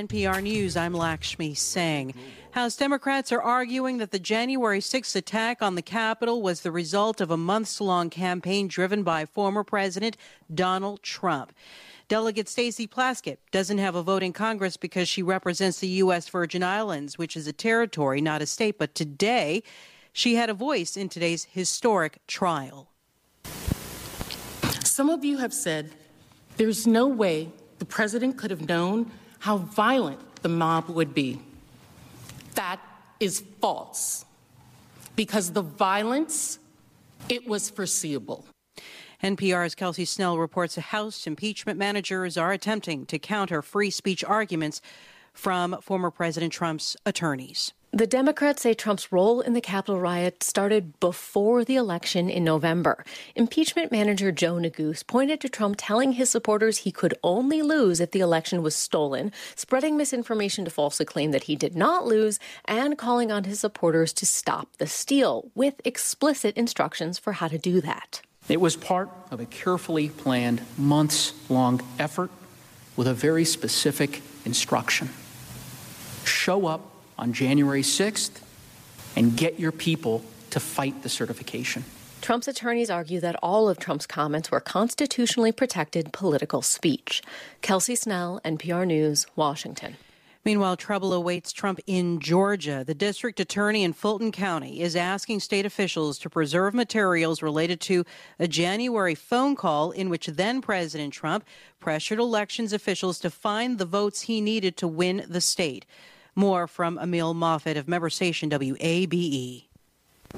NPR News, I'm Lakshmi Singh. House Democrats are arguing that the January 6th attack on the Capitol was the result of a months long campaign driven by former President Donald Trump. Delegate Stacey Plaskett doesn't have a vote in Congress because she represents the U.S. Virgin Islands, which is a territory, not a state. But today, she had a voice in today's historic trial. Some of you have said there's no way the president could have known how violent the mob would be. That is false. Because the violence, it was foreseeable. NPR's Kelsey Snell reports the House impeachment managers are attempting to counter free speech arguments from former President Trump's attorneys. The Democrats say Trump's role in the Capitol riot started before the election in November. Impeachment manager Joe Neguse pointed to Trump telling his supporters he could only lose if the election was stolen, spreading misinformation to falsely claim that he did not lose, and calling on his supporters to stop the steal, with explicit instructions for how to do that. It was part of a carefully planned, months long effort with a very specific instruction show up on January 6th and get your people to fight the certification. Trump's attorneys argue that all of Trump's comments were constitutionally protected political speech. Kelsey Snell, NPR News, Washington. Meanwhile, trouble awaits Trump in Georgia. The district attorney in Fulton County is asking state officials to preserve materials related to a January phone call in which then President Trump pressured elections officials to find the votes he needed to win the state. More from Emil Moffatt of member station WABE.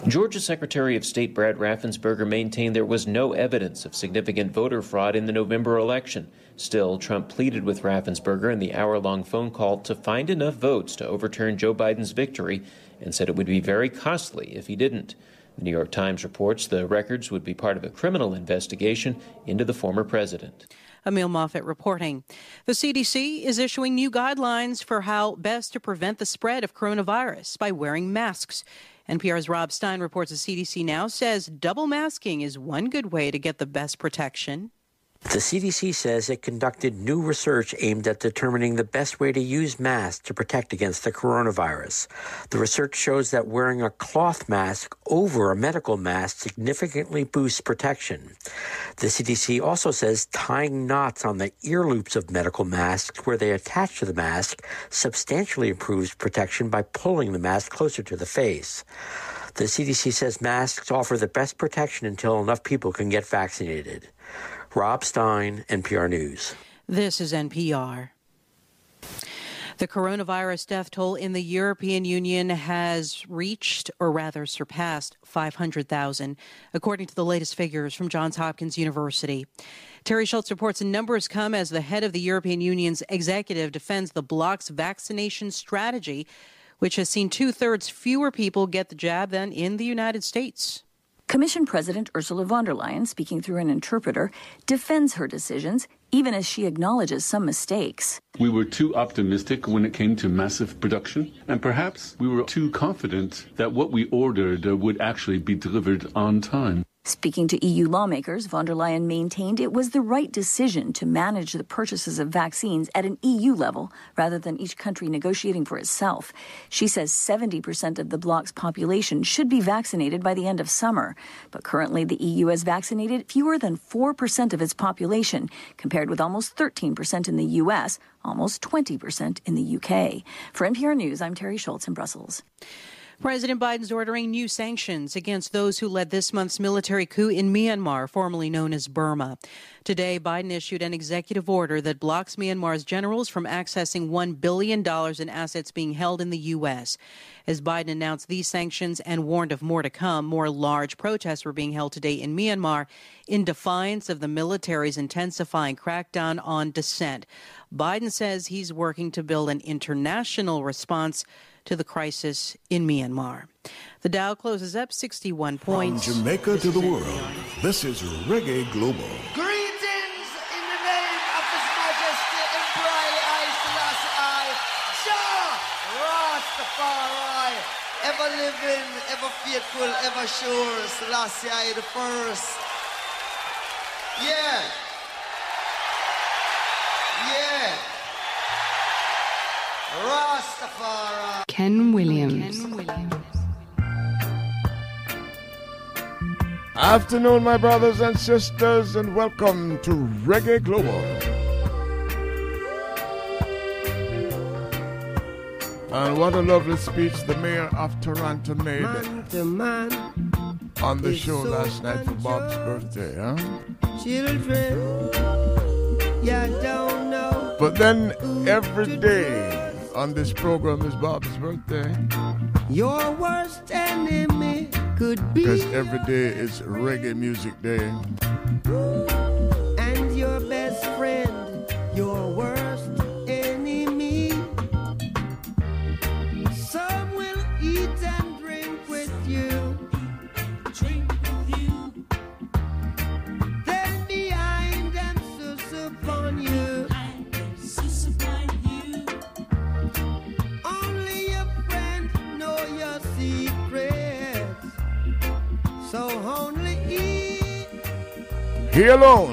Georgia Secretary of State Brad Raffensperger maintained there was no evidence of significant voter fraud in the November election. Still, Trump pleaded with Raffensperger in the hour long phone call to find enough votes to overturn Joe Biden's victory and said it would be very costly if he didn't. The New York Times reports the records would be part of a criminal investigation into the former president. Emil Moffatt reporting. The CDC is issuing new guidelines for how best to prevent the spread of coronavirus by wearing masks. NPR's Rob Stein reports the CDC now says double masking is one good way to get the best protection. The CDC says it conducted new research aimed at determining the best way to use masks to protect against the coronavirus. The research shows that wearing a cloth mask over a medical mask significantly boosts protection. The CDC also says tying knots on the ear loops of medical masks where they attach to the mask substantially improves protection by pulling the mask closer to the face. The CDC says masks offer the best protection until enough people can get vaccinated. Rob Stein, NPR News. This is NPR. The coronavirus death toll in the European Union has reached, or rather surpassed, 500,000, according to the latest figures from Johns Hopkins University. Terry Schultz reports the numbers come as the head of the European Union's executive defends the bloc's vaccination strategy, which has seen two thirds fewer people get the jab than in the United States. Commission President Ursula von der Leyen, speaking through an interpreter, defends her decisions, even as she acknowledges some mistakes. We were too optimistic when it came to massive production, and perhaps we were too confident that what we ordered would actually be delivered on time. Speaking to EU lawmakers, von der Leyen maintained it was the right decision to manage the purchases of vaccines at an EU level rather than each country negotiating for itself. She says 70% of the bloc's population should be vaccinated by the end of summer. But currently, the EU has vaccinated fewer than 4% of its population, compared with almost 13% in the US, almost 20% in the UK. For NPR News, I'm Terry Schultz in Brussels. President Biden's ordering new sanctions against those who led this month's military coup in Myanmar, formerly known as Burma. Today, Biden issued an executive order that blocks Myanmar's generals from accessing $1 billion in assets being held in the U.S. As Biden announced these sanctions and warned of more to come, more large protests were being held today in Myanmar in defiance of the military's intensifying crackdown on dissent. Biden says he's working to build an international response to the crisis in Myanmar. The Dow closes up 61 points. From Jamaica to the world, this is Reggae Global. Greetings in the name of His Majesty Emperor I Selassie I, Jah Rastafari, ever living, ever faithful, ever sure, Selassie I the first. Yeah. Yeah. Rastafari. Ken Williams. Ken Williams. Afternoon, my brothers and sisters, and welcome to Reggae Global. And what a lovely speech the mayor of Toronto made man on the show so last night for Bob's birthday, huh? Children, yeah, don't know. But then every day on this program is Bob's birthday. Your worst enemy could be. Because every day is Reggae Music Day. here alone.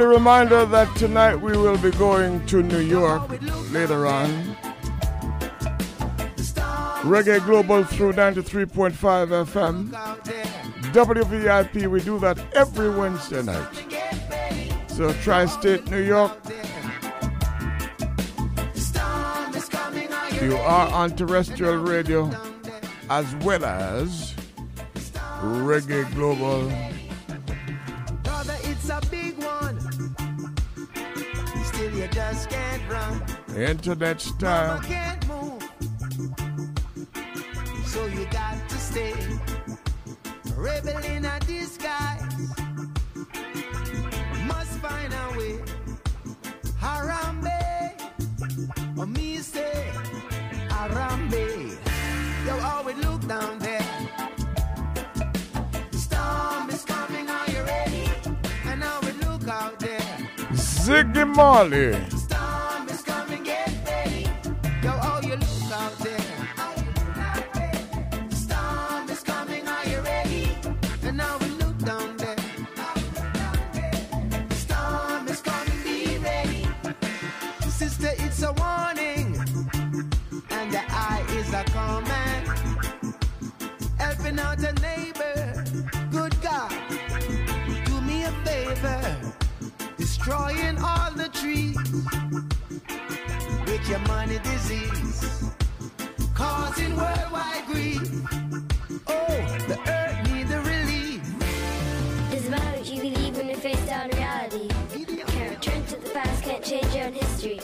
A reminder that tonight we will be going to New York later on. Reggae Global through 93.5 FM. WVIP, we do that every Wednesday night. So, Tri State, New York. You are on terrestrial radio as well as Reggae Global into that style. Move, so you got to stay. Rebel in a disguise. Must find a way. Harambe. Or me say, Harambe. Always look down there. Ziggy Marley. your money disease, causing worldwide grief. Oh, the earth needs a relief. It's about what you believe when you face down reality. Can't return to the past, can't change your own history.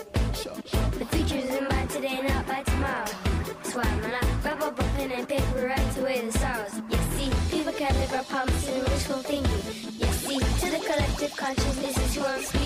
The future is in by today, not by tomorrow. That's why I'm not grab up a pen and paper, write away the sorrows. You see, people can live our promises and wishful thinking. You see, to the collective consciousness is who I'm speaking.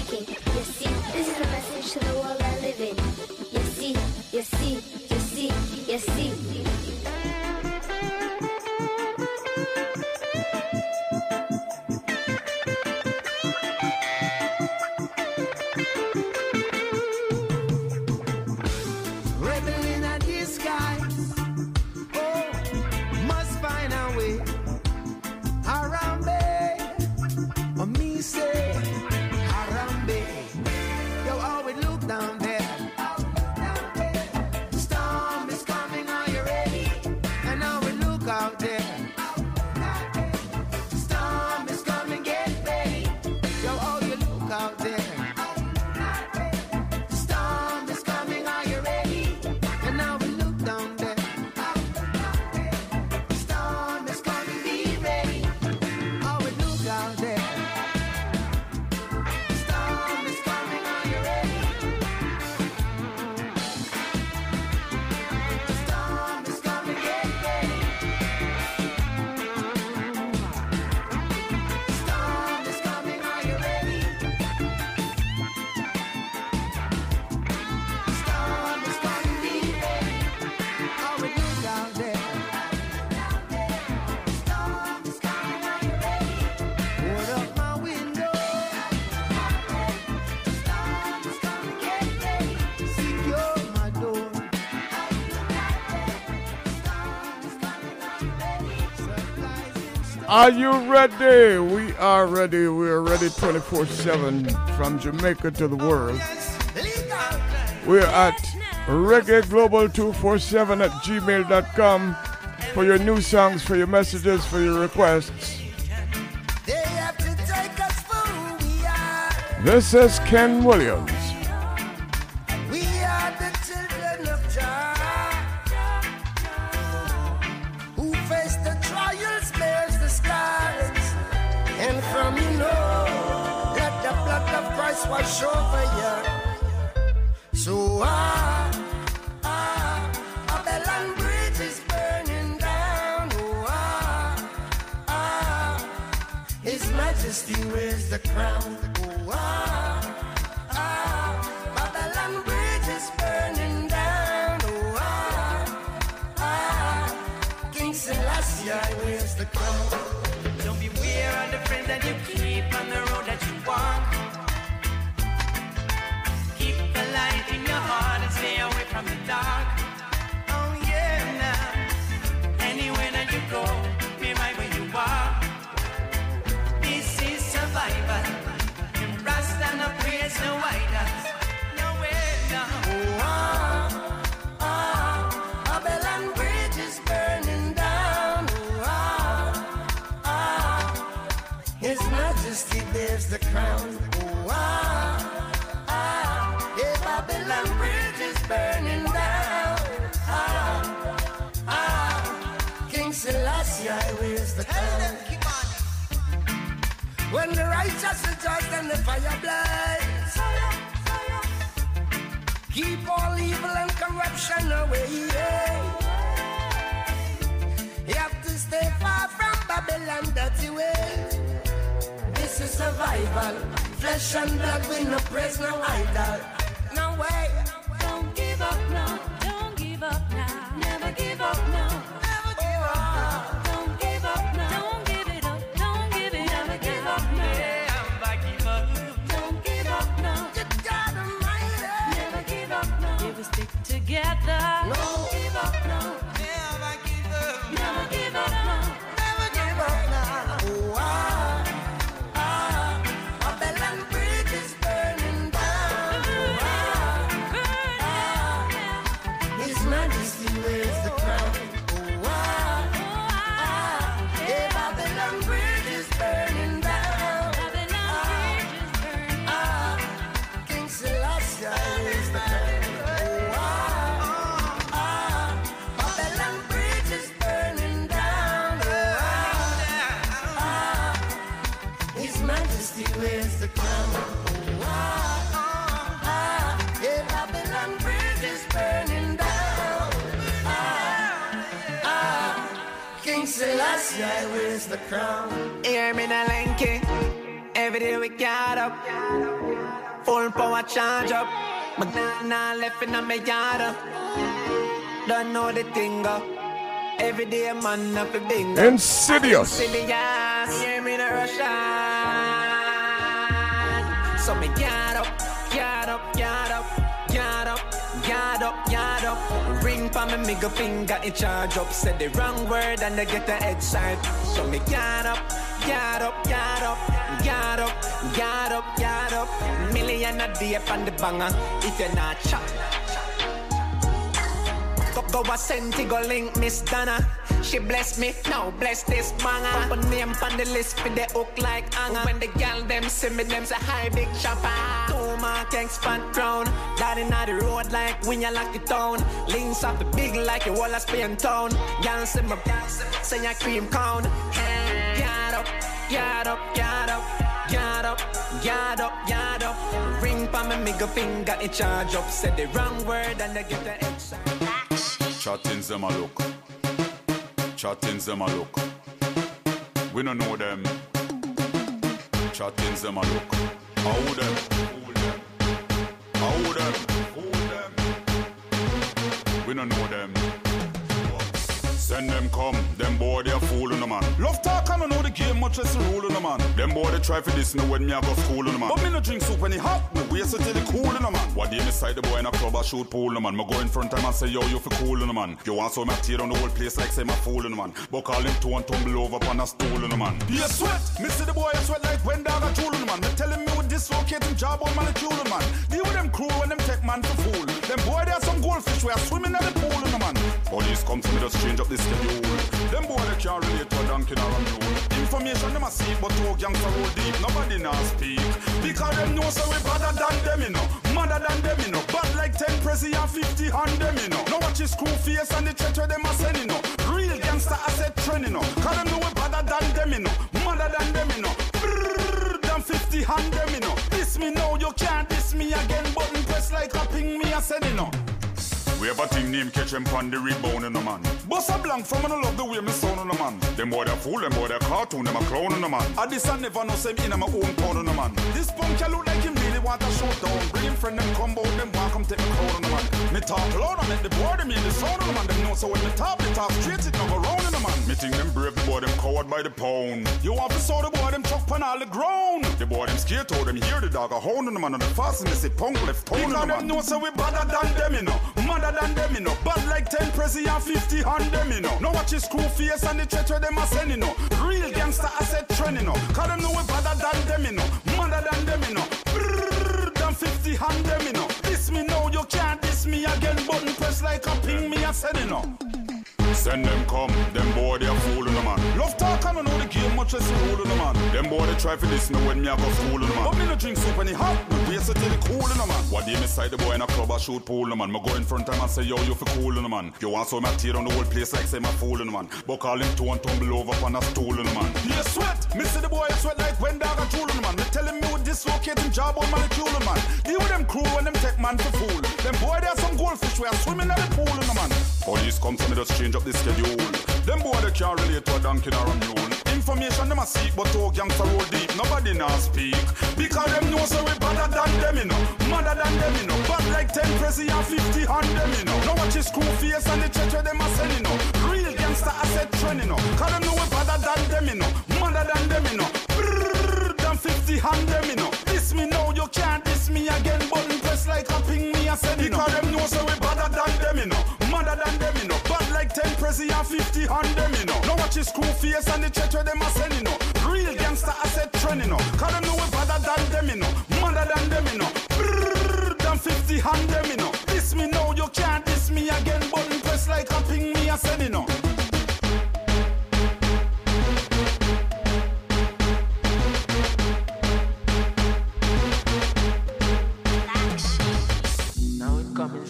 Are you ready? We are ready. We are ready 24 7 from Jamaica to the world. We're at reggae global 247 at gmail.com for your new songs, for your messages, for your requests. This is Ken Williams. Selassie wears the crown. Hear me na lanky. Every day we got up. Full power charge up. Madonna left in my yard. up. Don't know the thing up. Every day man up a bingo. Insidious. Insidious. Hear me na Russian. Up, yard up. Ring for me middle finger in charge up. Said the wrong word and I get the head side. So me yard up, yard up, yard up, yard up, yard up, yard up. Million a day on the banger. If you're not chop. Go, go a senti, go link Miss Donna. She bless me, now bless this banger. Put name on the list for the hook like hanger. When the gal them see me, them say hi big chopper. Two mark expand crown. Daddy na the road like when you lock the town. Links up the big like a wall of Spain town. Gal see my say your cream cone. Get up, get up, get up. Yard up, yard up, yard up. Ring pa me middle finger in charge up. Said the wrong word and I get the extra. Chatting them a look. Chatting them a look. We don't know them. Chatting them a look. How them? How them? We don't know them. Send them come, them boy they a fool on man. Love talk, I know the game much as on man. Them boy they try for this now when me I go school on man. But me no drink soup when it hot, me waste till it cool on the man. What day me side the boy in a club I shoot pool on the man. Me go in front time and say yo you for cool on man. You want so me tear on the whole place like say my fool on the man. But call him two and tumble over upon a stool on man. He a sweat, me see the boy a sweat like when dog a jewel on man. Me tell him me would dislocate him job on molecule on the man. Them crew when them take man for fool. Them boy they are some goldfish we are swimming in the pool on the man. Police come to me just change up the schedule. Them boy they can't relate to a donkey nor a mule. Information them a see, but two gangster roll deep. Nobody now speak. Because them know so we better than them, you know. Madder than them, you know. Bad like 10 prezi and 50 hand them, you know. Now watch his screw face and the where them a send, you know. Real gangster asset trend, you know. Cause them know we better than them, you know. Madder than them, you know. Brrrr, than 50 hand them, you know. This me now, you can't diss me again. Button press like a ping me a send, you know. We have a thing named catch him on the rebound in the man. Boss a blank from and I love the way me sound on the man. Them boy they fool, them boy they cartoon, them a clown on the man. I this I never know say me in my own pound on the man. This punk look like him really want a showdown. Bring him friend them combo, them walk come take me crown on the man. Me talk loud, I make the boy them in the sound on the man. Them know so when me talk, me talk straight, it never round in the man. Me think them brave, the boy them coward by the pound. You want to saw the boy them chuck pan all the ground. The boy them scared to them hear the dog a hound on the man. And the fast and they say punk left town on the man. them know so we better than them, you know. Madder than them, you know. Bad like 10 prezi and 50 hand them, you know. Now watch his screw face and the where them a send, you know. Real gangster asset trend, you know. Cause them know we better than them, you know. Madder than them, you know. Brrrr, than 50 hand them, you know. This me know you can't me again. Button press like a ping me a send, know. Send them come, them boy they a fooling the man. Love talk and I know the game much as the rule the man. Them boy they try for this me when me a go fooling the man. But me no drink soup when it hot, me waste it till it cool a man. What day me side the boy in a club, I shoot pool a man. Me go in front of him and say, yo, you fi cool in a man. You want I tear on the whole place like say my fool in a man. But call him two and tumble over on a stool in a man. Yeah, sweat. Me see the boy sweat like when dog a tool in a man. Me tell him me would dislocate him job on in a man. Deal with them crew and them take man for fool. Them boy, there's some goldfish we are swimming in the pool in a man. Police come to me just change up the schedule. Them boy they can't relate to a donkey or a mule. Information them a seek, but all gangster roll deep. Nobody now speak. Because them know so we better than them, you know. Mother than them, you know. But like 10 prezi and 50 on them, you know. Now watch his crew face and the church where them a send, you know. Real gangster asset trend, you know. Cause them know we better than them, you know. Mother than them, you know. Brrrr, than 50 on them, you know. This me now, you can't diss me again. Press like a ping me a send, you know. Because them know so we better than them, you know. Mother than them, you know. But like 10 prezi and 50 on them, you know. Now watch his crew face and the church where them a send, you know. Real gangster asset trend, you know. Cause them know we better than them, you know. Mother than them, you know. Brrrr, than 50 on them, you know. This me now, you can't diss me again. Button press like a ping me a send, you know.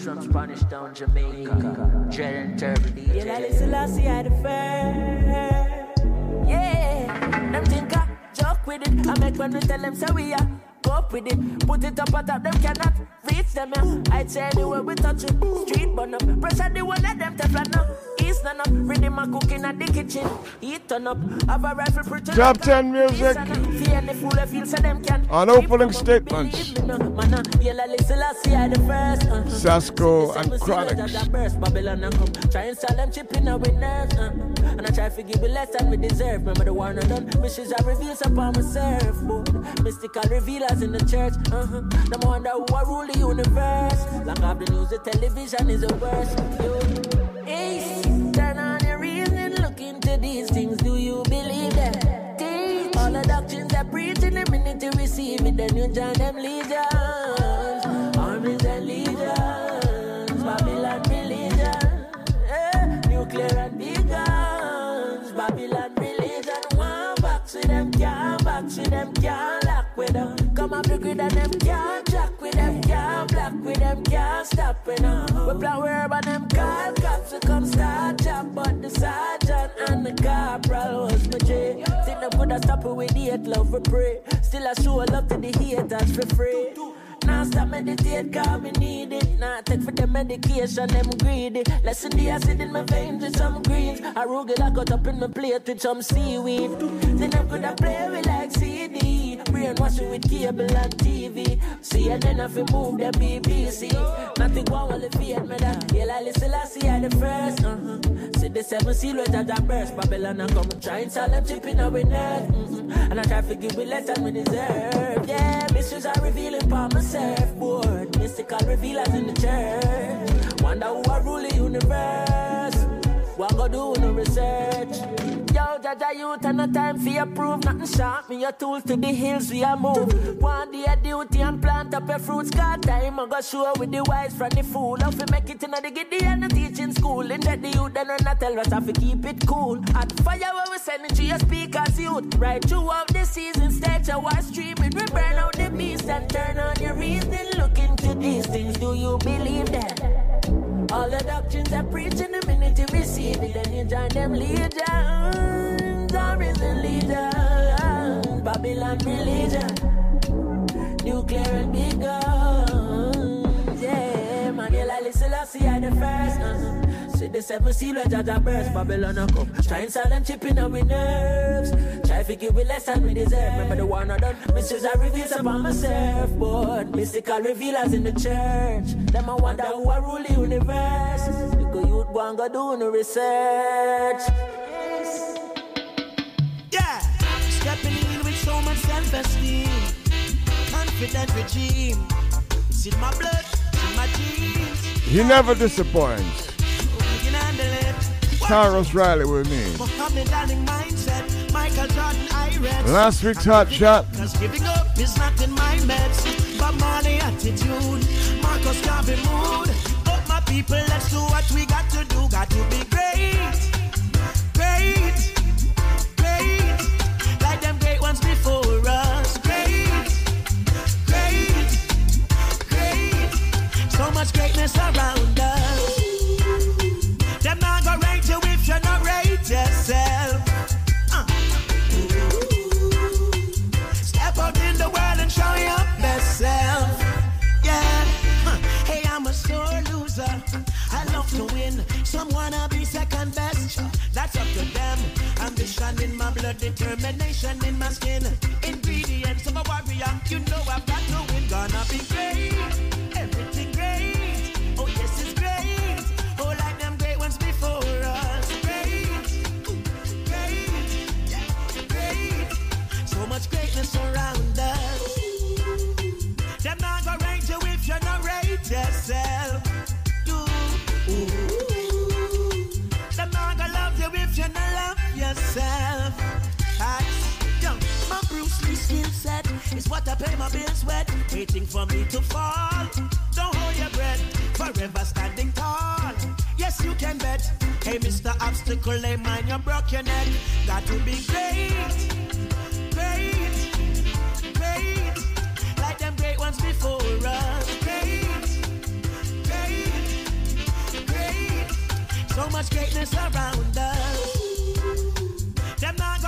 From Spanish Town, Jamaica. Dread and Turbo DJ. Yeah, like Selassie I the first. Yeah, them think I joke with it. I make when we tell them say we are cope with it. Put it up on top, them cannot reach them. Yeah. I'd say anywhere we touch it. Street burn up, pressure the one let them teflon up. East none up, rhythm a cooking at the kitchen. Heat turn up, have a rifle pretty. Top 10 music. Fear any fool if feel so them can. On opening statements, Man, uh, yeah, like Selassie the first. Uh-huh. Sasko and Seven Chronics. sealers that burst, Babylon and come. Try and sell them chip in our nerves. Uh. And I try to give you less than we deserve. Remember the one I done. Missions I reveals upon my surfboard. Mystical revealers in the church. Uh-huh. Them wonder who I rule the universe. Long after the news, the television is the worst. Yo. Ace, turn on your reason. Look into these things. Do you believe them? Teach all the doctrines I preach in the minute you receive it. Then you join them legions. Armies and legions. Babylon religion. Eh, nuclear and big guns. Babylon religion. One box with them, can't box with them, can't lock with them. Come up the grid and them can't jack block with them, can't stop with them. We plan where them call cops, we come start chop, but the sergeant and the corporal was my J. Think them coulda stop it with the hate, love we pray. Still I show love to the haters for free. Now stop meditate, cause me need it. Now take for the medication, them greedy. Listen the acid in my veins with some greens. A arugula cut up in my plate with some seaweed. Then them coulda play with like CD. Brainwash it with cable and TV. See and then if you move the BBC. Nothing wrong with the Fiat me that. Yeah, like listen, I see I the first. Uh-huh. See the seven seal with that burst. Babylon and come try and sell them chip in our nerve. Mm-hmm. And I try to give it less than we deserve. Yeah, mysteries are revealing by my surfboard. Mystical revealers in the church. Wonder who I rule the universe. What go do no research? Yo, Jaja, youth and no time for your proof. Nothing sharp. Me your tools to the hills we are move. One day a duty and plant up your fruits. Got time. I go show with the wise from the fool. How fi make it in the giddy and the teaching school. Inject the youth, then when I tell us how to keep it cool. At fire where we send it to your speakers, youth. Right throughout the season, stage your war streaming. We burn out the beast and turn on your reason. Look into these things. Do you believe that? All the doctrines I preach in the minute you receive it, then you join them legions, arisen legions, Babylon religion, nuclear and big guns. Yeah, man, you like listen, I see the first. Uh-huh. See the seven seal where Jaja burst, Babylon a come. Try and sell them chip in our nerves. Try to give we less than we deserve. Remember the one I done. Mysteries I reveal upon my surfboard. Mystical revealers in the church. Them I wonder who I rule the universe. Because you go youth go and go do no research. Yeah, stepping in with so much self-esteem, confident regime. It's in my blood, it's in my genes. He never disappoints. Tarrus Riley with me. Last week's hot shot. Cause giving up is not in my meds. But money attitude, Marcus Garvey mood. Up my people, let's do what we got to do. Got to be great, great, great. Like them great ones before us. Great, great, great. So much greatness around us. That's up to them. Ambition in my blood, determination in my skin. Ingredients of a warrior. You know I've got to win. Gonna be great. Everything great. Oh, yes, it's great. Oh, like them great ones before us. Great. Great. Great. So much greatness around is what I pay my bills with. Waiting for me to fall. Don't hold your breath. Forever standing tall. Yes, you can bet. Hey, Mr. Obstacle, lay mine, you broke your neck. Got to be great. Great. Great. Like them great ones before us. Great. Great. Great. So much greatness around us. Them not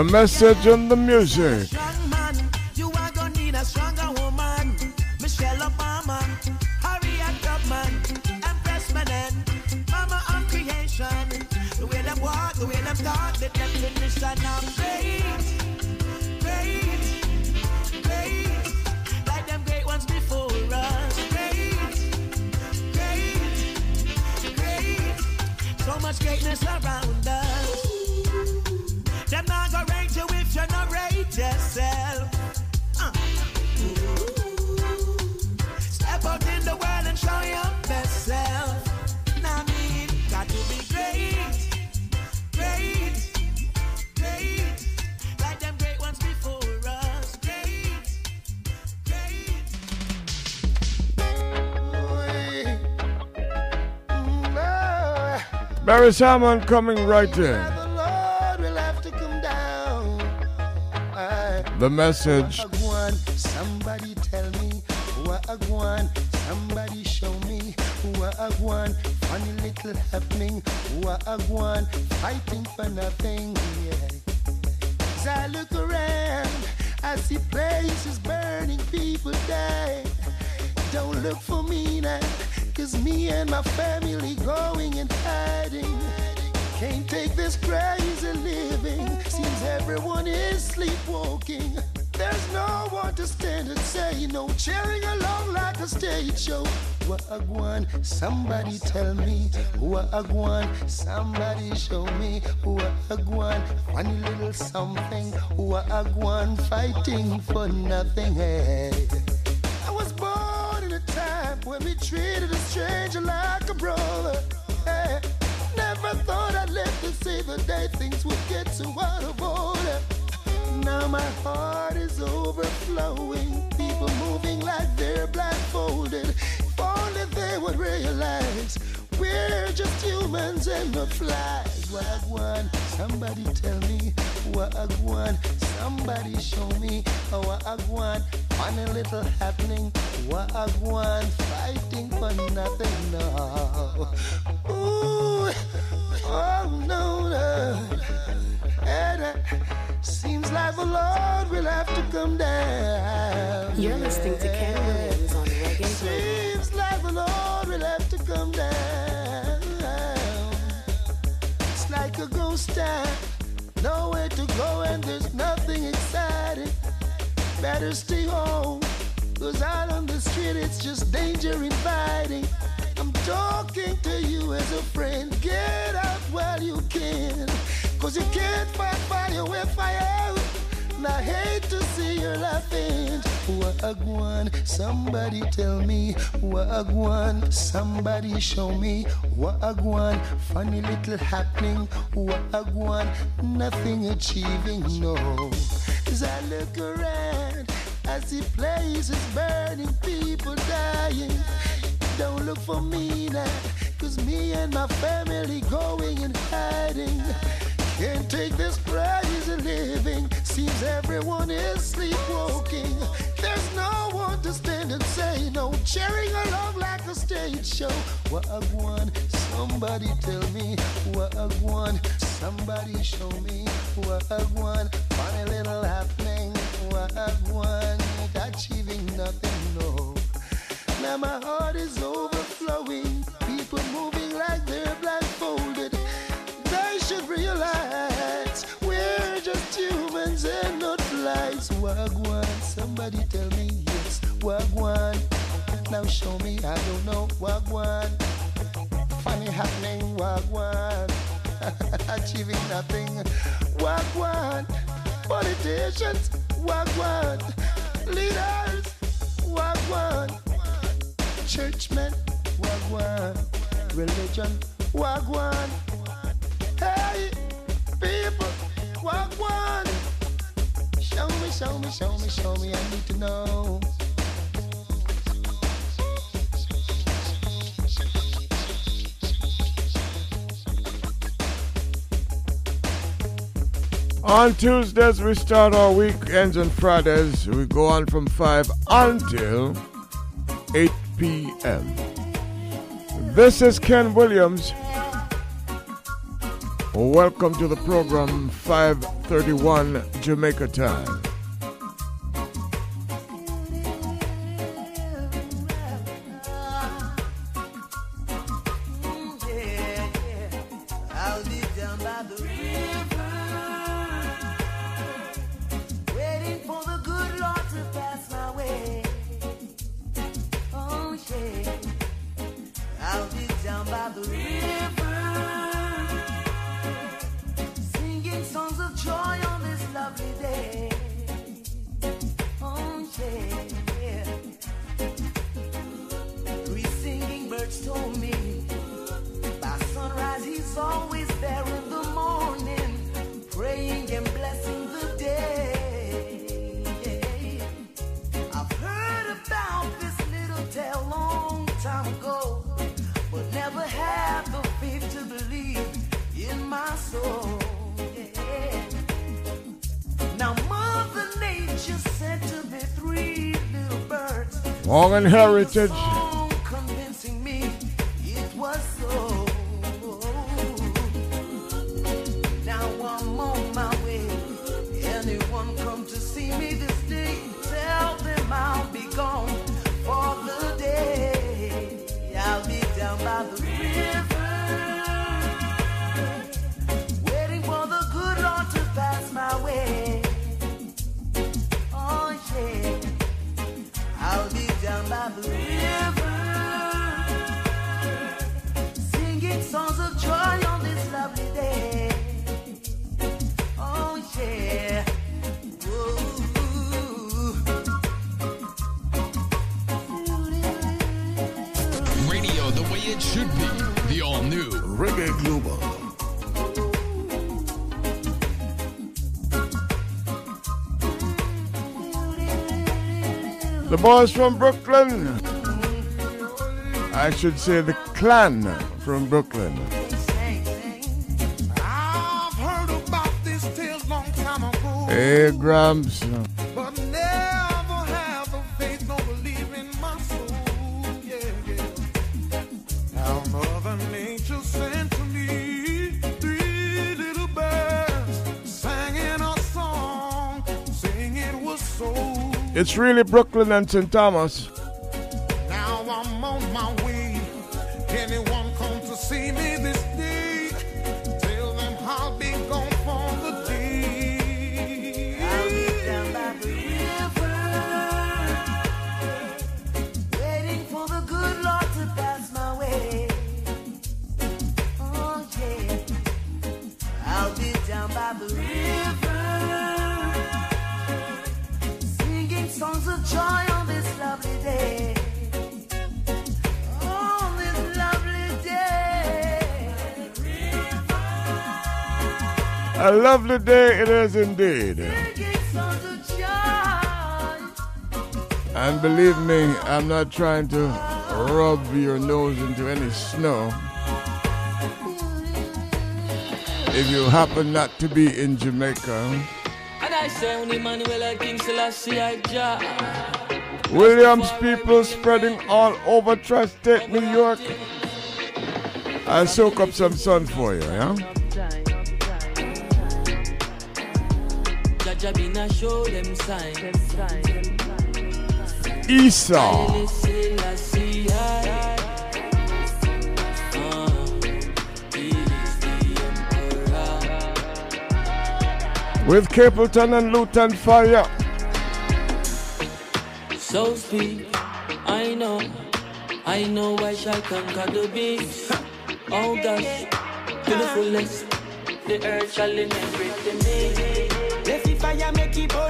Great, message great. the music. greatness around us. Barry Salmon coming right in. Lord will have to come down. Aye. The message. Somebody tell me what I want. Somebody show me what I want. Funny little happening. What I want. Fighting for nothing. Yeah. As I look around, I see places burning, people die. Don't look for me now, cause me and my family going and hiding. Can't take this crazy living. Seems everyone is sleepwalking. There's no one to stand and say no, cheering along like a stage show. Want, somebody tell me. Want, somebody show me. Want, funny little something. Want, fighting for nothing. Hey. When we treated a stranger like a brother. Hey, never thought I'd live to see the day things would get so out of order. Now my heart is overflowing. People moving like they're blindfolded. If only they would realize we're just humans and not flies. What want, somebody tell me. What I want, somebody show me. What I want, funny little happening. What I want, fighting for nothing. No. Ooh, oh no, no. And uh, seems like the Lord will have to come down. You're listening to Ken Williams on Reggae. Seems like the Lord will have to come down. It's like a ghost town, nowhere to go, and there's nothing exciting. Better stay home, cause out on the street it's just danger inviting. I'm talking to you as a friend, get out while you can. Cause you can't fight fire with fire. And I hate to see you laughing. What Wagwan, somebody tell me. What Wagwan, somebody show me. What Wagwan, funny little happening. What Wagwan, nothing achieving, no. As I look around, I see places burning, people dying. Don't look for me now, cause me and my family going and hiding. Can't take this crazy living. Seems everyone is sleepwalking. There's no one to stand and say no. Cheering along like a stage show. One, somebody tell me. One, somebody show me. One, funny little happening. One, achieving nothing, no. Now my heart is overflowing. People moving like they're blindfolded. Wagwan, somebody tell me yes. Wagwan, now show me I don't know. Wagwan, funny happening. Wagwan, achieving nothing. Wagwan, politicians. Wagwan, leaders. Wagwan, churchmen. Wagwan, religion. Wagwan. Hey, people, Wagwan. Show me, show me, show me, show me. I need to know. On Tuesdays, we start our weekends and Fridays. We go on from 5 until 8 p.m. This is Ken Williams. Welcome to the program 531 Jamaica time. Heritage. Should be. The all new Reggae Global. The boys from Brooklyn. I should say the clan from Brooklyn. I've heard It's really Brooklyn and St. Thomas. Lovely day it is indeed. Singing songs of joy. And believe me, I'm not trying to rub your nose into any snow. if you happen not to be in Jamaica. And I say only Manuel King Selassie I Williams people spreading all over Tri-State New York. I'll soak up some sun for you, yeah? Jaja been a show them sign. Esau. Ah, With Capleton and Luton Fyah. So speak, I know, I know I shall conquer the beast. Oh gosh, to the fullest, the earth shall inherit the me.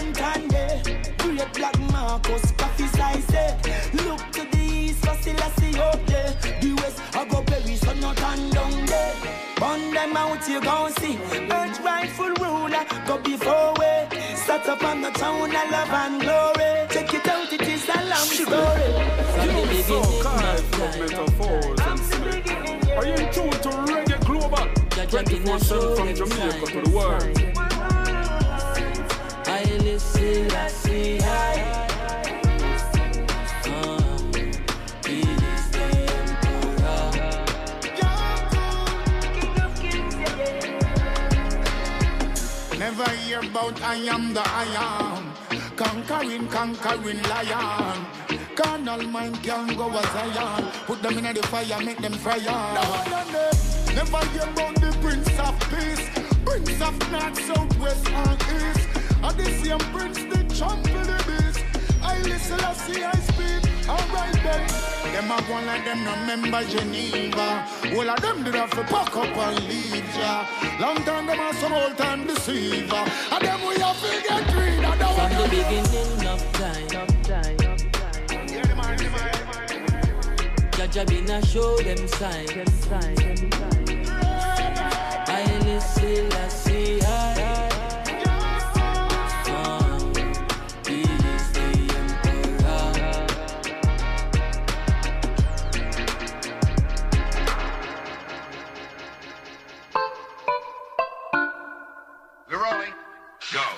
Let the fire make it burn tande. Great black Marcus, coffee eh. Look to the east, for still I see up there. The west, I go Paris, so not turn down there. Burn them out, you gon' see. Earth rightful ruler, go before. Start up on the town of love and glory. Check it out, it is a long story. You so kind of metaphors and. Are you tune to Reggae Global? 24-7 from Jamaica to the world. Never hear about I am the I am. Conquering, conquering lion. Carnal mind can go as Zion. Put them in the fire, make them no, no. Never hear about the Prince of Peace. Prince of North, South, West, and East. And the same Prince, the champ of the beast. I listen, I see, I speak. Alright then. Them a one like them no remember Geneva. All of them did have to pack up and leave ya. Long time them a some old time deceiver. And them we have to get rid of the From the beginning of time. Jaja been a show them sign. I listen, I see,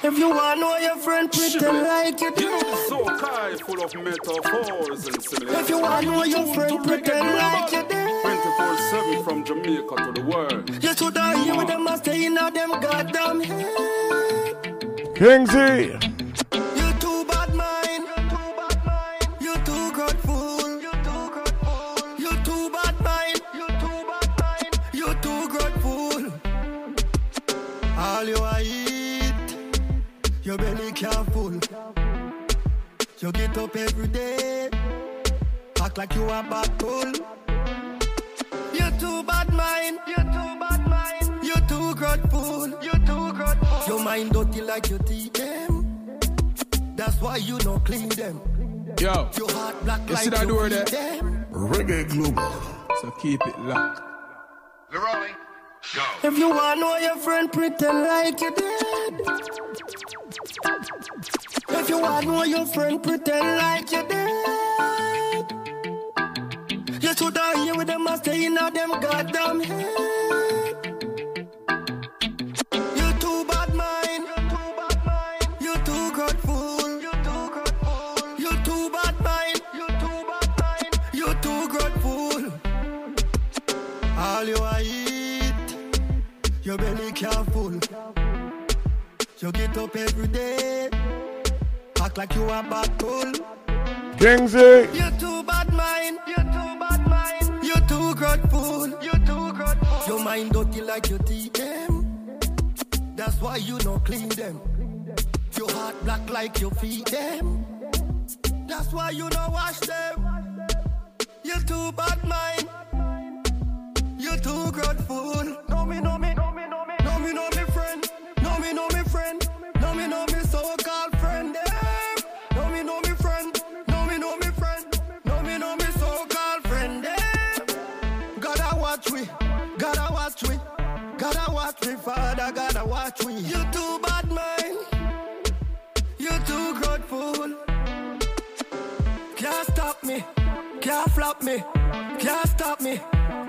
If you want to know your friend, pretend like you do. You know so kind full of metaphors and similar. If you want to know your friend, pretend like you do. 24-7 from Jamaica to the world. You should have hear with them a stay in them goddamn head. Kingsy. Your belly can't full. You get up every day, act like you a bad bull. You too bad mind. You too bad mind. You too grateful. You too grateful. Your mind dirty like your teeth them. That's why you no clean them. Yo, Your heart black you like see that your door feet there? them. Reggae Global. So keep it locked. If you want to know your friend, pretend like you dead. If you want more, your friend, pretend like you're dead. You should have hear with them a stay in them goddamn head. You too bad mind. You too bad mind You too grateful. You too bad mind. You too bad. You too grateful. All you a eat, your belly can't full. You get up every day, act like you a bad bull. Kingsy. You too bad mind. You too bad mind. You too grateful. You too grateful. Your mind dirty like your teeth them. That's why you no clean them. Your heart black like your feet them. That's why you no wash them. You too bad mind. You too grateful. No me, no me, no me, no me, no me, no me friend. No me, no me friend. No me, no me so-called friend. Eh? Them. No me, no me friend. No me, no me friend. No me, no me so-called friend. Them. Gotta watch we. Gotta watch we. Gotta watch me, Father. Gotta watch we. You too bad mind. You too good grateful. Can't stop me. Can't flop me. Can't stop me.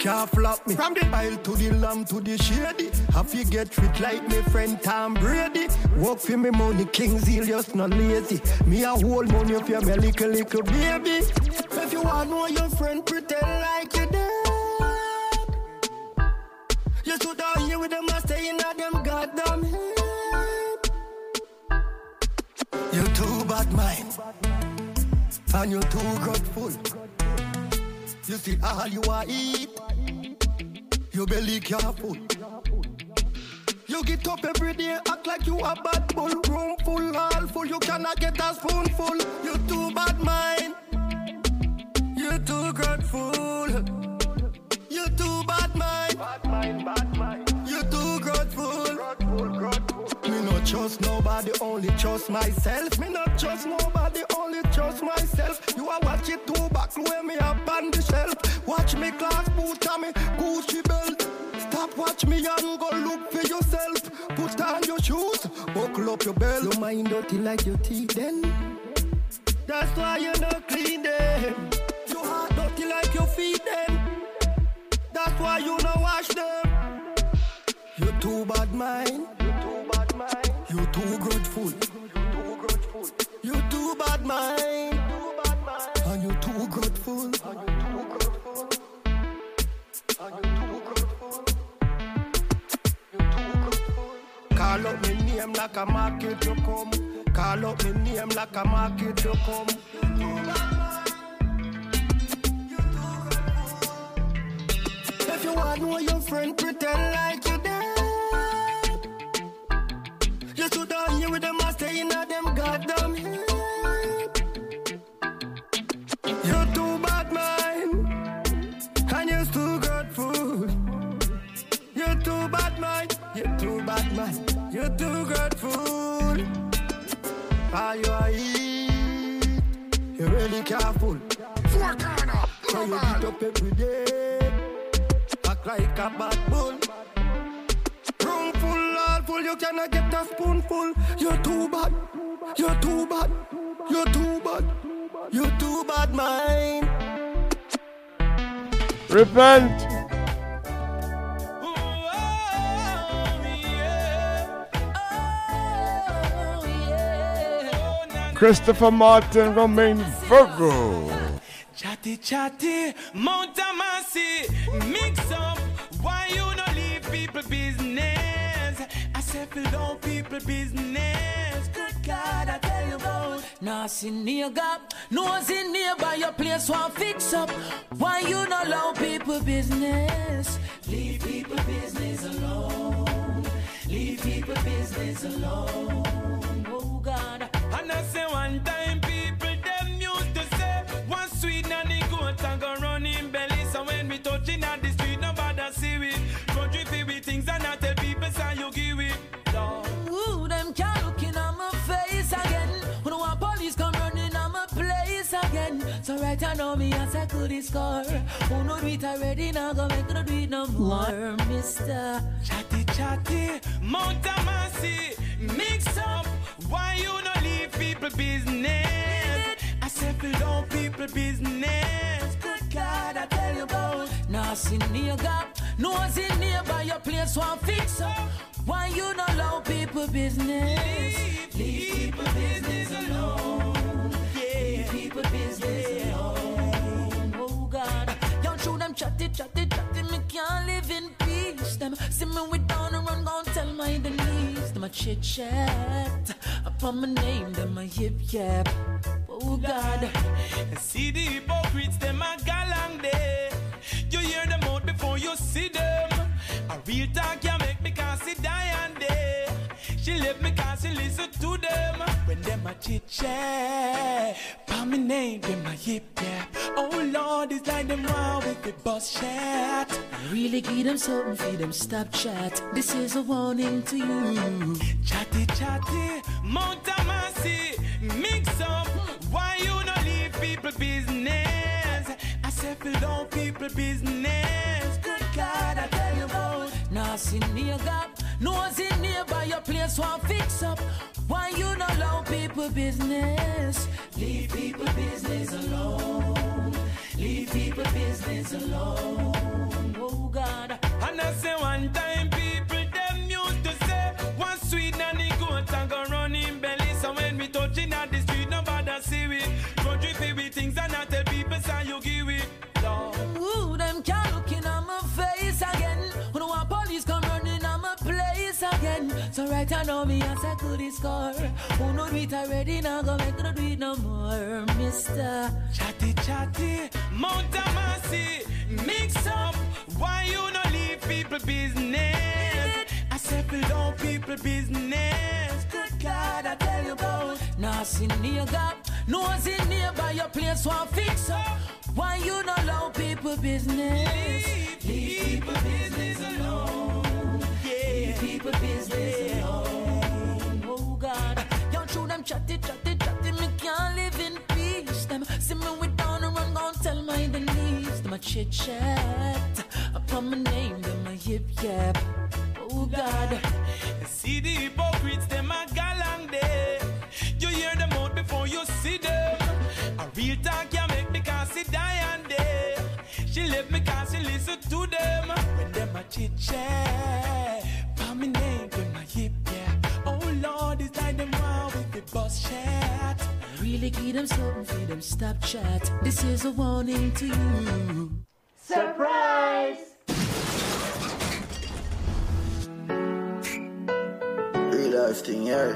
Can't flop me. From the aisle to the lamb to the shady. Have you get fit like me friend Tom Brady? Work for me money, King Zelius, not lazy. Me a hold money if you're me little, little baby. If you want know your friend, pretend like you dead. You stood down here with them, I stay in them goddamn head. You too bad mind, and you're too grateful. You see all you are eat, your belly careful. You get up every day, act like you a bad bull. Room full, all full, you cannot get a spoonful. You too bad mind, you too grateful. You too bad mind, bad mind, bad mind. You too grateful. Me trust nobody, only trust myself. Me not trust nobody, only trust myself. You are watch it too back, where me up on the shelf. Watch me class boot on me Gucci belt. Stop watch me and go look for yourself. Put on your shoes, buckle up your belt. Your mind dirty like your teeth then. That's why you not clean them. Your heart dirty like your feet then. That's why you not wash them. You too bad mind. You too grateful. You too bad mind. And you too grateful. Call up me name like a market you come. Call up me name like a market you come. If you want know your friend, pretend like you You stood down here with them, I stay in a them goddamn head. You too bad mind, and you're too grateful. You're too bad mind, you're too bad mind, you're too grateful. Are you a eat? You really careful. So you get up every day, act like a bad bull. Room full, all full, you cannot get a spoonful. You're too bad, you're too bad, you're too bad, you're too bad, mind. Repent. Christopher Martin, Romain Virgo. Chatty chatty, Mount Amasi, mix up. Why you no leave people business? Said down people business. Good God, I tell you about. Nothing near gap, nothing nearby your place want fix up. Why you not allow people business? Leave people business alone. Leave people business alone. Oh God. And I say one time I know me as I could score. Who know do it already now go make no do it no more, Mister. Chatty chatty, Mount Amasi, mix up. Why you no leave people business? I said down people business. Good God, I tell you about. Nothing near gap, nothing nearby your place want fix up. Why you not allow people business? Leave people business alone. Chatty, chatty, chatty. Me can't live in peace. Them see me with down and run, gon' tell my Denise. Them a chit chat upon my name, them a yip yap. Oh God, See the hypocrites, them a galang day. You hear them out before you see them. A real talk can She left me cause she listen to them. When them a chit chat, by my name, them a yip yap. Oh Lord, it's like them wow with the bus chat. really give them something, feed them stop chat. This is a warning to you. Chatty chatty, Mount Amasi, mix up. Why you no leave people business? I said down people business. Good God, I tell you about. Nothing near gap, nothing nearby your place want fix up. Why you not allow people business? Leave people business alone. Leave people business alone. Oh God. And I say one time I know me as I could score. Who know do it already now go make no do it no more, Mister. Chatty chatty, Mount Amasi, mix up. Why you no leave people business? I settle down people business. Good God, I tell you about. Now see nigga, no see nearby your place one fix up. Why you not allow people business? Leave people business alone. People business alone. Oh God, y'all show them chatty, chatty, chatty. Me can't live in peace. Them see me with down and run, gon' tell my Denise. Them a chit chat. Upon my name, them a yip yap. Oh God. See the hypocrites, them a galang day. You hear them out before you see them. A real talk can make the car sit die and day. She left me cause she listen to them. When them a chit chat, for me name, them a yip yeah. Oh Lord, it's like them wow with the bus chat. Really give them something for them stop chat. This is a warning to you. Surprise! Real life thing, yeah.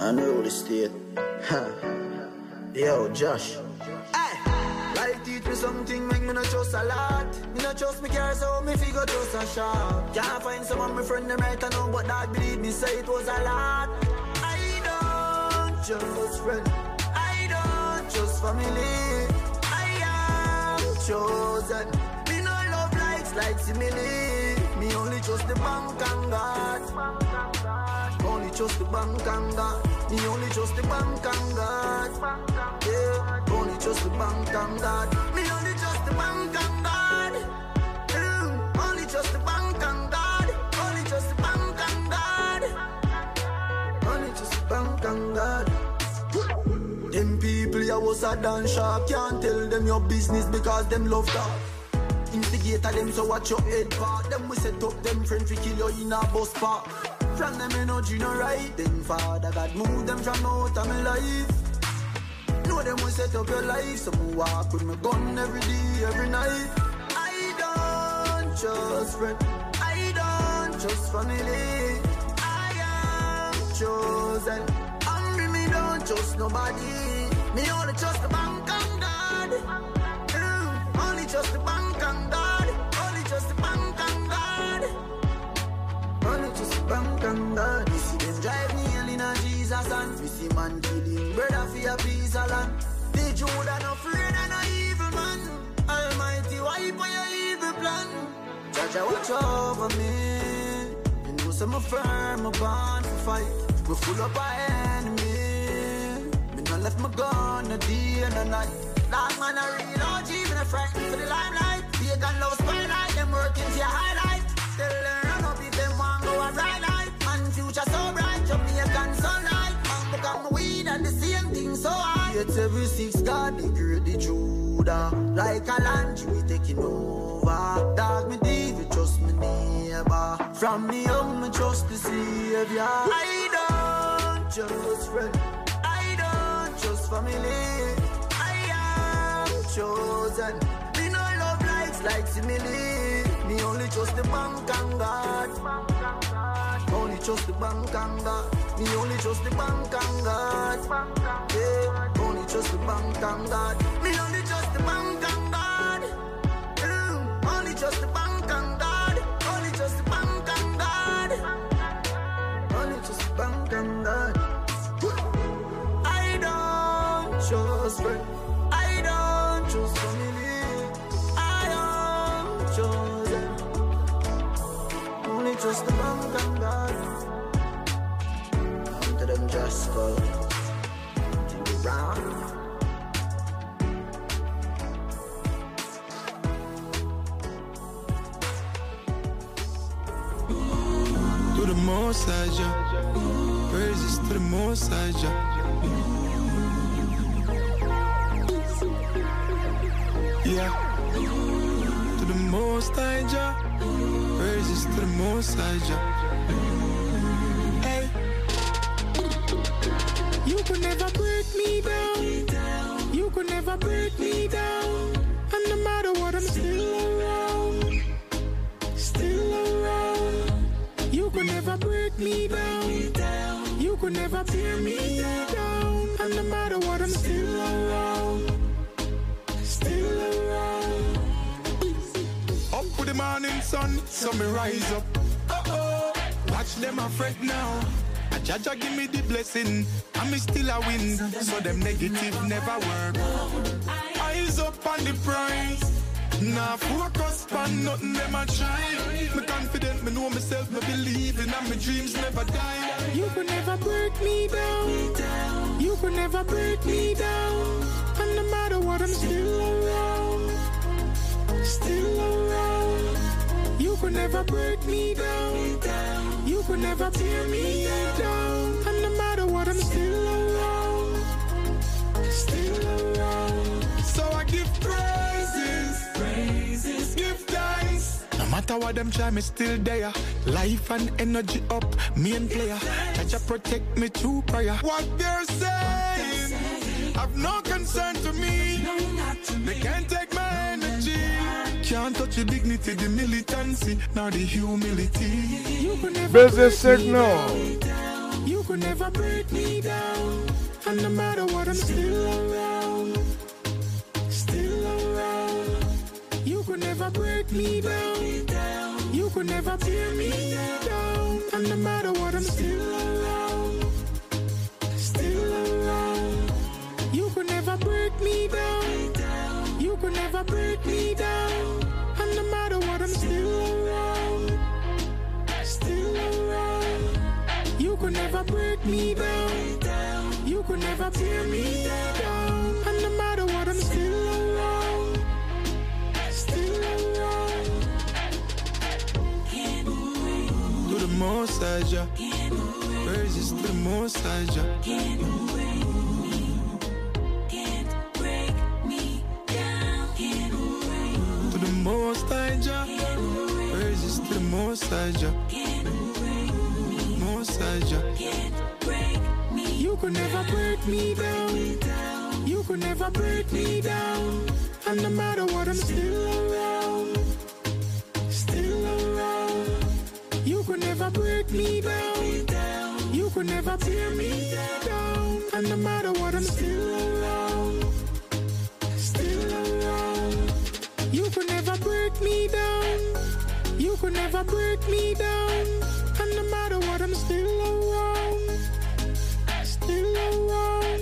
I know the state. Ha. Yo, Josh. Life teach me something, make me not trust a lot. Me not trust me car, so me figure trust a shop. Can't find some of my friend them right now, but that believe me say it was a lot. I don't trust friend, I don't trust family. I am chosen. Me no love likes like simile. Me only trust the bank and God. Only trust the bank and God. Me only trust the bank and God. Yeah, bank and God. Me only trust the bank and God. Mm, only trust the bank and God. Only trust the bank and God. Only trust the bank and God. Them people ya was a dance sharp Can't tell them your business because them love that Instigator them so watch your head part Them we set up them friends we kill you in a bus park From them energy no right Then father God move them from out of my life Know them we set up your life. So me walk with my gun every day, every night. I don't trust friend. I don't trust family. I am chosen. Hungry me don't trust nobody. Me only trust the bank and God. Mm, Only trust the bank and God. Only trust the bank and God. Only trust the bank and God. You see them drive me in a Jesus and We see man killing brother for a piece of land The Judah no afraid of no evil man. Almighty wipe on your evil plan? Judge I watch over me. You know some of firm, I'm born for fight. We full up our enemy. Me not left my gun a day and a night. Dog man a real OG, even a frightened for the limelight. Pagan love spotlight, them working for your highlight. Tell them Yet every six God, the Judah. Like a land, we taking over. Dog me diva, trust me neighbor. From me young, me trust the savior. I don't trust friend. I don't trust family. I am chosen. Me no love likes like simile Me only trust the bank and God. Only trust the bank and God. Me only trust the bank and God. Yeah, trust the bank and God. Me only trust the bank and God. Mm, Only trust the bank and God. Only trust the bank and God. Only trust the bank and God. I don't trust friend I don't trust family. I am chosen Only trust the bank and God. Come to them just round most side, yeah. Praises to the most side, yeah. Hallelujah. To the most high Jah. Praises to the most high Jah. Hey. You could never break me down. You could never break me never tear me down. And no matter what, I'm still around. Still around. Up with the morning sun, so me rise up. Uh-oh. Watch them a fret now. A Jaja give me the blessing, and me still a win. So them negative never work. Eyes up on the prize. Nah, focus on nothing them a try. Me confident, me know myself, me believe in, and my dreams never die. You could never break me down. You could never break me down. And no matter what, I'm still around. Still around. You could never break me down. You could never tear me down. Matter what them try, me still there. Life and energy up, main player. Jah protect me through prayer. What they're saying, I've no concern to me. They can't take my energy. Can't touch the dignity, the militancy, nor the humility. You could never Business break me signal. down. You could never break me down. And no matter what, I'm still around. Still around. You could never break me down. You could never tear me down. And no matter what, I'm still around. Still around. You could never break me down. You could never break me down. And no matter what, I'm still around. Still around. You could never break me down. You could never tear me down. Most high, Jah. Praises the most high. To the most high, Jah. Praises the most high. Most high. You could never break me down. You could never break me down. And no matter what, I'm still around. Break me down. You could never tear me down. And no matter what, I'm still around. Still around. You could never break me down. You could never break me down. And no matter what, I'm still around. Still around.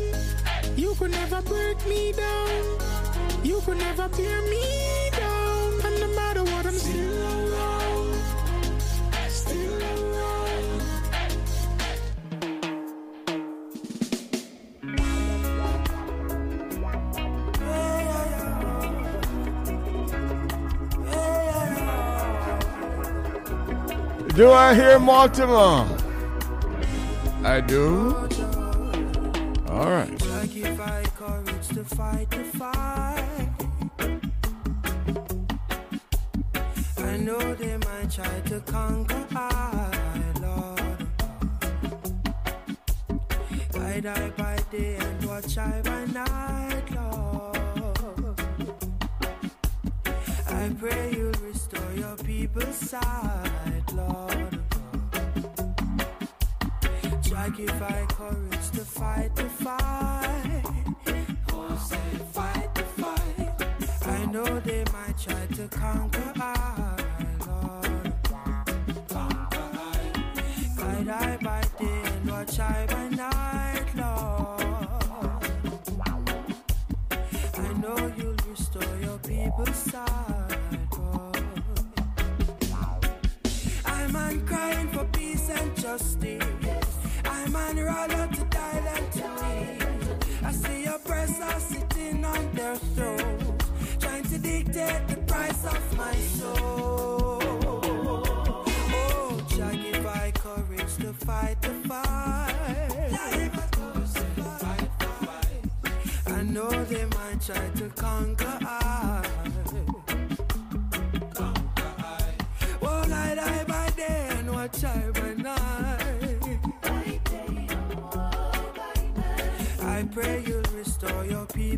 You could never break me down. You could never tear me Do I hear Mortimer? I do. All right. I know they might try to conquer I, Lord. Guide I by day and watch I by night, Lord. I pray you'll restore your people's sight, Lord. Try give I courage to fight the fight. Oh, say fight the fight. I know they might try to conquer I, Lord. Conquer I. Guide I by day and watch I by night, Lord. I know you'll restore your people's sight, and justice. I'm on rather to die. I see oppressors sitting on their thrones, trying to dictate the price of my soul. Oh, Jah give I courage to fight the fight. I know they might try to conquer us.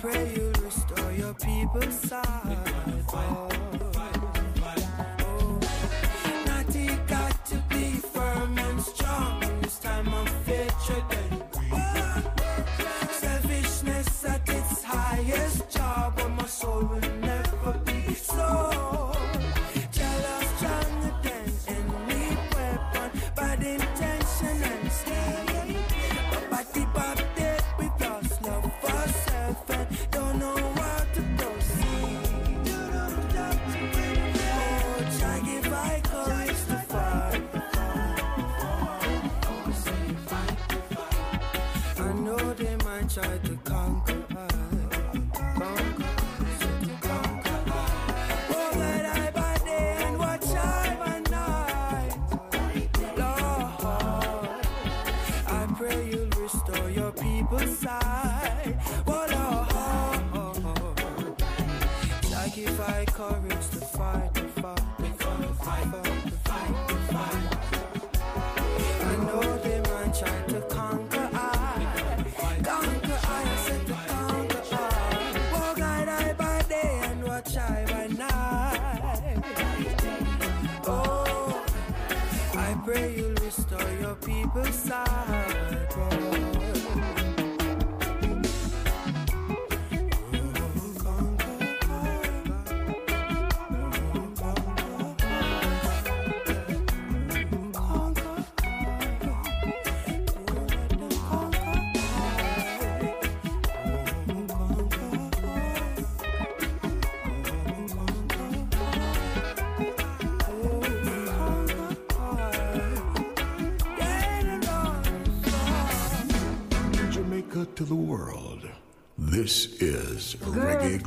pray you restore your people's sight.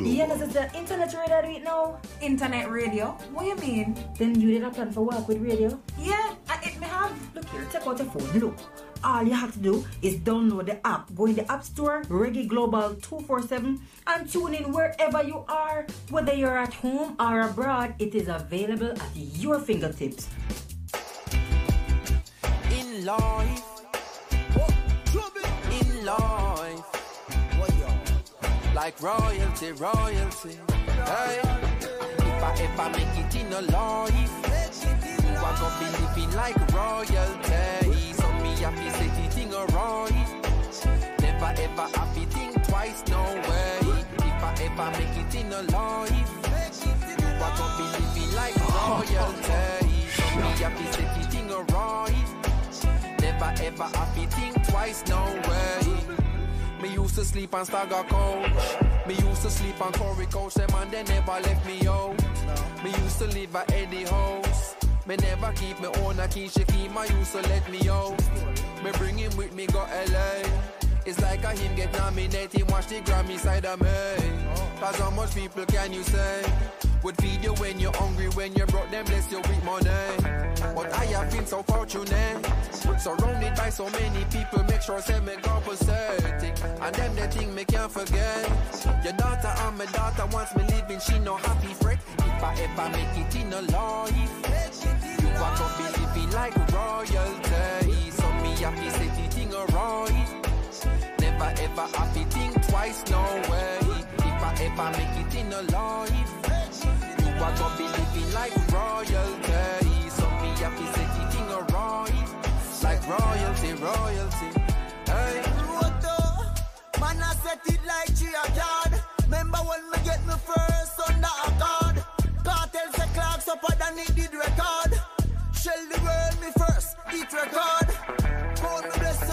Global. Yeah, this is the internet radio do it now. Internet radio? What you mean? Then you did a plan for work with radio? Yeah, I, it may have. Look here, take out your phone. Look. All you have to do is download the app. Go in the App Store, Reggae Global 247, and tune in wherever you are. Whether you're at home or abroad, it is available at your fingertips. In life, in life, like royalty, royalty. Hey, if I ever make it in a life, you are gonna be living like royalty. So me happy set the thing alright. Never ever happy think twice, no way. If I ever make it in a life, you are gonna be living like royalty. So me happy set the thing alright. Never ever happy think twice, no way. Me used to sleep on Stagger Coach. Me used to sleep on Corey Coach. Them and they never left me out. Me used to live at Eddie House. Me never keep me own a key. She keep my used to let me out. Me bring him with me go LA. It's like a him get nominated. Watch the Grammy side of me. Cause how much people can you say? Would feed you when you're hungry, when you're broke, them bless you with money. But I have been so fortunate. Surrounded by so many people, make sure I say me go pathetic. And them the thing me can't forget. Your daughter and my daughter wants me living, she no happy fret. If I ever make it in a life, you are gonna be living like royalty. So me happy say the thing alright. Never ever happy think twice, no way. If I ever make it in a life, you are gonna be living like royalty. So me happy say the thing alright. Like royalty, royalty. Hey. Roto, man, I set it like Gia yard. Remember when me get me first under a guard? Cartels the clocks up than it did record. Shell the world me first, eat record. Call me blessed,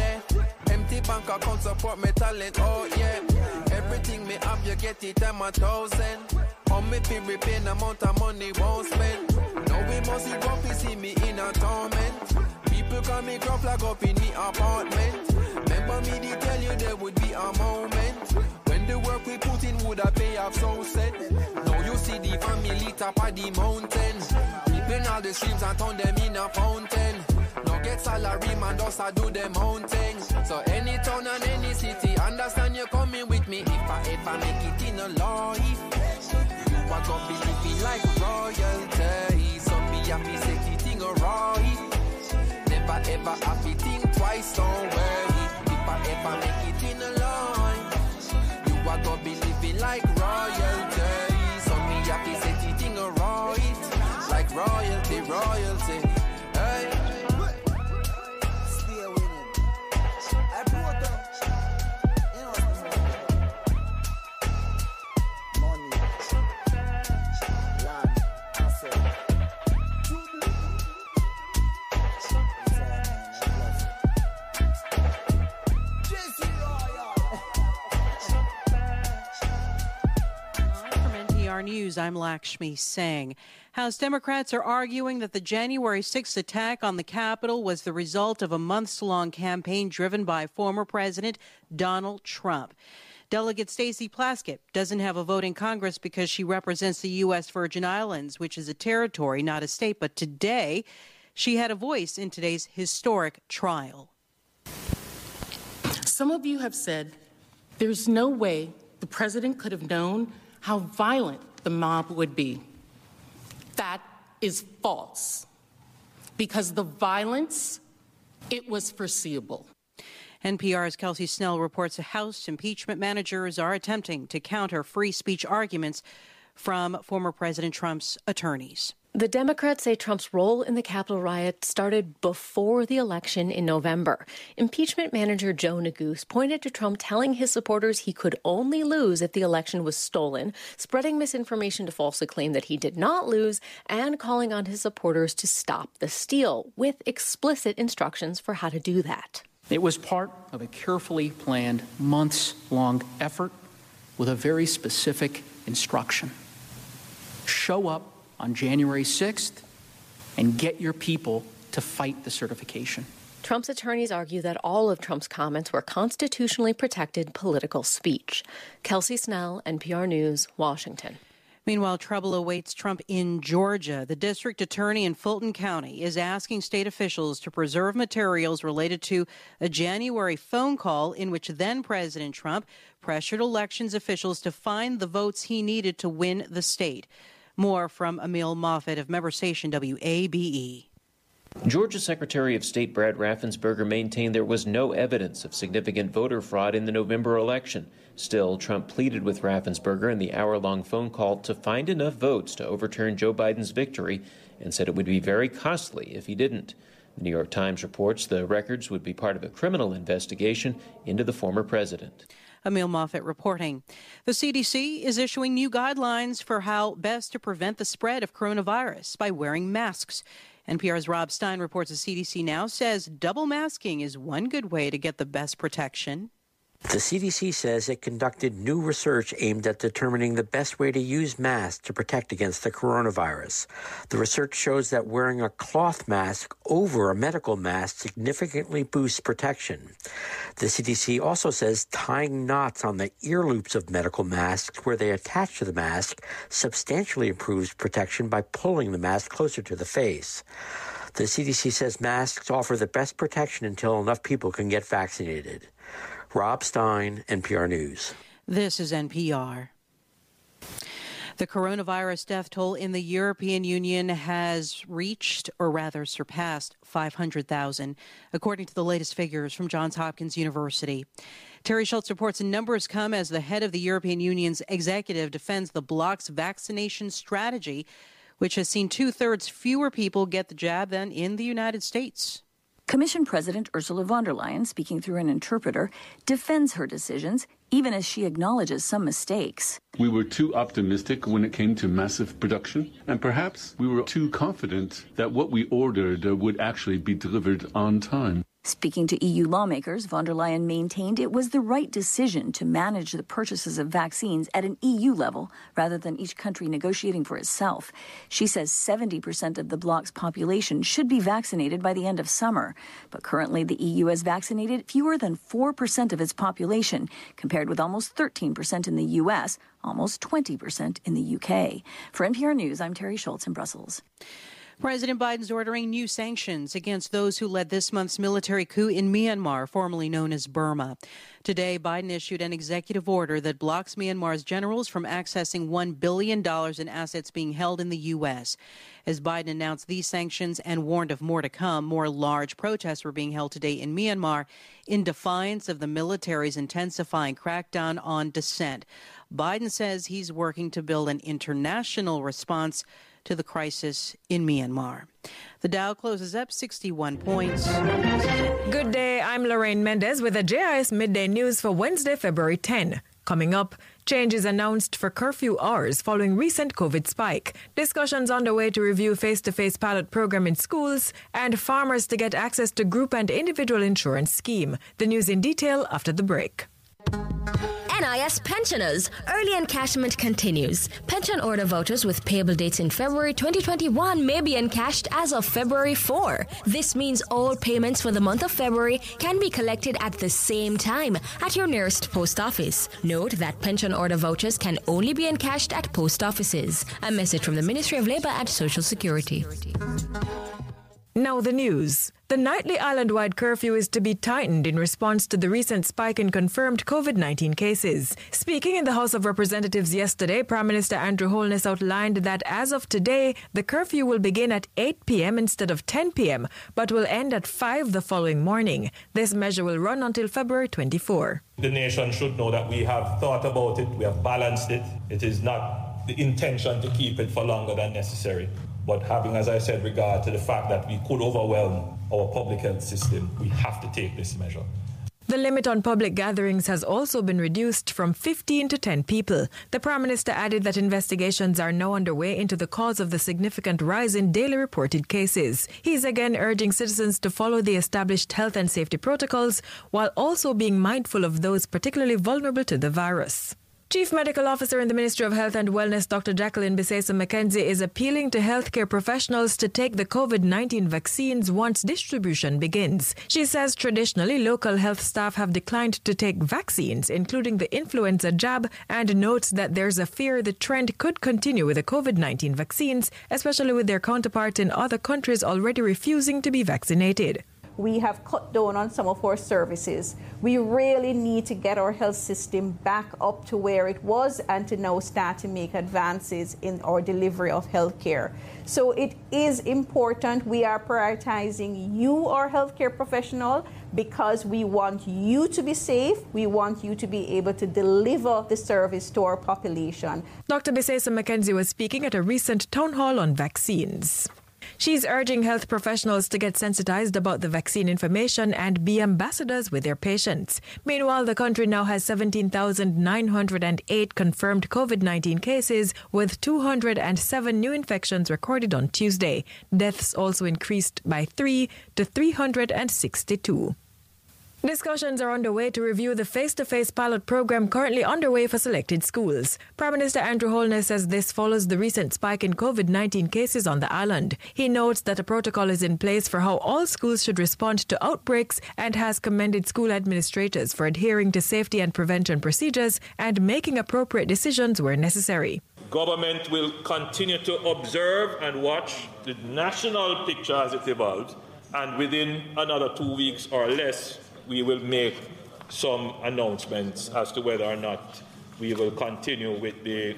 bank account support me talent, oh yeah. Everything me have, you get it, I'm a thousand. On me be repaying amount of money won't spend. Now we must see grumpy see me in a torment. People call me grumpy like up in the apartment. Remember me they tell you there would be a moment when the work we put in would have pay off so set. Now you see the family top of the mountain. Keeping all the streams and turn them in a fountain. No get salary man just I do them own thing. So any town and any city, understand you coming with me if I ever make it in a life. You are gonna be living like royalty. So be happy say the thing right. Never ever happy think twice, don't worry. If I ever make it in a line, you are gonna be living like royalty. So me happy say the thing right. Like royalty, royalty. News, I'm Lakshmi Singh. House Democrats are arguing that the January 6th attack on the Capitol was the result of a months long campaign driven by former President Donald Trump. Delegate Stacey Plaskett doesn't have a vote in Congress because she represents the U.S. Virgin Islands, which is a territory, not a state. But today, she had a voice in today's historic trial. Some of you have said there's no way the president could have known how violent the mob would be. That is false. Because the violence, it was foreseeable. NPR's Kelsey Snell reports House impeachment managers are attempting to counter free speech arguments from former President Trump's attorneys. The Democrats say Trump's role in the Capitol riot started before the election in November. Impeachment manager Joe Neguse pointed to Trump telling his supporters he could only lose if the election was stolen, spreading misinformation to falsely claim that he did not lose, and calling on his supporters to stop the steal, with explicit instructions for how to do that. It was part of a carefully planned, months long effort with a very specific instruction show up on January 6th and get your people to fight the certification. Trump's attorneys argue that all of Trump's comments were constitutionally protected political speech. Kelsey Snell, NPR News, Washington. Meanwhile, trouble awaits Trump in Georgia. The district attorney in Fulton County is asking state officials to preserve materials related to a January phone call in which then President Trump pressured elections officials to find the votes he needed to win the state. More from Emil Moffatt of member station WABE. Georgia Secretary of State Brad Raffensperger maintained there was no evidence of significant voter fraud in the November election. Still, Trump pleaded with Raffensperger in the hour long phone call to find enough votes to overturn Joe Biden's victory and said it would be very costly if he didn't. The New York Times reports the records would be part of a criminal investigation into the former president. Emil Moffatt reporting. The CDC is issuing new guidelines for how best to prevent the spread of coronavirus by wearing masks. NPR's Rob Stein reports the CDC now says double masking is one good way to get the best protection. The CDC says it conducted new research aimed at determining the best way to use masks to protect against the coronavirus. The research shows that wearing a cloth mask over a medical mask significantly boosts protection. The CDC also says tying knots on the ear loops of medical masks where they attach to the mask substantially improves protection by pulling the mask closer to the face. The CDC says masks offer the best protection until enough people can get vaccinated. Rob Stein, NPR News. This is NPR. The coronavirus death toll in the European Union has reached, or rather surpassed, 500,000, according to the latest figures from Johns Hopkins University. Teri Schultz reports numbers come as the head of the European Union's executive defends the bloc's vaccination strategy, which has seen two thirds fewer people get the jab than in the United States. Commission President Ursula von der Leyen, speaking through an interpreter, defends her decisions, even as she acknowledges some mistakes. We were too optimistic when it came to massive production, and perhaps we were too confident that what we ordered would actually be delivered on time. Speaking to EU lawmakers, von der Leyen maintained it was the right decision to manage the purchases of vaccines at an EU level rather than each country negotiating for itself. She says 70% of the bloc's population should be vaccinated by the end of summer. But currently, the EU has vaccinated fewer than 4% of its population, compared with almost 13% in the US, almost 20% in the UK. For NPR News, I'm Teri Schultz in Brussels. President Biden's ordering new sanctions against those who led this month's military coup in Myanmar, formerly known as Burma. Today, Biden issued an executive order that blocks Myanmar's generals from accessing $1 billion in assets being held in the U.S. As Biden announced these sanctions and warned of more to come, more large protests were being held today in Myanmar in defiance of the military's intensifying crackdown on dissent. Biden says he's working to build an international response to the crisis in Myanmar. The Dow closes up 61 points. Good day, I'm Lorraine Mendez with the JIS Midday News for Wednesday, February 10. Coming up, changes announced for curfew hours following recent COVID spike. Discussions underway to review face-to-face pilot program in schools and farmers to get access to group and individual insurance scheme. The news in detail after the break. NIS pensioners. Early encashment continues. Pension order voters with payable dates in February 2021 may be encashed as of February 4. This means all payments for the month of February can be collected at the same time at your nearest post office. Note that pension order vouchers can only be encashed at post offices. A message from the Ministry of Labor and Social Security. Now the news. The nightly island wide curfew is to be tightened in response to the recent spike in confirmed COVID 19 cases. Speaking in the House of Representatives yesterday, Prime Minister Andrew Holness outlined that as of today, the curfew will begin at 8 p.m. instead of 10 p.m., but will end at 5 the following morning. This measure will run until February 24. The nation should know that we have thought about it, we have balanced it. It is not the intention to keep it for longer than necessary. But having, as I said, regard to the fact that we could overwhelm our public health system, we have to take this measure. The limit on public gatherings has also been reduced from 15 to 10 people. The Prime Minister added that investigations are now underway into the cause of the significant rise in daily reported cases. He's again urging citizens to follow the established health and safety protocols while also being mindful of those particularly vulnerable to the virus. Chief Medical Officer in the Ministry of Health and Wellness, Dr. Jacqueline Bisasor-McKenzie, is appealing to healthcare professionals to take the COVID 19 vaccines once distribution begins. She says traditionally local health staff have declined to take vaccines, including the influenza jab, and notes that there's a fear the trend could continue with the COVID 19 vaccines, especially with their counterparts in other countries already refusing to be vaccinated we have cut down on some of our services. We really need to get our health system back up to where it was and to now start to make advances in our delivery of healthcare. So it is important we are prioritizing you, our healthcare professional, because we want you to be safe. We want you to be able to deliver the service to our population. Dr. Bisasor-McKenzie was speaking at a recent town hall on vaccines. She's urging health professionals to get sensitized about the vaccine information and be ambassadors with their patients. Meanwhile, the country now has 17,908 confirmed COVID 19 cases, with 207 new infections recorded on Tuesday. Deaths also increased by 3 to 362. Discussions are underway to review the face to face pilot program currently underway for selected schools. Prime Minister Andrew Holness says this follows the recent spike in COVID 19 cases on the island. He notes that a protocol is in place for how all schools should respond to outbreaks and has commended school administrators for adhering to safety and prevention procedures and making appropriate decisions where necessary. Government will continue to observe and watch the national picture as it evolves, and within another two weeks or less, we will make some announcements as to whether or not we will continue with the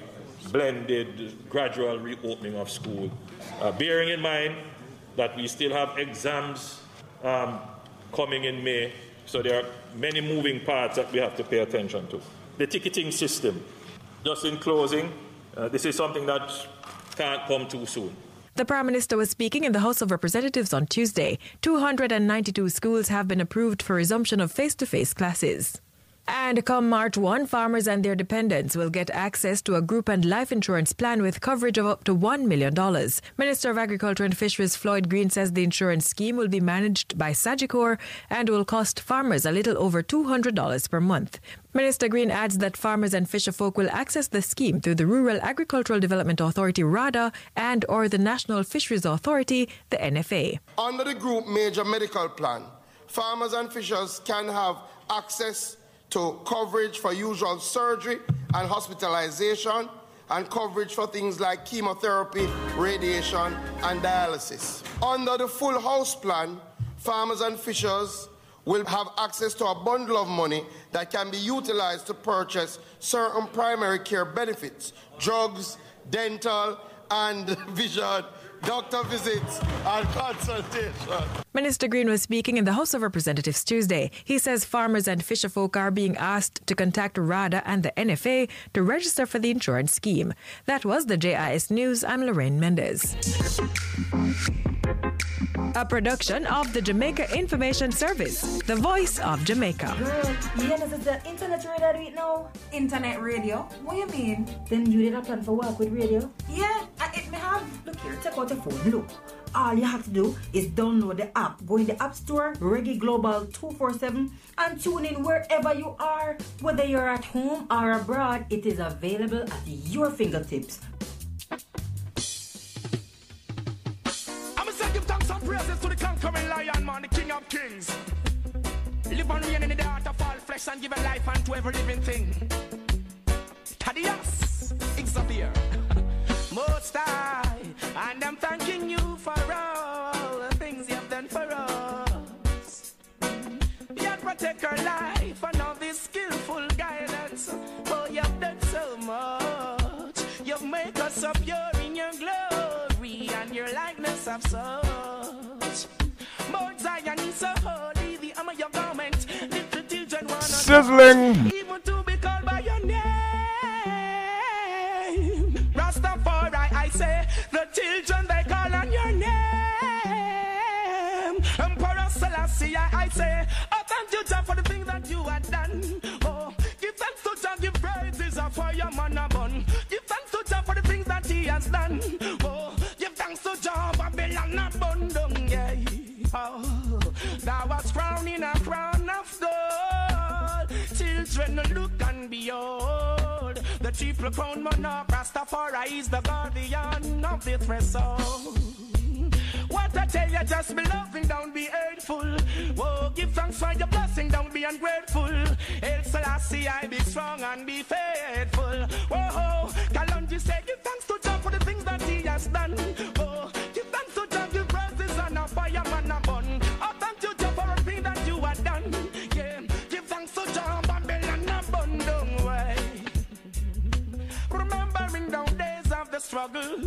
blended, gradual reopening of school. Uh, bearing in mind that we still have exams um, coming in May, so there are many moving parts that we have to pay attention to. The ticketing system. Just in closing, uh, this is something that can't come too soon. The Prime Minister was speaking in the House of Representatives on Tuesday. 292 schools have been approved for resumption of face to face classes. And come March 1, farmers and their dependents will get access to a group and life insurance plan with coverage of up to $1 million. Minister of Agriculture and Fisheries Floyd Green says the insurance scheme will be managed by Sagicor and will cost farmers a little over $200 per month. Minister Green adds that farmers and fisherfolk will access the scheme through the Rural Agricultural Development Authority RADA and or the National Fisheries Authority, the NFA. Under the group major medical plan, farmers and fishers can have access to coverage for usual surgery and hospitalization, and coverage for things like chemotherapy, radiation, and dialysis. Under the full house plan, farmers and fishers will have access to a bundle of money that can be utilized to purchase certain primary care benefits, drugs, dental, and vision doctor visits and consultation. Minister Green was speaking in the House of Representatives Tuesday. He says farmers and fisherfolk are being asked to contact RADA and the NFA to register for the insurance scheme. That was the JIS News. I'm Lorraine Mendez. A production of the Jamaica Information Service, the voice of Jamaica. Girl, you this is the internet radio do it now? Internet radio? What you mean? Then you did a plan for work with radio? Yeah, I, it may have. Look here, take out your phone. Look. All you have to do is download the app. Go in the App Store, Reggae Global 247, and tune in wherever you are. Whether you're at home or abroad, it is available at your fingertips. Conquering lion, man, the king of kings. Live and reign in the heart of all flesh and give a life unto every living thing. Tadias, Xavier, Most High, and I'm thanking you for all the things you've done for us. You protect our life and all this skillful guidance. Oh, you've done so much. You've made us up pure in your glory and your likeness of such. Mount Zion is so holy, the arm of your garment. Little children wanna Sizzling. Even to be called by your name. Rastafari, I say, the children they call on your name. Emperor Selassie, I say, oh thank you Jah for the things that you have done. Oh, give thanks to Jah, give praises uh, for your man. Give thanks to Jah for the things that he has done. Oh, thou was crowned in a crown of gold. Children, look and behold. The triple crown monarch, Rastafari is the guardian of the threshold. What I tell you, just be loving, don't be hateful. Whoa, give thanks for your blessing, don't be ungrateful. El Selassie, I be strong and be faithful. Whoa, Kalonji say, give thanks to Jah for the things that he has done. Oh, the struggle.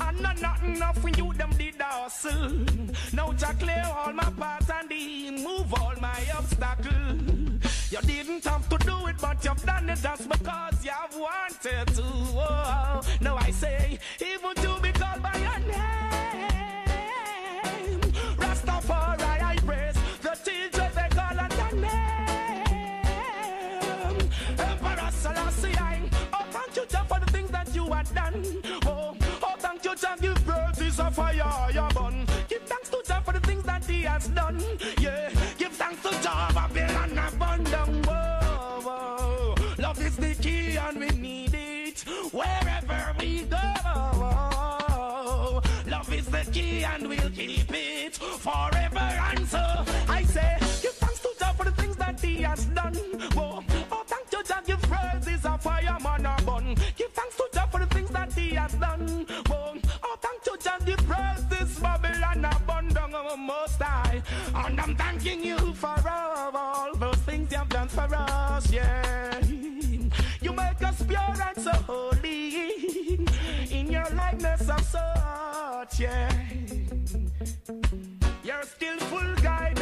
And not nothing enough when you them did the hustle. Now to clear all my paths and he move all my obstacles. You didn't have to do it, but you've done it just because you have wanted to. Oh, oh, now I say, even to be called by your name. Have done. Oh, oh, thank you, Jah, give praises of fire, your bun. Give thanks to Jah for the things that he has done. Yeah, give thanks to Jah, Babylon abundant. Whoa, whoa. Love is the key and we need it wherever we go. Love is the key and we'll keep it forever. And so I say, give thanks to Jah for the things that he has done. Whoa, Most High. And I'm thanking you for all, those things you've done for us, yeah. You make us pure and so holy in your likeness of sort, yeah. You're still full guidance.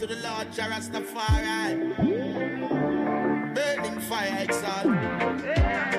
to the Lord Jarastafari. Burning fire exalt.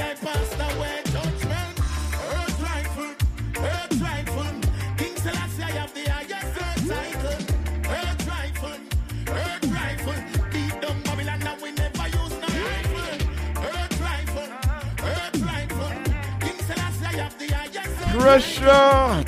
I passed away judgment. Earth rightful, earth rightful. King Selassie, I have the highest earth title. Earth rightful, earth rightful. Deep down Babylon, and we never use no rifle. Earth rightful, earth rightful. King Selassie, I have the highest. Russia.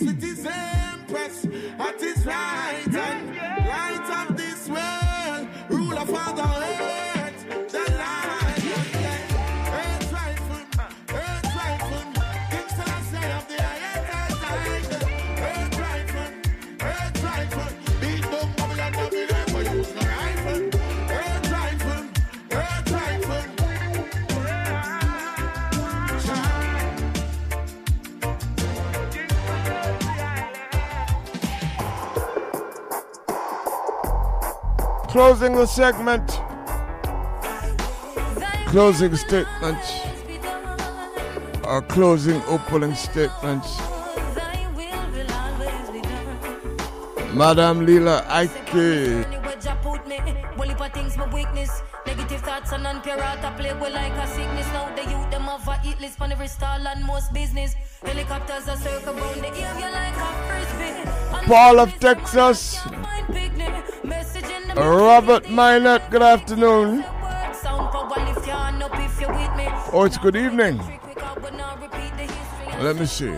It is Empress at his right hand. Closing the segment. Closing statements. Our closing opening statements. Madam Leela Ike. Negative thoughts non-pirata play well like a sickness. Them on most business. Helicopters are circle a. Paul of Texas. Robert Minot, good afternoon. Oh, it's good evening. Let me see.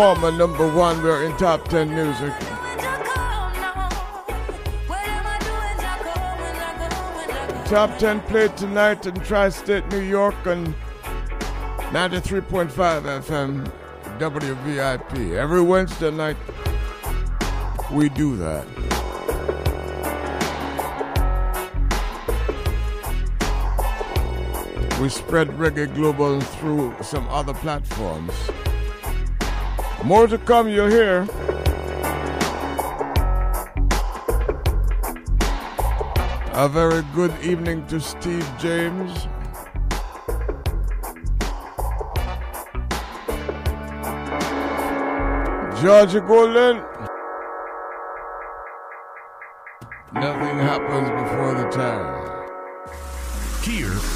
Former number one, we're in top 10 music. Top 10 played tonight in Tri State, New York on 93.5 FM WVIP. Every Wednesday night, we do that. We spread Reggae Global through some other platforms. More to come, you'll hear. A very good evening to Steve James. Georgia Golden. Nothing happens before the time.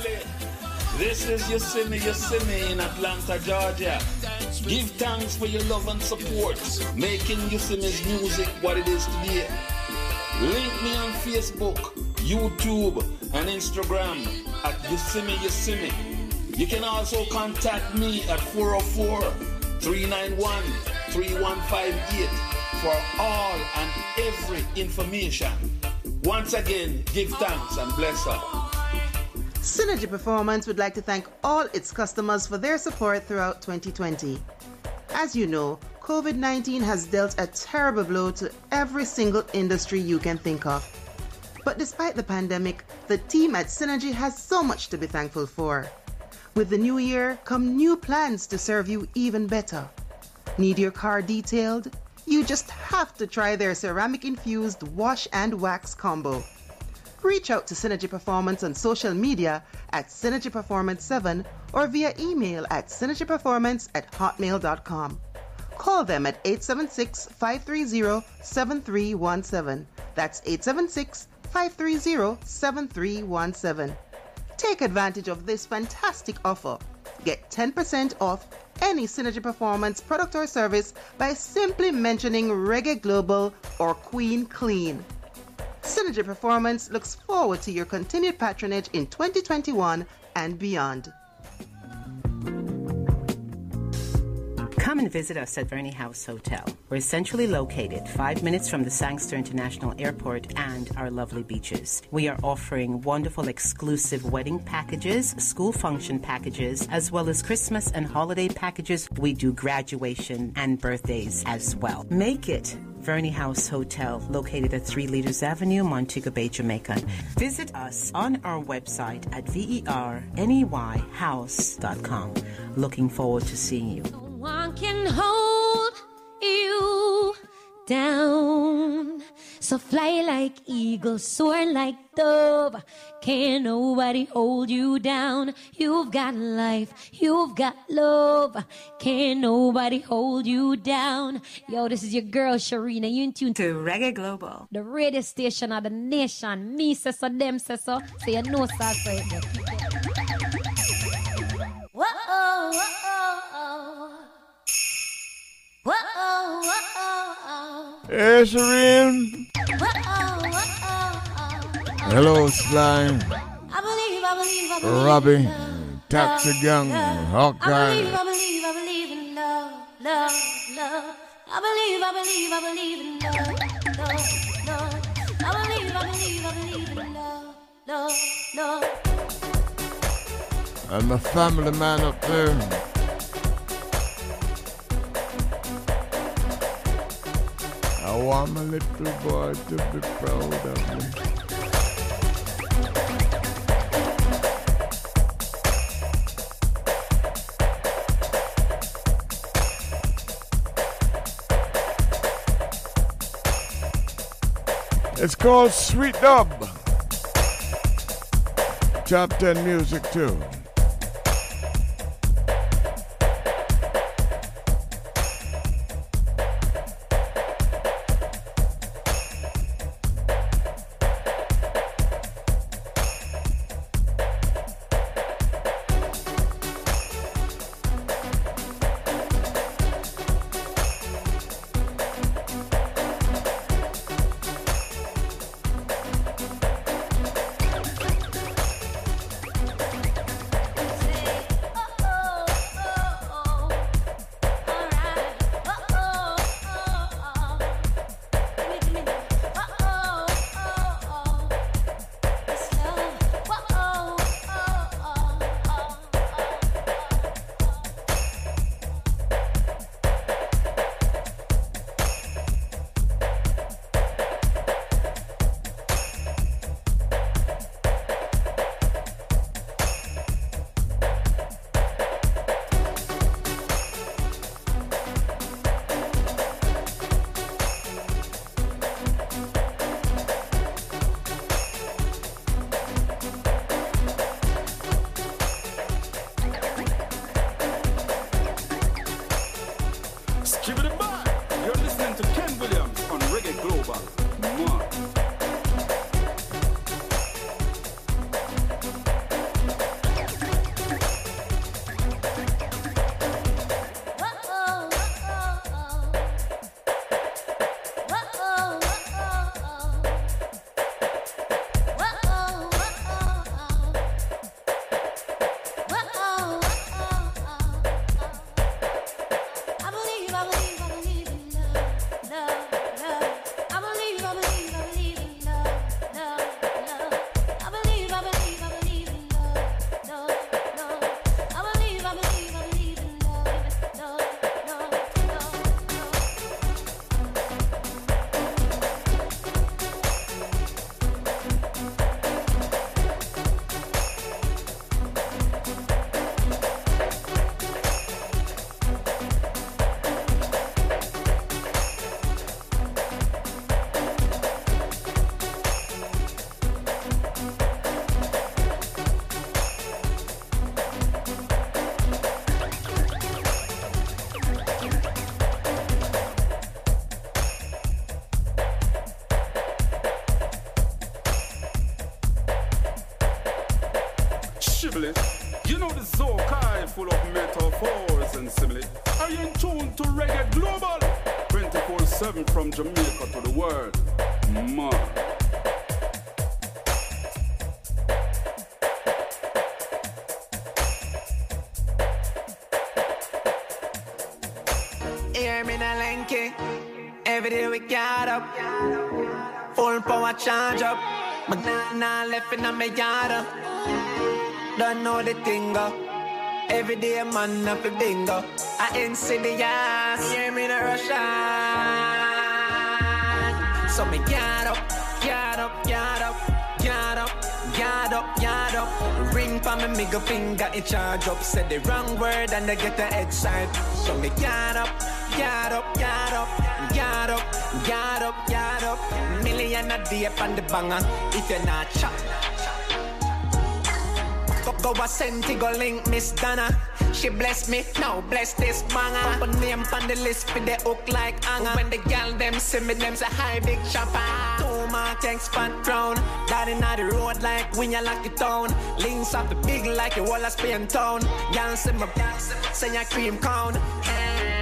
Family. This is Yosemite Yosemite in Atlanta, Georgia. Give thanks for your love and support, making Yosemite's music what it is today. Link me on Facebook, YouTube, and Instagram at Yosemite Yosemite. You can also contact me at 404 391 3158 for all and every information. Once again, give thanks and bless her. Synergy Performance would like to thank all its customers for their support throughout 2020. As you know, COVID 19 has dealt a terrible blow to every single industry you can think of. But despite the pandemic, the team at Synergy has so much to be thankful for. With the new year come new plans to serve you even better. Need your car detailed? You just have to try their ceramic infused wash and wax combo. Reach out to Synergy Performance on social media at Synergy Performance 7 or via email at synergyperformance at hotmail.com. Call them at 876 530 7317. That's 876 530 7317. Take advantage of this fantastic offer. Get 10% off any Synergy Performance product or service by simply mentioning Reggae Global or Queen Clean. Synergy Performance looks forward to your continued patronage in 2021 and beyond. Come and visit us at Verney House Hotel. We're centrally located, five minutes from the Sangster International Airport and our lovely beaches. We are offering wonderful exclusive wedding packages, school function packages, as well as Christmas and holiday packages. We do graduation and birthdays as well. Make it Verney House Hotel, located at 3 Leaders Avenue, Montego Bay, Jamaica. Visit us on our website at verneyhouse.com. Looking forward to seeing you. you down. So fly like eagle, soar like dove. Can't nobody hold you down. You've got life, you've got love. Can't nobody hold you down. Yo, this is your girl Sharina. You in tune to Reggae Global, the radio station of the nation. Me says so, them says so. So you know, so I say. Whoa, whoa, whoa. Whoa. Hello, Slime. I believe, I believe, I believe. Robbie. Taxi Gang. I believe, I believe, I believe in love, love, love. I believe, I believe, I believe in love, love, love. I believe, I believe, I believe in love, love, love. I'm a family man up there. I want my little boy to be proud of me. It's called Sweet Dub. Top 10 music too. 24-7 from Jamaica to the world. Lanky. Every day we got up. Full power charge up. My nah left in my yard. Uh. Don't know the thing go. Every day man up a bingo. I insidious. Hear me na Russian. So me get up, get up, get up, get up. Yard up, yard up. Ring for me middle finger, it charge up. Said the wrong word and I get the head side. So me yard up, yard up, yard up, yard up, yard up, yard up. Million a day on the banger. If you're not chop. Go, a senti, go link Miss Donna. She bless me, now bless this banger. Put name on the list for the hook like hanger. When the gal them see me, them say hi big chopper. Two tanks fan crown. Daddy in the road like when you lock it down. Links up the big like a wall of Spain town. Gal see me, say your cream cone.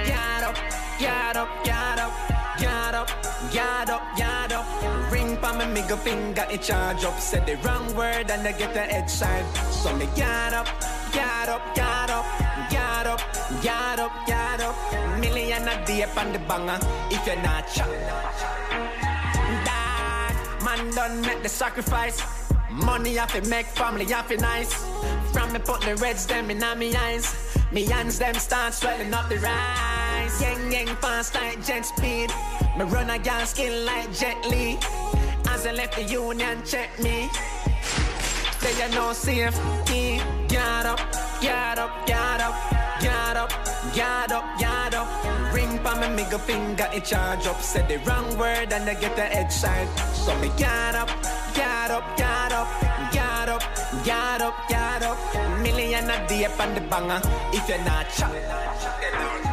Yard up, yard up, yard up. Yard up, yard up, yard up. Ring pa me middle finger, it charge up. Said the wrong word and I get the head side. So me yard up, yard up, yard up, yard up, yard up, yard up. Million a day on the banger if you're not chop. Dad, man done make the sacrifice. Money I to make family I to nice. From me put the reds them in me eyes. Me hands them start swelling up the rise. Yang yang fast like jet speed. Me run a gal skin like Jet Li. As I left the union, check me. There you no safety. Get up, get up, get up, get up, get up, get up. Ring pa me middle finger, it charge up. Said the wrong word and I get the head side. So me get up, get up, get up, get up, get up, get up. Million a day on the banger if you're not chop.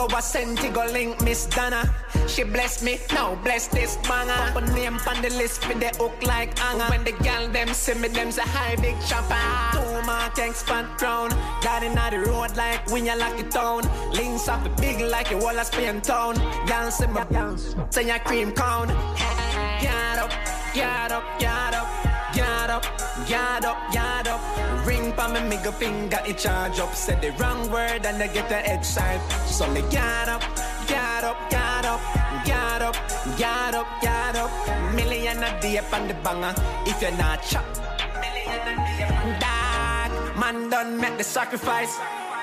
Go a senti, go link Miss Donna. She bless me, now bless this banger. Put name on the list for the hook like hanger. When the gal them see me, them say hi big chopper. Two more tanks fan crown. Got in the road like when you lock it down. Links up the big like a wall of Spain town. Gal see me, say your cream cone. Get up, get up, get up. Yard up, yard up, yard up. Ring pa me middle finger, it charge up. Said the wrong word and I get the head side. So me yard up, yard up, yard up, yard up, yard up, yard up. Million a day on the banger if you're not chop. Dad, man done make the sacrifice.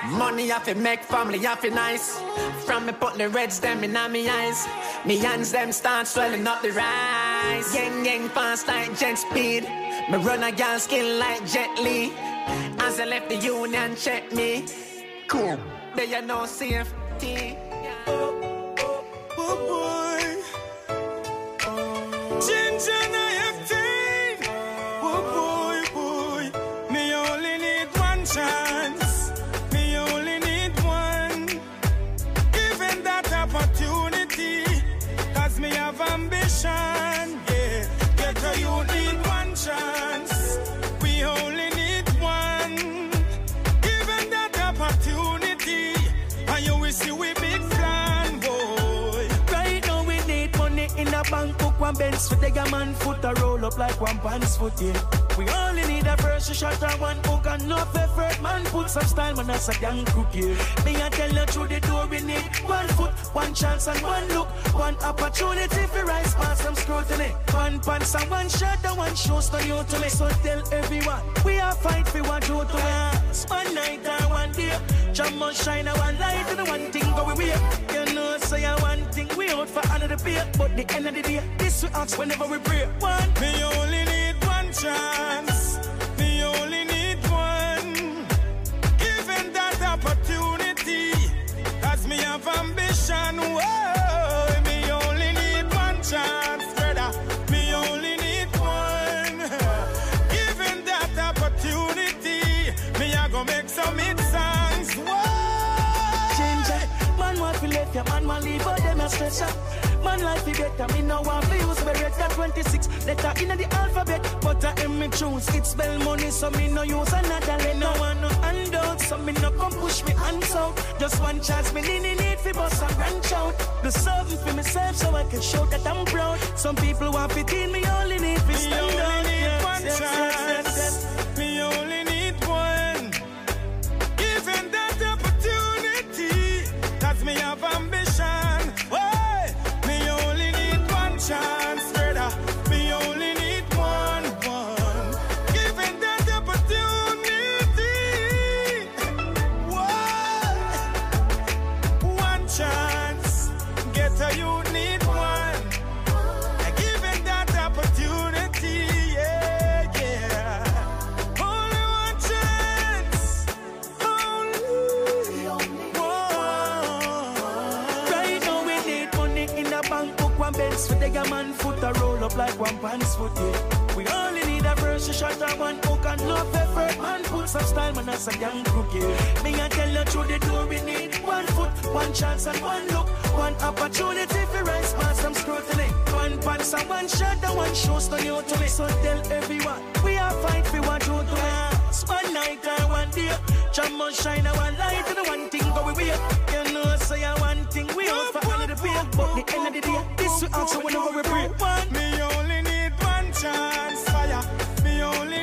Money have to make family have to nice. From me put the reds them in me eyes. Me hands them start swelling up the rise. Yang yang fast like jet speed. Me run a gal skin like Jet Li. As I left the union, check me. Cool. There you no safety. Oh, oh, oh, Ginger one Benz for the man foot a roll up like one pants foot, yeah. We only need a first shot or one hook and enough effort, man. Put some style, man, that's a young crook, yeah. Me I tell you through the door, we need one foot, one chance and one look, one opportunity for rise past some scrutiny. One pants and one shirt and one shoes to you to me. So tell everyone, we are fight for what you to us. One night or one day, jam must shine a one light and one thing go we You know, say a one thing we out for another beer, but the end of the day, this we ask whenever we pray. One, Me only need one chance. Me only need one. Given that opportunity, me have ambition. Whoa, me only need one chance, brother. Me only need one. Given that opportunity, me go make some songs. Whoa. change it. Man want to man want leave, but them a stress up. Man life be better, me no want to use beretta 26 letter in the alphabet, but I am me choose. It spell money, so me no use another letter. No one no handout, so me no come push me hands out. Just one chance, me need need fi bust and branch out. Do something for myself, so I can show that I'm proud. Some people want fit in, me only need fi Me stand only out. need Yes, one yes, yes, yes, chance. Me only need one. Given that opportunity, cause me have ambition. Up like one pants foot yeah. We only need a verse shot or one hook and love effort man put some style man as a young crook yeah. Me I tell you through the door we need one foot, one chance and one look, one opportunity for rise past some scrutiny. One pants and one shirt and one to you to me. So tell everyone we are fight for what you do. One night or one day, Jam must shine a one light and the one thing go we wait. You know, say a one thing we out for all of the pain. But the end of the day, this we also whenever we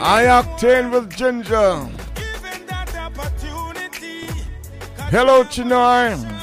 I octane with ginger. given that opportunity. Hello, Chinoy.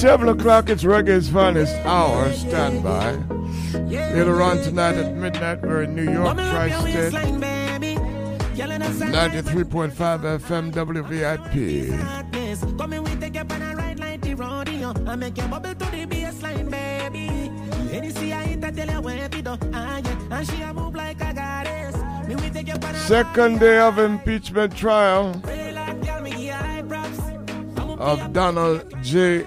7 o'clock, it's reggae's finest hour. Stand by. Later on tonight at midnight, we're in New York, Tri State. 93.5 FM WVIP. Come in, we take up on a ride like the rodeo. I make you bubble to the baseline, baby. Any see I hit, tell you where to do. Ah, and she a move like a goddess. Me, we take up Second day of impeachment trial Pray like girl, me give high props. of Donald J.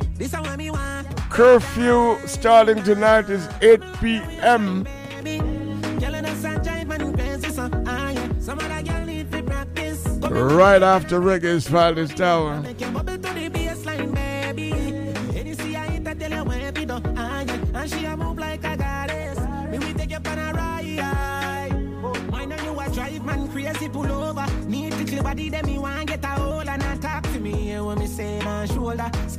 This me want. curfew starting tonight is 8 p.m. Right after the sunshine, man,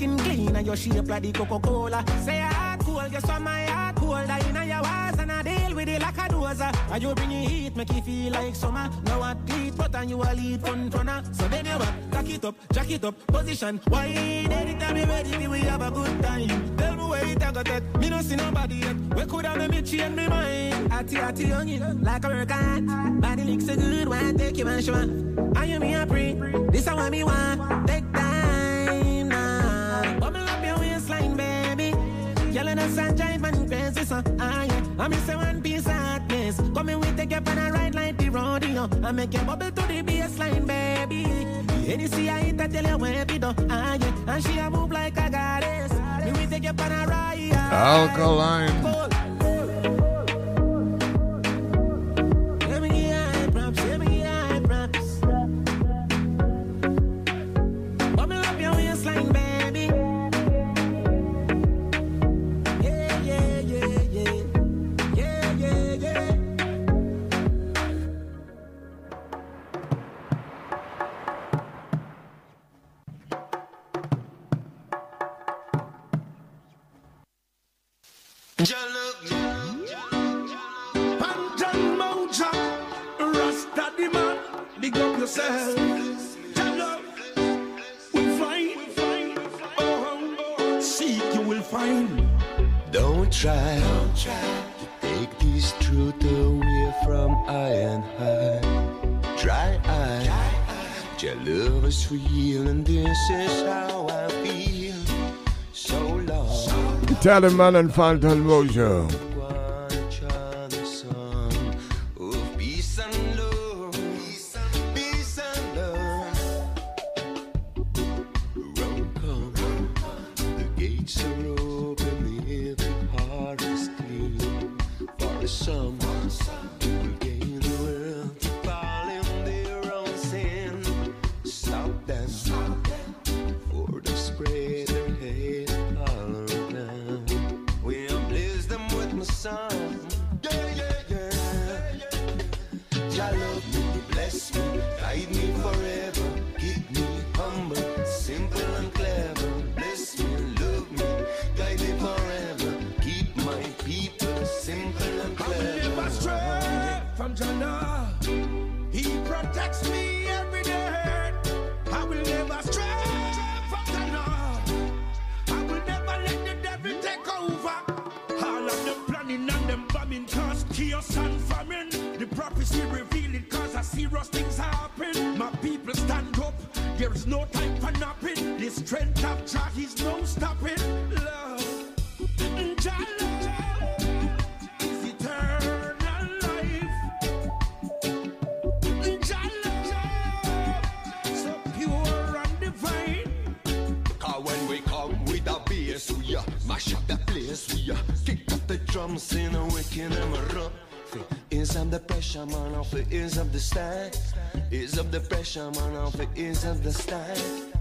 Skin clean and your shape like the Coca-Cola. Say your heart cold, guess what my heart colder. In your walls and I deal with it like a dozer. And you bring your heat, make you feel like summer. Now I lead, but and you a lead front runner. So then you back, cock it up, jack it up, position. Why anytime you ready, we have a good time. Tell me where it a got it. Me no see nobody yet. Where could I make me change my mind? Atty atty on you, like a workout. Body looks so good, why I take you and show? Are you me a pre? This I want me want. Take time In the sunshine, man, crazy so. Ah yeah, I miss a one piece of hotness. Come in, we take you on a ride like the rodeo. I make you bubble to the baseline, baby. Any see I hit, I tell you where to do. Ah yeah, and she a move like a goddess. Me we take you on a ride. Alkaline. Is real, and this is how I feel. So long. Italian man and Phantom Mojo. Is of the pressure, man. Of it is of the. No,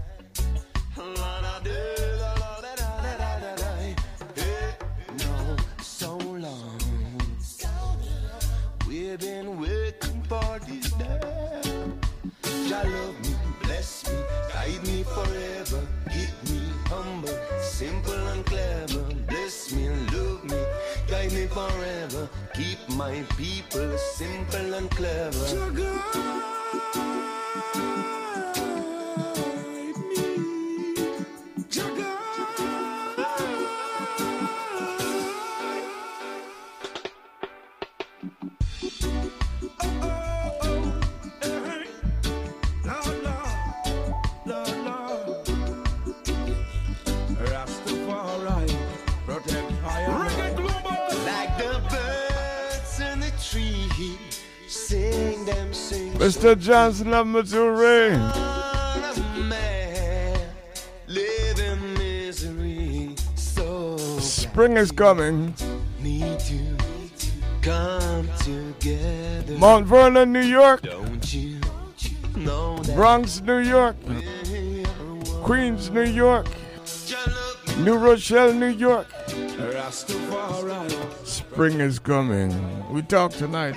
Mr. Johnson of Missouri. Spring is coming. Need to come together. Mount Vernon, New York. Bronx, New York. Queens, New York. New Rochelle, New York. Spring is coming. We talk tonight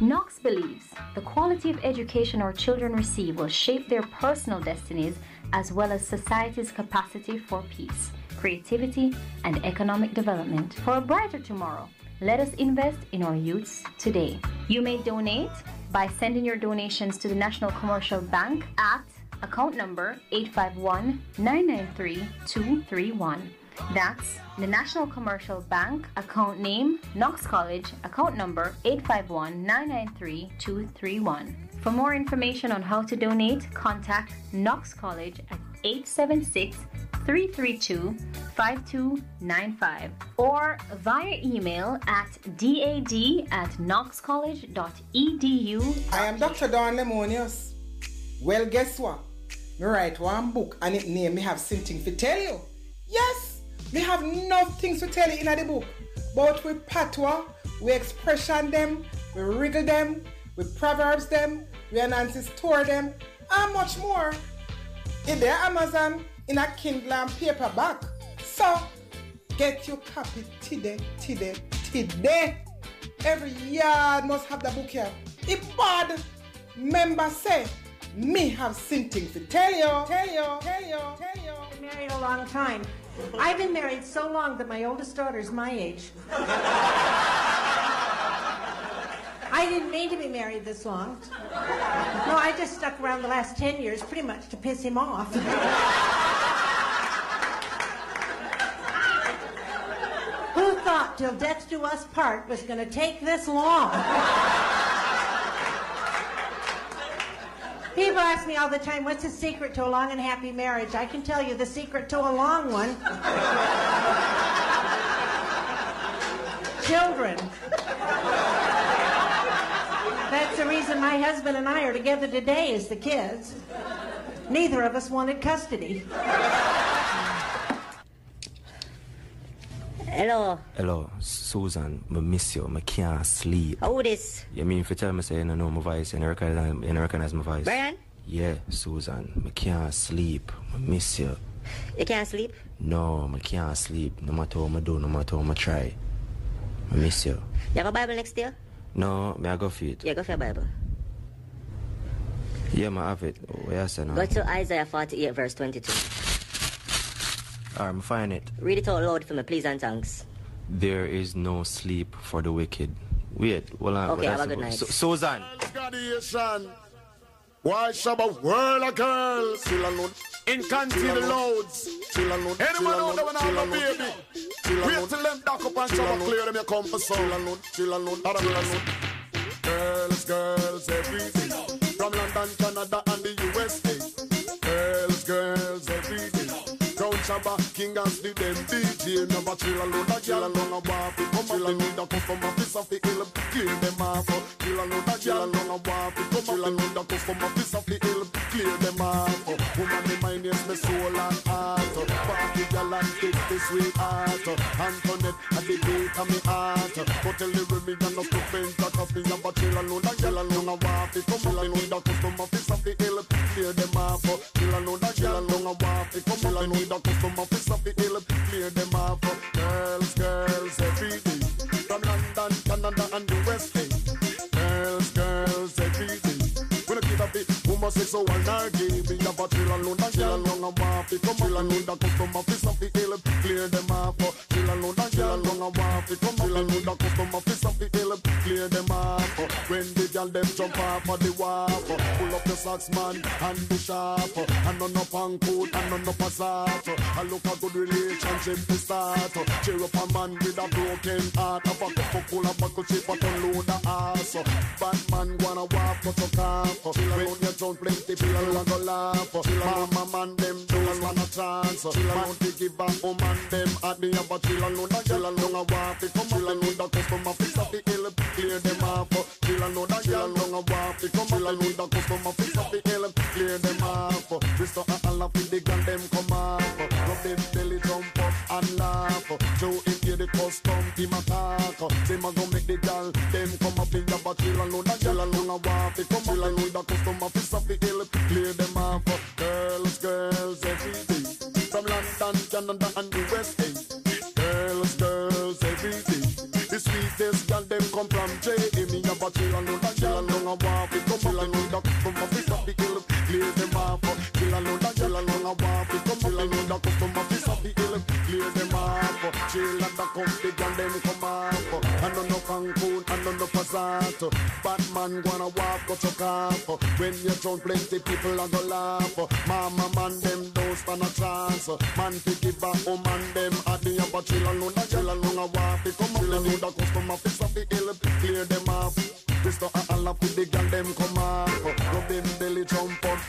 Knox believes the quality of education our children receive will shape their personal destinies as well as society's capacity for peace, creativity, and economic development. For a brighter tomorrow, let us invest in our youths today. You may donate by sending your donations to the National Commercial Bank at account number 851 993 231. That's the National Commercial Bank, account name Knox College, account number 851-993-231. For more information on how to donate, contact Knox College at 876-332-5295 or via email at dad at knoxcollege.edu. I am Dr. Don Lemonius. Well, guess what? Me write one book and it name me have something to tell you. Yes! Me have enough things to tell you in the book. But we patois, we expression them, we wriggle them, we proverbs them, we announce store them, and much more. In their Amazon, in a Kindle and paperback. So, get your copy today, today, today. Every yard must have the book here. If bad, member say, me have something to tell you, tell you, tell you, tell you. Married a long time. I've been married so long that my oldest daughter's my age. I didn't mean to be married this long. No, I just stuck around the last 10 years pretty much to piss him off. Who thought till death do us part was going to take this long? People ask me all the time, what's the secret to a long and happy marriage? I can tell you the secret to a long one. Children. That's the reason my husband and I are together today is the kids. Neither of us wanted custody. Hello. Hello, Susan. I miss you. I can't sleep. Who this? You mean if you tell me say you don't know my voice, you don't recognize, you don't recognize my voice? Brian? Yeah, Susan. I can't sleep. I miss you. You can't sleep? No, I can't sleep. No matter what I do, no matter what I try. I miss you. You have a Bible next to you? No, may I go for it? Yeah, go for your Bible. Yeah, I have it. Oh, Where you say now? Go to Isaiah 48, verse 22. Alright, I'm find it. Read it out loud for me, please, and thanks. There is no sleep for the wicked. Wait, hold on. Okay, what have a that's good night. Su- Susan. Graduation. Why shabba world of girls? Chill alone. In country the loads. Chill alone. Anyone out there when I'm a baby? Wait till them dock up and shabba clear them your compass. Chill alone. Chill alone. Chill alone. Girls, girls, every day. From London, Canada, and the USA. Girls, girls, every day. Crown Shabba, King and the them DJ Never chill alone, a girl alone a it Come up, they need a customer, piece of the hill Clear them off, chill alone, a girl alone a it Come up, they need a customer, piece of the hill Clear them off, woman, me mind is me soul and heart. Party girl and take the sweet heart. Antoinette, at the gate of me heart. But tell the women, know, to bend that up in your chill alone, a girl alone a it Come up, they need a customer, piece of the hill Clear them off, chill alone, a girl alone a it Come up, they need a customer, piece of the hill Clear them off, girls, girls, every day. From London, Canada and the West End. Girls, girls, every day. We don't give a bit, woman say so and I give. Me a chill alone, a girl alone a walk it Come up, chill alone, the customer, piece of the hill Clear them off, chill alone, a girl alone a walk it Come up, chill alone, the customer, piece of the hill Clear them off, when the girl them jump off of the wharf Pull up the socks man and the sharp And none up on coat and none up a I look a good relationship to start. Cheer up a man with a broken heart. A cup full of buckle chip unload the ass. Bad man wanna walk but you can't. When you drunk plenty people a go laugh. Mama man them don't want a chance Man to give a woman them at the upper chill alone. A girl alone. a walk it come chill alone. the customer fix up the hill Clear them off Chill alone. A girl alone. a walk it come chill alone. the customer fix up the hill Clear them off. Restore a laugh with the gun them come off. Rub them belly jump up and laugh. Joe in here the custom team attack Them a go make the girl them come up in but chill alone a girl alone a walk it come chill alone the customer fix up the hill Clear them off. Girls, girls every day From London, Canada and the End. Girls, girls every day The sweetest girl them come from J. Me a a alone Passat Batman gonna walk go chuck off When you drunk plenty people are gonna laugh. Mama man them don't stand a chance. Man to give a woman them at the upper chill alone a girl alone a walk it come chill alone the customer fix up the hill Clear them off Restore a laugh with the girl them come off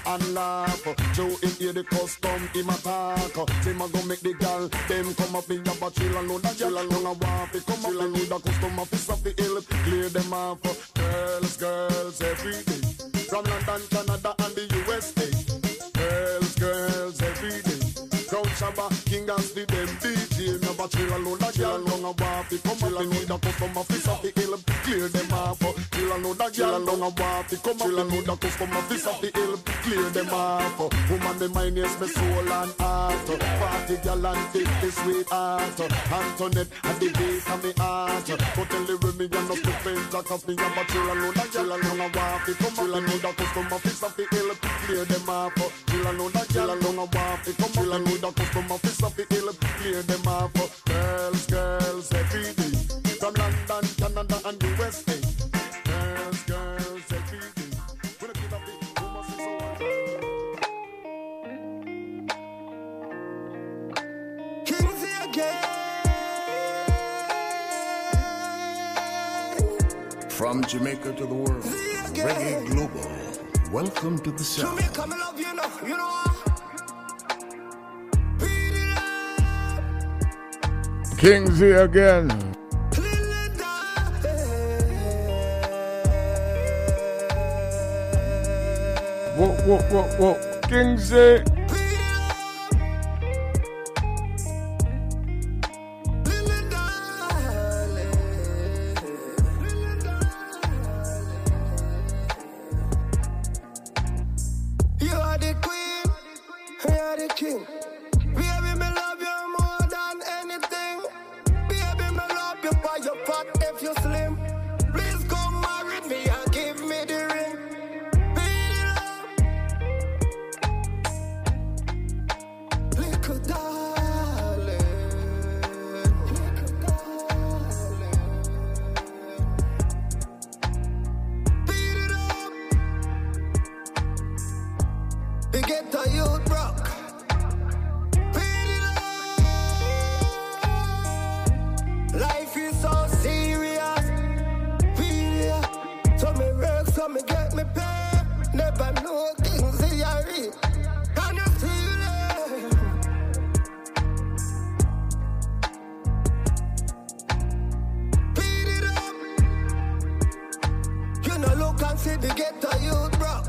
and laugh. Joe in here the custom him attack Him a go make the girl them come up in your chill alone a girl alone a walk it come chill alone the customer fix up the hill Clear them off. Girls, girls every day. From London, Canada and the USA Girls, girls every day. Crown Shabba, King and the them DJ. Never chill alone, that girl long a waffy. Come up and need a customer fist of the hill, clear them off. Chill alone, that girl long a waffy. Come up and need a customer fist of the hill, clear them off. Woman, the mind is my soul and heart. Party girl and take the sweetheart. Antoinette, and the base of me heart. Go tell the women you're not the friends, cause me have a chill alone, that girl long a waffy. Come up and need a customer fist of the hill, clear them off. Chill alone, that girl long a waffy. Come up and need a customer fist of the hill, clear them off. Girls, girls, every day. From London, Canada, and USA. Girls, From Jamaica to the world, Reggae Global. Welcome to the South. Jamaica, me love you know, you know. Kingsy again. Whoa, whoa, whoa, whoa. Kingsy. You see the get youth rock.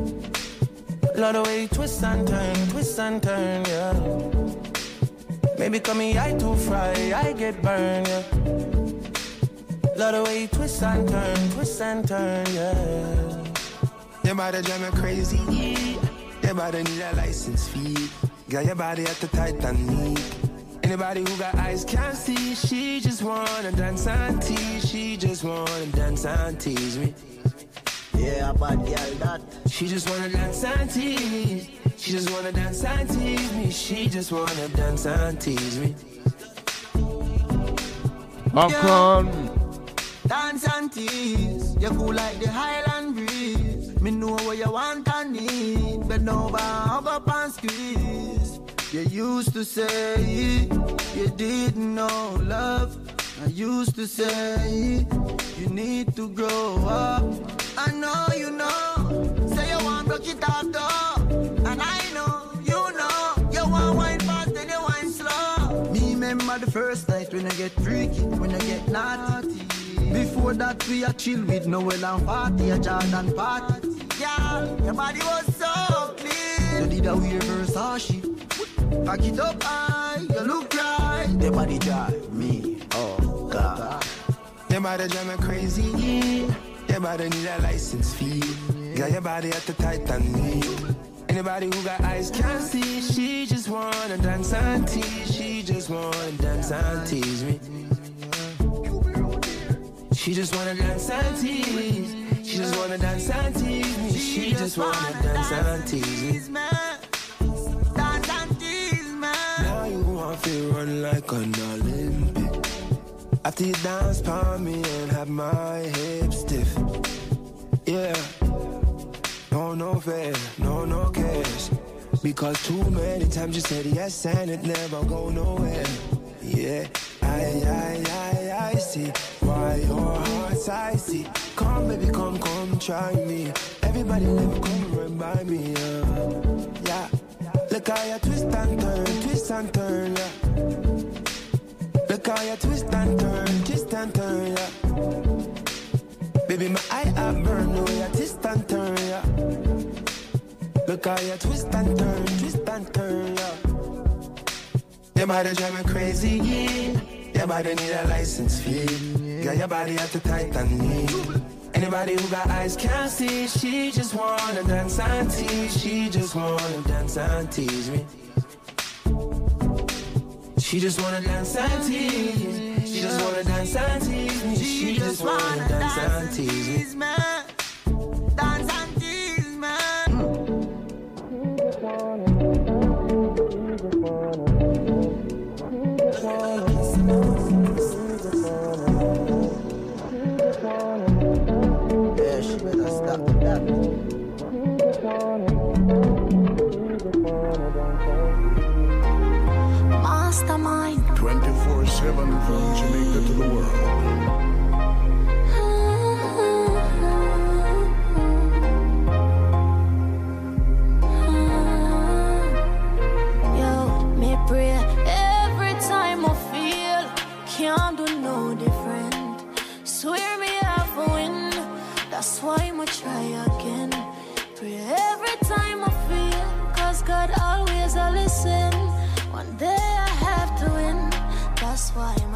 Lot of way you twist and turn, twist and turn, yeah. Maybe call me I too fry, I get burned, yeah. Lot of way you twist and turn, twist and turn, yeah. Your body drive me crazy. Your body need a license fee. Got your body at the Titanic. Anybody who got eyes can't see. She just wanna dance and tease. She just wanna dance and tease me. Yeah, a bad girl that. She just wanna dance and tease. She just wanna dance and tease me. She just wanna dance and tease me. Popcorn. Dance and tease. You cool like the Highland breeze. Me know what you want and need. Bend over, hug up and squeeze. You used to say you didn't know love. I used to say you need to grow up. I know you know. Say you want broke it off though. And I know, you know. You want wine fast and you wine slow. Me remember the first night when I get freaky, when I get naughty. Before that we a chill with Noel and party, a Jordan party. Yeah, your body was so clean. You did a weird Versace. Back it up high, you look right. Your body drive me, oh God. Your body drive me crazy. Your body need a license fee. Got your body at the Titanic. Anybody who got eyes can't see. She just wanna dance and tease. She just wanna dance and tease me. She just wanna dance and tease. She just wanna dance and tease me. She just wanna dance and tease me. Now you want to run like an Olympic. After you dance for me and have my hips stiff. Yeah. No, no fair, no, no cash. Because too many times you said yes and it never go nowhere. Yeah, I, I, I, I see why your heart's icy. Come, baby, come, come, try me. Everybody never come run by me. Uh. Yeah, look how you twist and turn, twist and turn. Yeah. Look how you twist and turn, twist and turn. Yeah. Baby, my eye I burn the way you twist and turn. Yeah. Look how you twist and turn, twist and turn. Yeah. Your body drive me crazy, yeah. Your body need a license fee. Got your body at the Titanic. Anybody who got eyes can't see. She just wanna dance and tease. She just wanna dance and tease me. She just wanna dance and tease. She just wanna dance and tease me. She just wanna dance and tease me.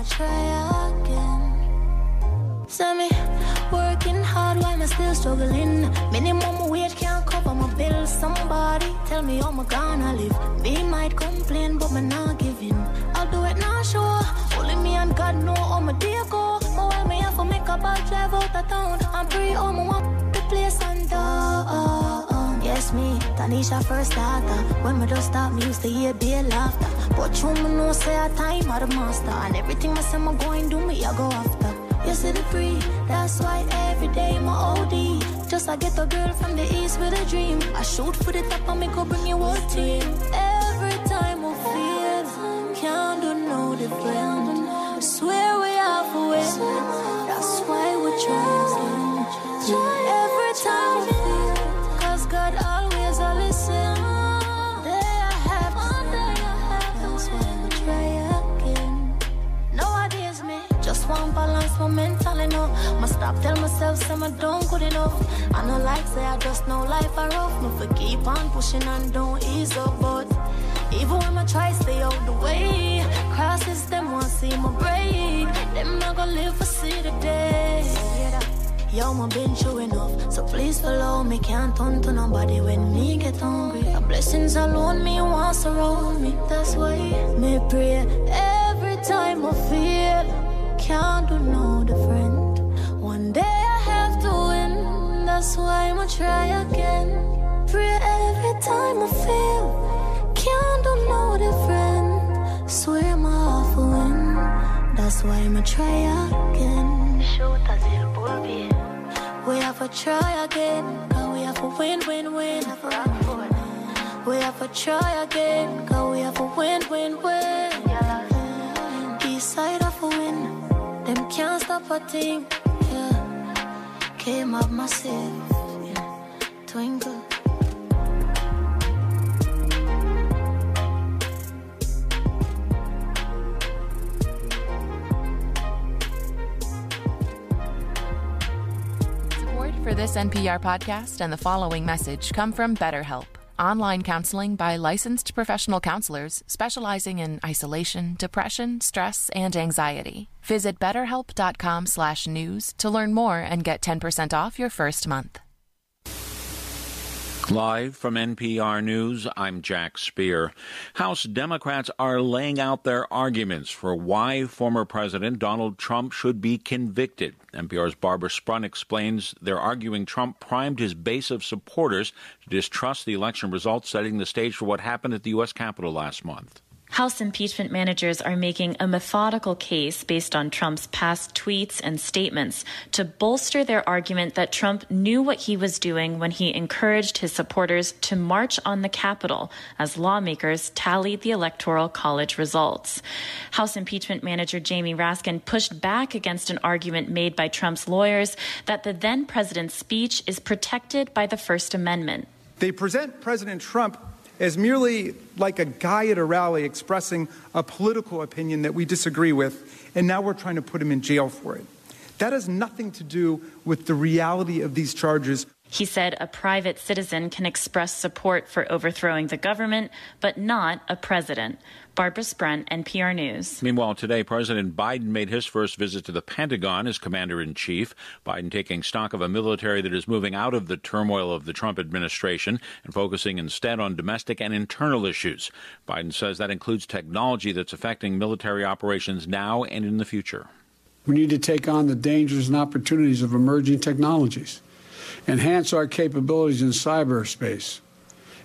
Try again. Send me working hard while I'm still struggling. Minimum wage can't cover my bills. Somebody tell me how I'm gonna live. Me might complain, but me not giving. I'll do it now, sure. Only me and God know how my day go. But while me have to make a bad drive out of town, I'm pretty home, I me, Tanisha first starter. When me just stop, me used to hear be laughter. But you me know say a time of the master. And everything I say I'm going do me, I go after. You see the free, that's why every day my OD. Just I get a girl from the east with a dream. I shoot for the top and me go bring you whole team. Every time I feel, can't do no different. I swear we have to win, that's why we try again. Stop tell myself some I don't good enough. I know like say I just know life I rough. Me for keep on pushing and don't ease up, but even when I try stay out the way, crosses them want see my break. Them not gonna live for see the day. Yo, my been true enough, so please follow me. Can't turn to nobody when me get hungry. The blessings alone me wants around me. That's why me pray every time I feel can't do no different. One day I have to win. That's why I'ma try again. Pray every time I feel can't do no different. Swear my heart will win. That's why I'ma try again. Shoot as il bulbi. We have to try again, cause we have to win, win, win. We have to try again, cause we have to win, win, win. East side of a win, them can't stop a thing. Came up yeah. twinkle. Support for this NPR podcast and the following message come from BetterHelp, online counseling by licensed professional counselors specializing in isolation, depression, stress, and anxiety. Visit betterhelp.com/news to learn more and get 10% off your first month. Live from NPR News, I'm Jack Speer. House Democrats are laying out their arguments for why former President Donald Trump should be convicted. NPR's Barbara Sprunt explains they're arguing Trump primed his base of supporters to distrust the election results, setting the stage for what happened at the U.S. Capitol last month. House impeachment managers are making a methodical case based on Trump's past tweets and statements to bolster their argument that Trump knew what he was doing when he encouraged his supporters to march on the Capitol as lawmakers tallied the Electoral College results. House impeachment manager Jamie Raskin pushed back against an argument made by Trump's lawyers that the then president's speech is protected by the First Amendment. They present President Trump as merely like a guy at a rally expressing a political opinion that we disagree with, and now we're trying to put him in jail for it. That has nothing to do with the reality of these charges. He said a private citizen can express support for overthrowing the government, but not a president. Barbara Sprunt, NPR News. Meanwhile, today, President Biden made his first visit to the Pentagon as commander in chief. Biden taking stock of a military that is moving out of the turmoil of the Trump administration and focusing instead on domestic and internal issues. Biden says that includes technology that's affecting military operations now and in the future. We need to take on the dangers and opportunities of emerging technologies, enhance our capabilities in cyberspace,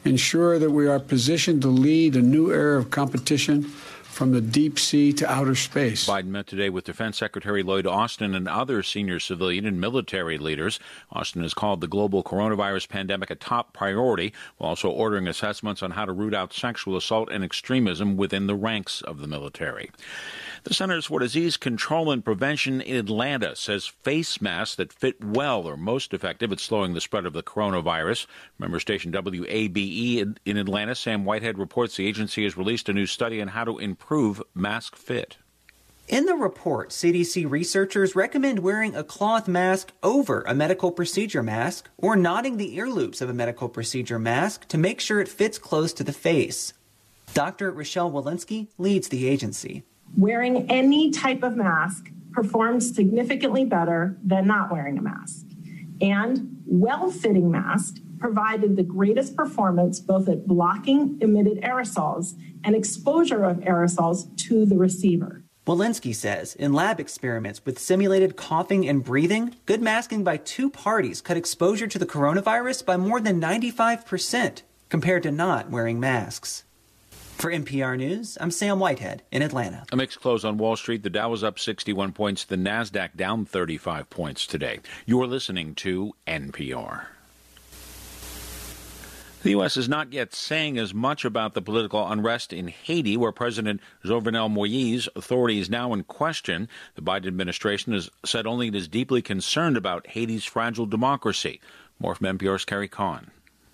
ensure that we are positioned to lead a new era of competition from the deep sea to outer space. Biden met today with Defense Secretary Lloyd Austin and other senior civilian and military leaders. Austin has called the global coronavirus pandemic a top priority, while also ordering assessments on how to root out sexual assault and extremism within the ranks of the military. The Centers for Disease Control and Prevention in Atlanta says face masks that fit well are most effective at slowing the spread of the coronavirus. Member station WABE in Atlanta, Sam Whitehead reports the agency has released a new study on how to improve mask fit. In the report, CDC researchers recommend wearing a cloth mask over a medical procedure mask or knotting the ear loops of a medical procedure mask to make sure it fits close to the face. Dr. Rochelle Walensky leads the agency. Wearing any type of mask performed significantly better than not wearing a mask. And well fitting masks provided the greatest performance both at blocking emitted aerosols and exposure of aerosols to the receiver. Walensky says in lab experiments with simulated coughing and breathing, good masking by two parties cut exposure to the coronavirus by more than 95% compared to not wearing masks. For NPR News, I'm Sam Whitehead in Atlanta. A mixed close on Wall Street. The Dow was up 61 points, the NASDAQ down 35 points today. You're listening to NPR. The U.S. is not yet saying as much about the political unrest in Haiti, where President Jovenel Moïse authority is now in question. The Biden administration has said only it is deeply concerned about Haiti's fragile democracy. More from NPR's Carrie Kahn.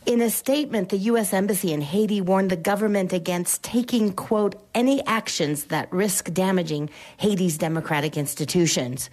In a statement, the U.S. Embassy in Haiti warned the government against taking, quote, any actions that risk damaging Haiti's democratic institutions.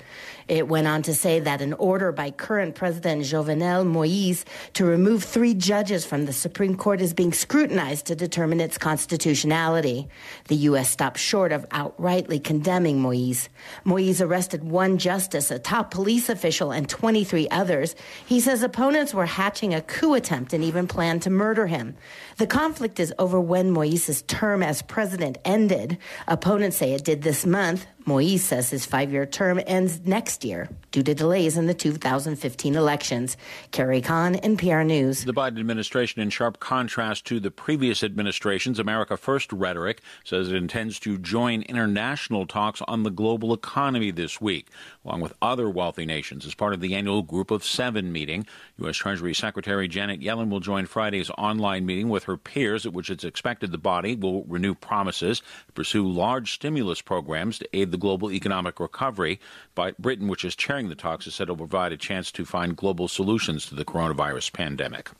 It went on to say that an order by current President Jovenel Moise to remove three judges from the Supreme Court is being scrutinized to determine its constitutionality. The U.S. stopped short of outrightly condemning Moise. Moise arrested one justice, a top police official, and 23 others. He says opponents were hatching a coup attempt and even planned to murder him. The conflict is over when Moise's term as president ended. Opponents say it did this month. Moise says his five year term ends next year due to delays in the 2015 elections. Carrie Kahn, NPR News. The Biden administration, in sharp contrast to the previous administration's America First rhetoric, says it intends to join international talks on the global economy this week, along with other wealthy nations, as part of the annual Group of Seven meeting. U.S. Treasury Secretary Janet Yellen will join Friday's online meeting with her peers, at which it's expected the body will renew promises to pursue large stimulus programs to aid the global economic recovery. But Britain, which is chairing the talks, has said it will provide a chance to find global solutions to the coronavirus pandemic.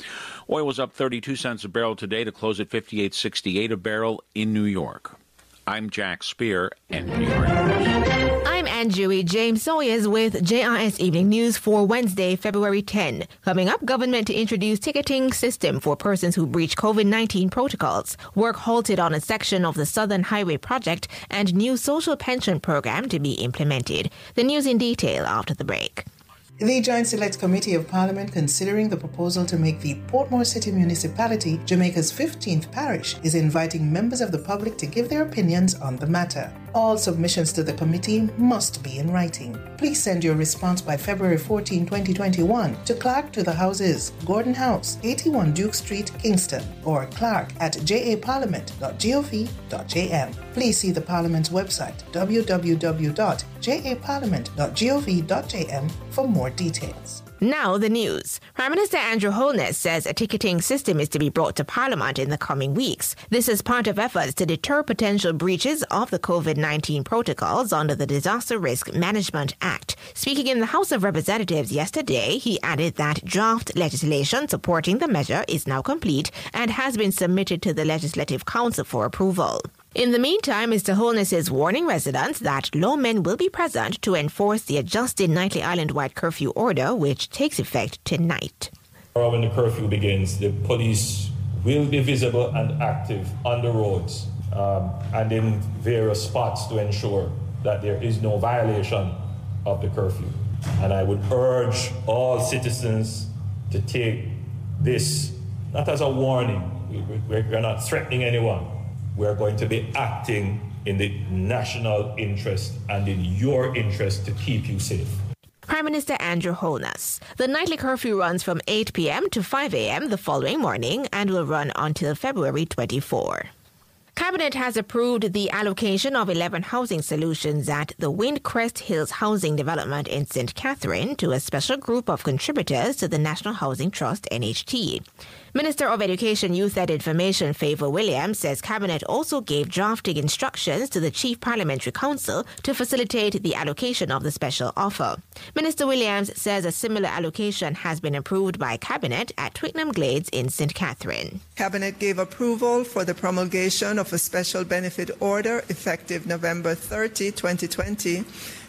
Oil was up 32 cents a barrel today to close at 58.68 a barrel in New York. I'm Jack Speer, NPR. I'm James Sawyers with JIS Evening News for Wednesday, February 10. Coming up, government to introduce ticketing system for persons who breach COVID-19 protocols. Work halted on a section of the Southern Highway project and new social pension program to be implemented. The news in detail after the break. The Joint Select Committee of Parliament considering the proposal to make the Portmore City Municipality Jamaica's 15th parish is inviting members of the public to give their opinions on the matter. All submissions to the committee must be in writing. Please send your response by February 14, 2021 to Clerk to the Houses, Gordon House, 81 Duke Street, Kingston, or clark at japarliament.gov.jm. Please see the Parliament's website, www.japarliament.gov.jm, for more details. Now, the news. Prime Minister Andrew Holness says a ticketing system is to be brought to Parliament in the coming weeks. This is part of efforts to deter potential breaches of the COVID 19 protocols under the Disaster Risk Management Act. Speaking in the House of Representatives yesterday, he added that draft legislation supporting the measure is now complete and has been submitted to the Legislative Council for approval. In the meantime, Mr. Holness is warning residents that lawmen will be present to enforce the adjusted nightly island-wide curfew order, which takes effect tonight. When the curfew begins, the police will be visible and active on the roads um, and in various spots to ensure that there is no violation of the curfew. And I would urge all citizens to take this not as a warning, we're not threatening anyone we're going to be acting in the national interest and in your interest to keep you safe. Prime Minister Andrew Holness. The nightly curfew runs from 8 p.m. to 5 a.m. the following morning and will run until February 24. Cabinet has approved the allocation of 11 housing solutions at the Windcrest Hills Housing Development in St. Catherine to a special group of contributors to the National Housing Trust NHT. Minister of Education, Youth and Information Fayval Williams says Cabinet also gave drafting instructions to the Chief Parliamentary Counsel to facilitate the allocation of the special offer. Minister Williams says a similar allocation has been approved by Cabinet at Twickenham Glades in St. Catherine. Cabinet gave approval for the promulgation of a special benefit order effective November 30, 2020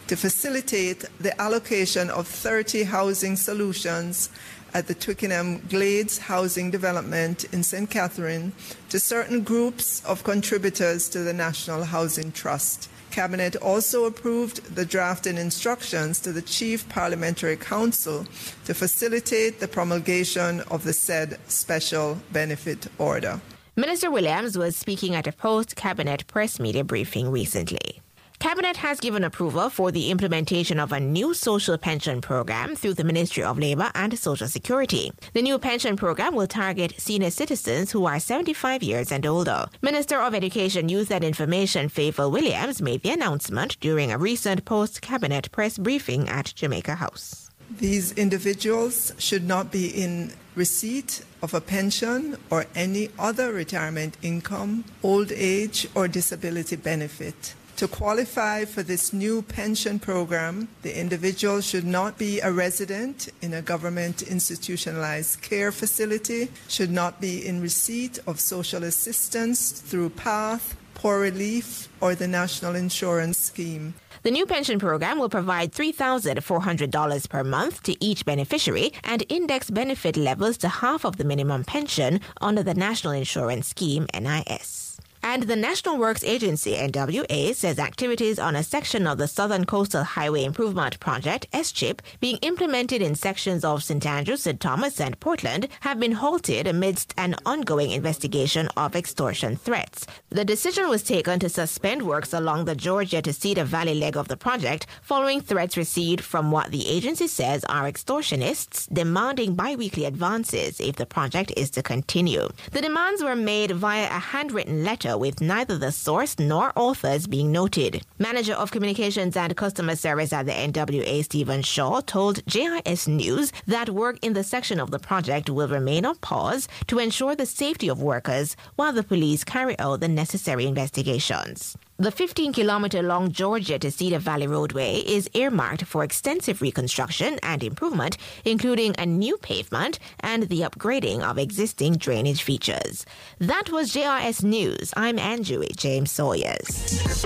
to facilitate the allocation of 30 housing solutions at the Twickenham Glades Housing Development in St. Catherine to certain groups of contributors to the National Housing Trust. Cabinet also approved the draft and instructions to the Chief Parliamentary Counsel to facilitate the promulgation of the said special benefit order. Minister Williams was speaking at a post cabinet press media briefing recently. Cabinet has given approval for the implementation of a new social pension program through the Ministry of Labour and Social Security. The new pension program will target senior citizens who are 75 years and older. Minister of Education, Youth and Information Fayval Williams made the announcement during a recent post cabinet press briefing at Jamaica House. These individuals should not be in receipt of a pension or any other retirement income, old age, or disability benefit. To qualify for this new pension program, the individual should not be a resident in a government institutionalized care facility, should not be in receipt of social assistance through PATH, poor relief, or the national insurance scheme. The new pension program will provide $3,400 per month to each beneficiary and index benefit levels to half of the minimum pension under the National Insurance Scheme, NIS. And the National Works Agency, NWA, says activities on a section of the Southern Coastal Highway Improvement Project, SCHIP, being implemented in sections of St. Andrews, St. Thomas, and Portland have been halted amidst an ongoing investigation of extortion threats. The decision was taken to suspend works along the Georgia to Cedar Valley leg of the project following threats received from what the agency says are extortionists demanding biweekly advances if the project is to continue. The demands were made via a handwritten letter with neither the source nor authors being noted. Manager of Communications and Customer Service at the NWA, Stephen Shaw, told JIS News that work in the section of the project will remain on pause to ensure the safety of workers while the police carry out the necessary investigations. The 15 kilometer long Georgia to Cedar Valley roadway is earmarked for extensive reconstruction and improvement, including a new pavement and the upgrading of existing drainage features. That was JIS News. I'm Andrew James Sawyers.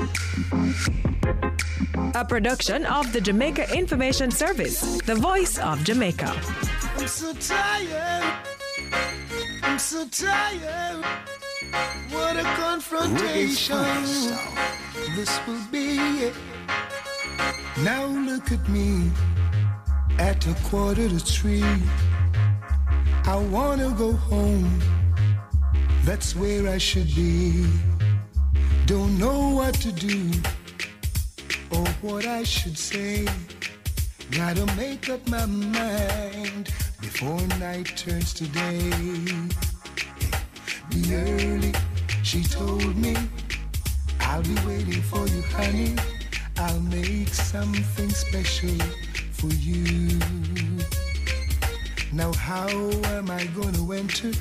A production of the Jamaica Information Service, the voice of Jamaica. I'm so tired. I'm so tired. What a confrontation this will be. it. Now look at me at a quarter to three. I wanna go home. That's where I should be. Don't know what to do or what I should say. Gotta make up my mind before night turns to day be early. She told me, I'll be waiting for you, honey. I'll make something special for you. Now, how am I gonna enter?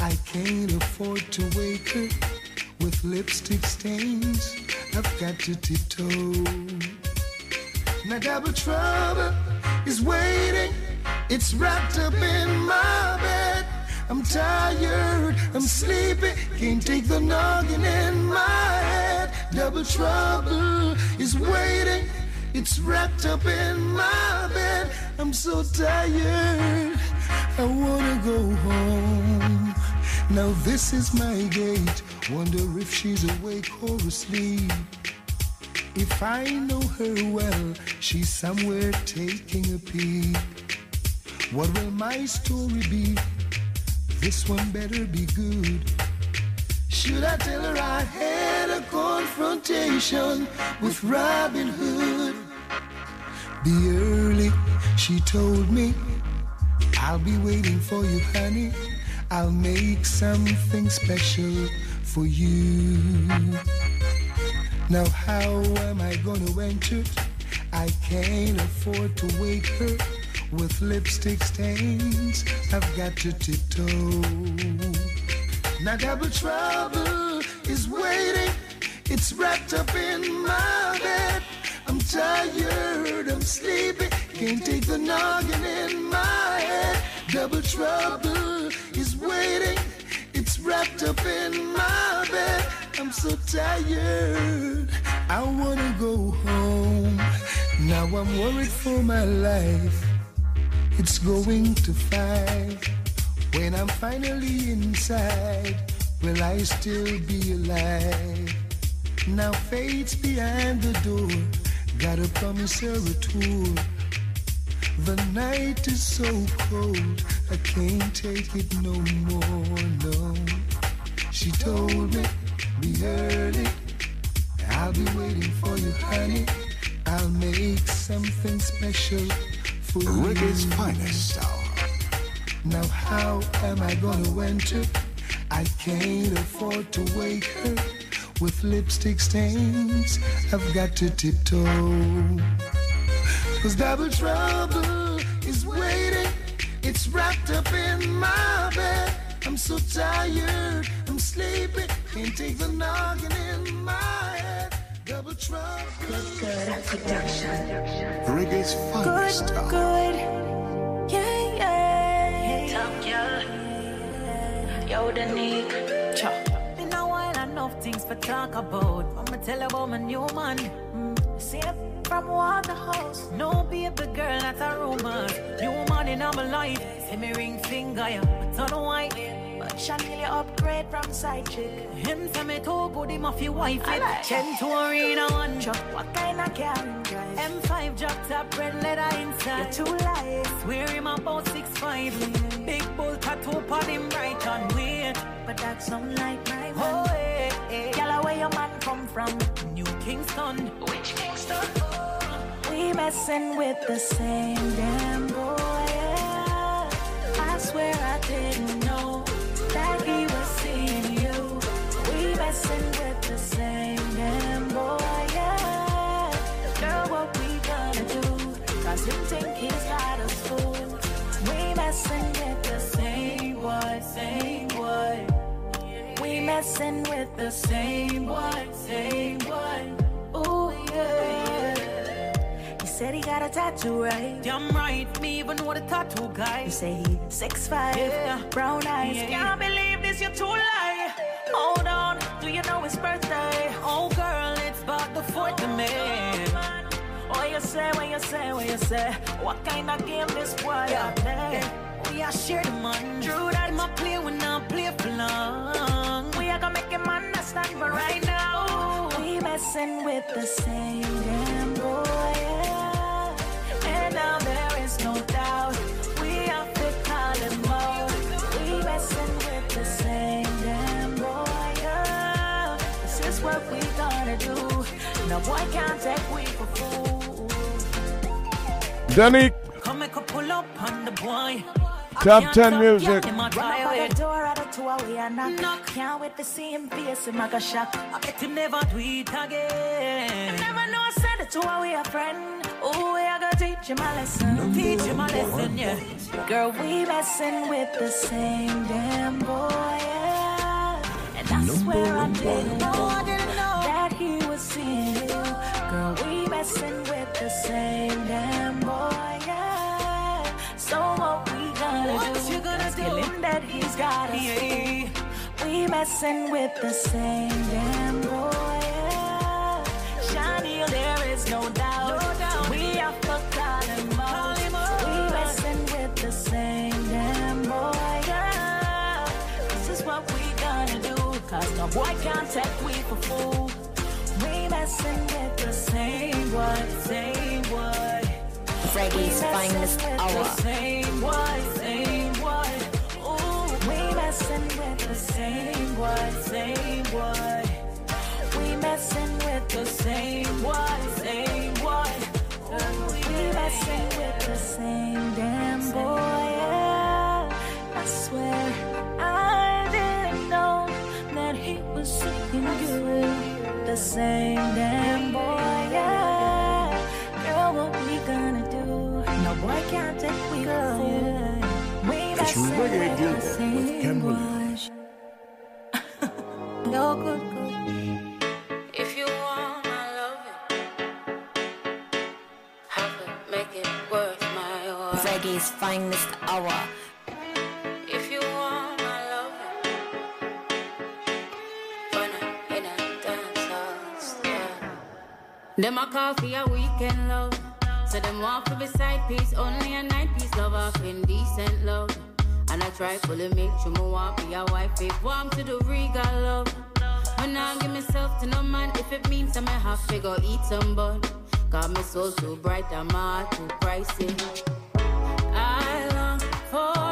I can't afford to wake her with lipstick stains. I've got to tiptoe. Now, double trouble is waiting. It's wrapped up in my bed. I'm tired, I'm sleepy, can't take the noggin in my head. Double trouble is waiting, it's wrapped up in my bed. I'm so tired, I wanna go home. Now this is my gate, wonder if she's awake or asleep. If I know her well, she's somewhere taking a peek. What will my story be? This one better be good. Should I tell her I had a confrontation with Robin Hood? Be early, she told me. I'll be waiting for you, honey. I'll make something special for you. Now, how am I gonna enter? I can't afford to wake her with lipstick stains. I've got to tiptoe. Now double trouble is waiting. It's wrapped up in my bed. I'm tired, I'm sleepy. Can't take the noggin in my head. Double trouble is waiting. Wrapped up in my bed. I'm so tired. I wanna go home. Now I'm worried for my life. It's going to five. When I'm finally inside, will I still be alive? Now fate's behind the door. Gotta promise her a tour. The night is so cold, I can't take it no more, no. She told me, be early. I'll be waiting for you, honey. I'll make something special for Reggae's you. finest hour. Now how am I gonna enter? I can't afford to wake her with lipstick stains. I've got to tiptoe. Cause double trouble is waiting. It's wrapped up in my bed. I'm so tired, I'm sleepy. Can't take the noggin in my head. Double trouble. Reggae's finest Good, hour. good. Yeah, yeah. Top girl. Yo, the Nick. Chop. In a while, I know enough things for talk about. I'ma tell about my new man. Mm. See it from Waterhouse. No baby girl, that's a rumor. New man in my life. See me ring finger, yeah. But on white. But Chanel upgrade from side chick. Him say me too good, him off your wife. I like Chen to arena one truck. What kind of car drive? M5 drop top, red leather inside. You're too light. Swear him about six five. Mm. Big bull tattoo on him right on weird. But that's some like my man. Oh, hey, hey. Yalla, where your man come from? New Kingston. Which Kingston? We messing with the same damn boy. Yeah. I swear I didn't know messing with the same damn boy, yeah. Girl, what we gonna do? Cause think he's got us. We messing with the same boy, same boy. We messing with the same boy, same boy. Ooh, yeah. Said he got a tattoo, right? Damn right, me even know the tattoo guy. You say he six five, yeah. brown eyes. Yeah. Can't believe this, you're too lie. Hold on, do you know his birthday? Oh girl, it's about the fourth of May. What you say, what you say, what you say? What kind of game this boy yeah. play? We are share the money. True that my play when I play for long. We are gonna make him understand, but right now we messing with the same damn boy. Yeah. No boy can't take we for fool. Danny, Come make a pull up on the boy. top 10 music. Run up at the door of the tour we are knock. knock. Can't wait to see him face him like a shock. I bet him never do again. never know I said the tour we a friend. Oh, we are gonna teach him a lesson. Teach him a lesson, yeah. Girl, we messing with the same damn boy, yeah. And I swear I didn't know, I didn't know that he was seeing you. Girl, we messing with the same damn boy, yeah. So what we gonna what do? You gonna do? Him that he's got us yeah. We messing with the same damn boy, yeah. Shiny, there is no doubt. No doubt. We have to call him out. We messing with the same damn boy, yeah. This is what we gonna do. Cause no boy can't take we for fool. Reggae's finest hour. Same boy, same boy. Ooh, we messing with the same boy, same boy. We messing with the same boy, same boy. Ooh, we messing with the same damn boy. Yeah. I swear I didn't know that he was seeing you. The same damn boy. Yeah. Girl, what we gonna do? No boy can't take we go. We It's Reggae Global with Ken Williams. No good, good. If you want my loving, have to make it worth my while. Reggae's finest hour. Them a call for your weekend love. So them want for beside piece, only a night piece love off indecent love. And I try fully make sure me want be a wife if warm to the regal love. When I give myself to no man, if it means I may have to go eat some bun. Got me soul too bright my heart too pricey. I long for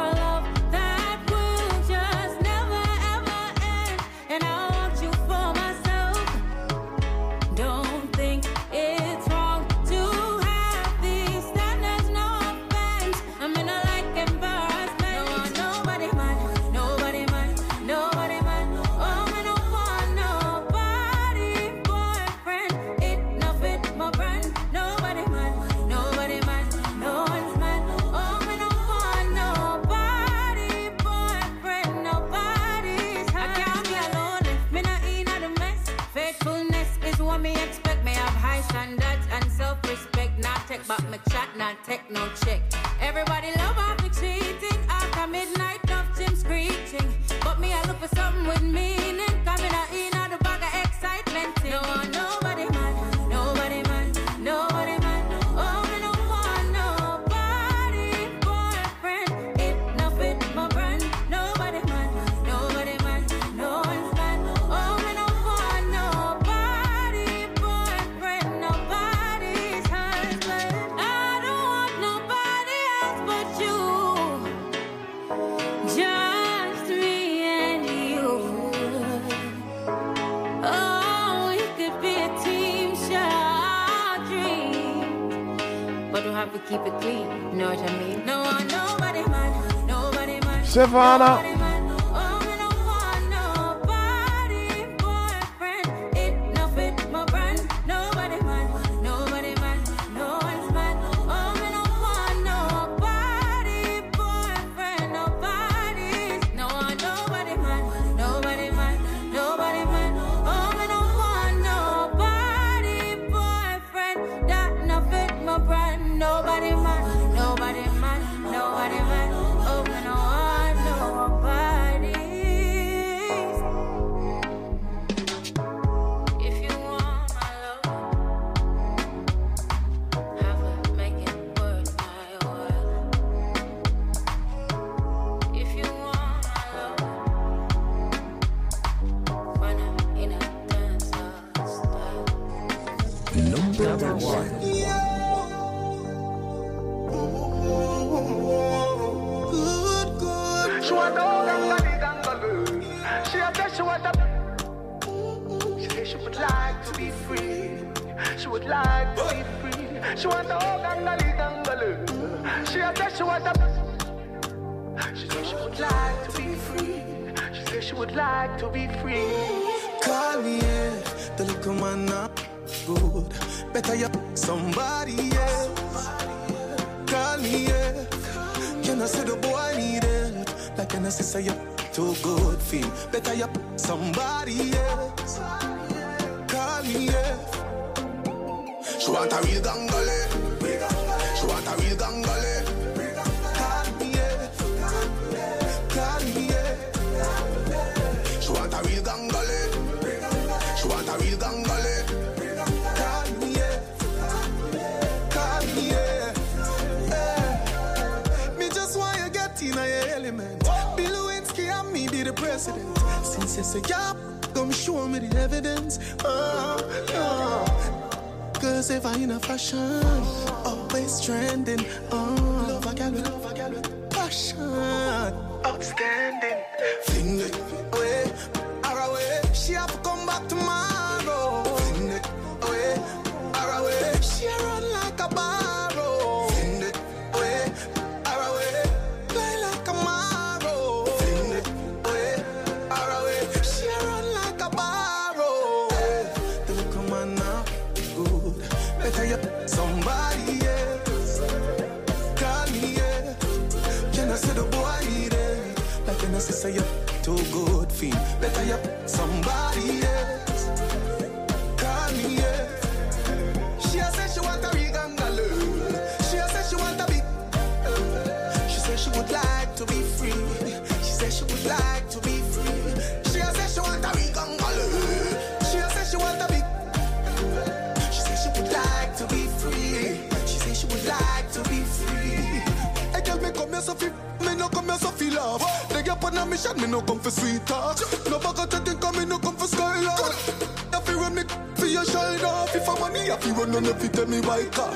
not take. Everybody love off me cheating. After midnight, enough gym screeching. But me, I look for something with meaning. keep it clean. Know what I mean? No one, nobody man, nobody man. Savannah.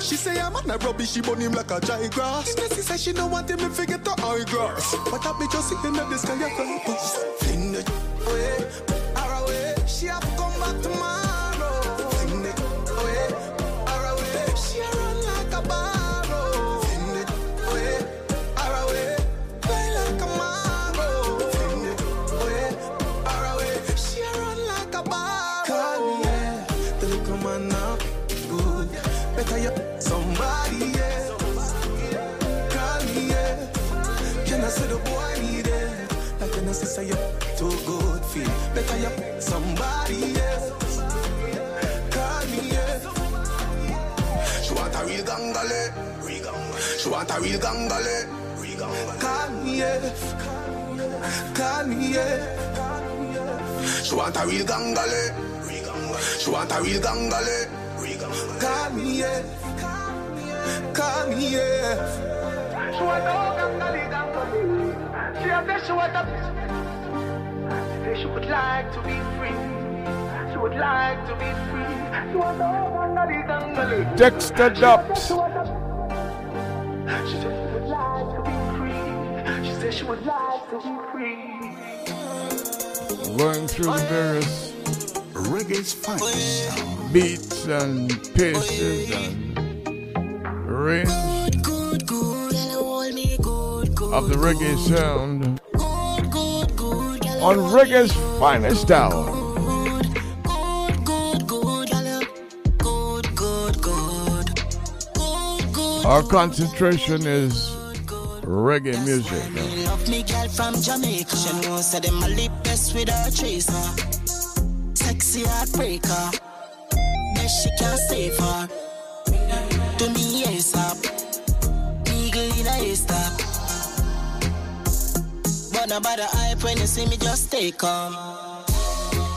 She say I'm a rubbish, she burn him like a dry grass. She say she don't want him if he get to high grass. But I be just sitting at the sky, I Regangale. Call me, yeah. Call me, She a shuata. She would like to be free. She would like to be free. Shuata gangali gangali. Dexter Dubs. She said she would like to be free. She said she would like to be free. Going through the various it's fun. Beats and pieces and rings of the reggae sound on reggae's finest hour. Our concentration is reggae music me. She that. Sexy heartbreaker. Best she can't save her. Do me ASAP. Eagle in a stop. But no bother hype when you see me just take on.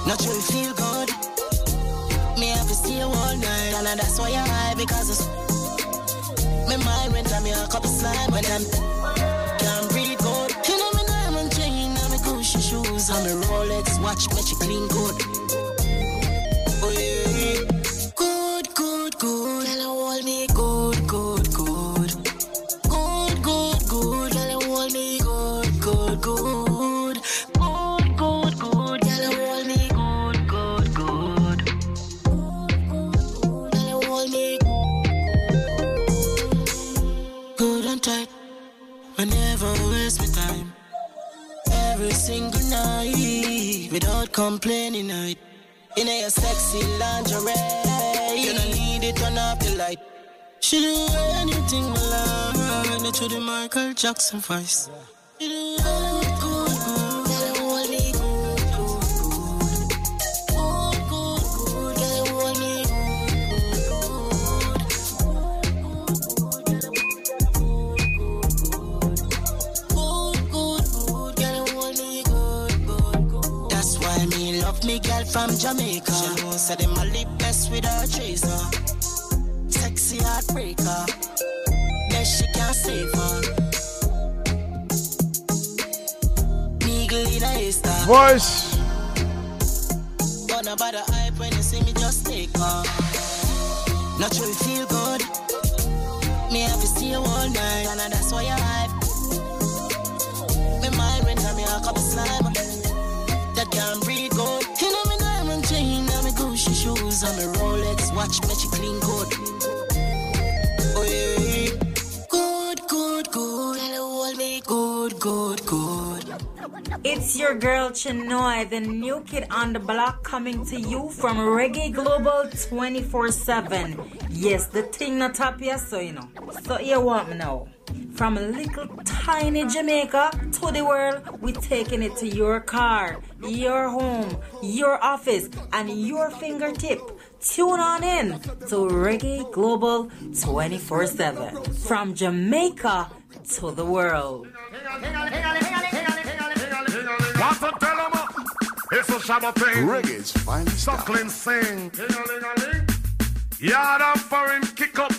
Not you feel good. Me have to stay all night. And that's why I high because it's my mind when I'm a couple slime when I'm can't breathe good. You know me diamond chain, I'm a Gucci shoes, I'm a Rolex watch, make you clean good. Oh yeah, good, good, good. Girl, hold me good, good, good. Good, good, good. Girl, hold me good, good, good. Good, good, good. Girl, hold me good, good, good. Good and tight. I never waste my time. Every single night, without complaining, night. A sexy lingerie, you don't need it, turn off the light. She do anything my love, and to the Michael Jackson voice. From Jamaica. She knows that them a lip best with her chaser. Sexy heartbreaker. Best she can save her. Eagle in a haystack. Voice. But hype when you see me just take off. Not sure you feel good. Me have to stay all night, and that's why I hype. Me mind when I'm a couple slime that can breathe Shoes, and me Rolex watch, you clean good. Oh yeah, good, good, good. Hold me good, good, good. It's your girl Chinoy, the new kid on the block, coming to you from Reggae Global 24 7. Yes, the thing not up so you know. So you want me now. From a little tiny Jamaica to the world, we're taking it to your car, your home, your office, and your fingertip. Tune on in to Reggae Global 24 7. From Jamaica to the world. Want to tell 'em, it's a Shabba thing. Reggae's finest. Suckling sing. Yard and foreign kick up.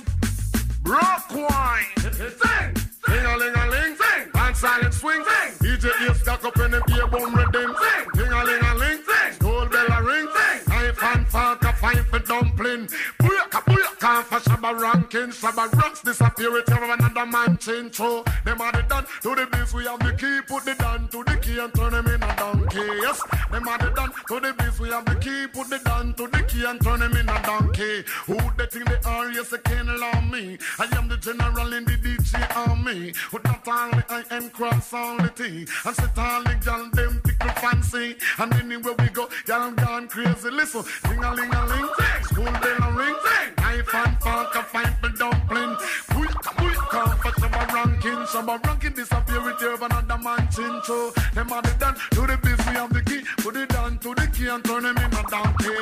Rock wine. Sing. Sing a ling a ling. Sing. And silent swing. Sing. DJ ear stuck up in the beer boom rhythm. Sing. Ding a ling a ling. Sing. Gold bell a ring. Sing. Knife and fork a fine for dumpling. For Shabba ranking. Shabba ranks disappear with every another man change. So them are the done to the biz. We have the key. Put the down to the key and turn them in a donkey. Yes. Them are the done to the biz. We have the key. Put the down to the key and turn them in a donkey. Who they think they are? Yes, they can't allow me. I am the general in the DJ army. With not only I am cross all the T. And sit all the gal them tickle fancy. And anywhere we go, y'all gone crazy. Listen, ding a ling a ling, school bell a ring, knife and fork a fight for dumpling. Booyaka for Shabba ranking. Shabba ranking disappear with you another man chin. So them are the done to the biz. We have the key. Put it down to the key and turn them in a donkey.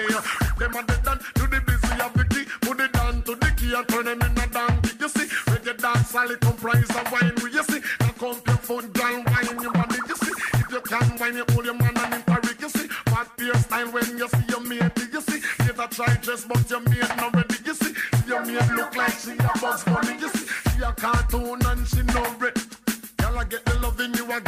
Them are the done to the biz. We have the key. Put it down to the key and turn them in a donkey. You see, reggae dance all it comprise of wine. You see, now come your foot, girl, wine your body. You see, if you can wine, you hold your man and in Paris. You see, fat beer style when you see your mate. You see, get a try dress, but your mate not ready. Your mate look like she a box money. You see, she a cartoon and she no bread. Girl, I get the loving, you I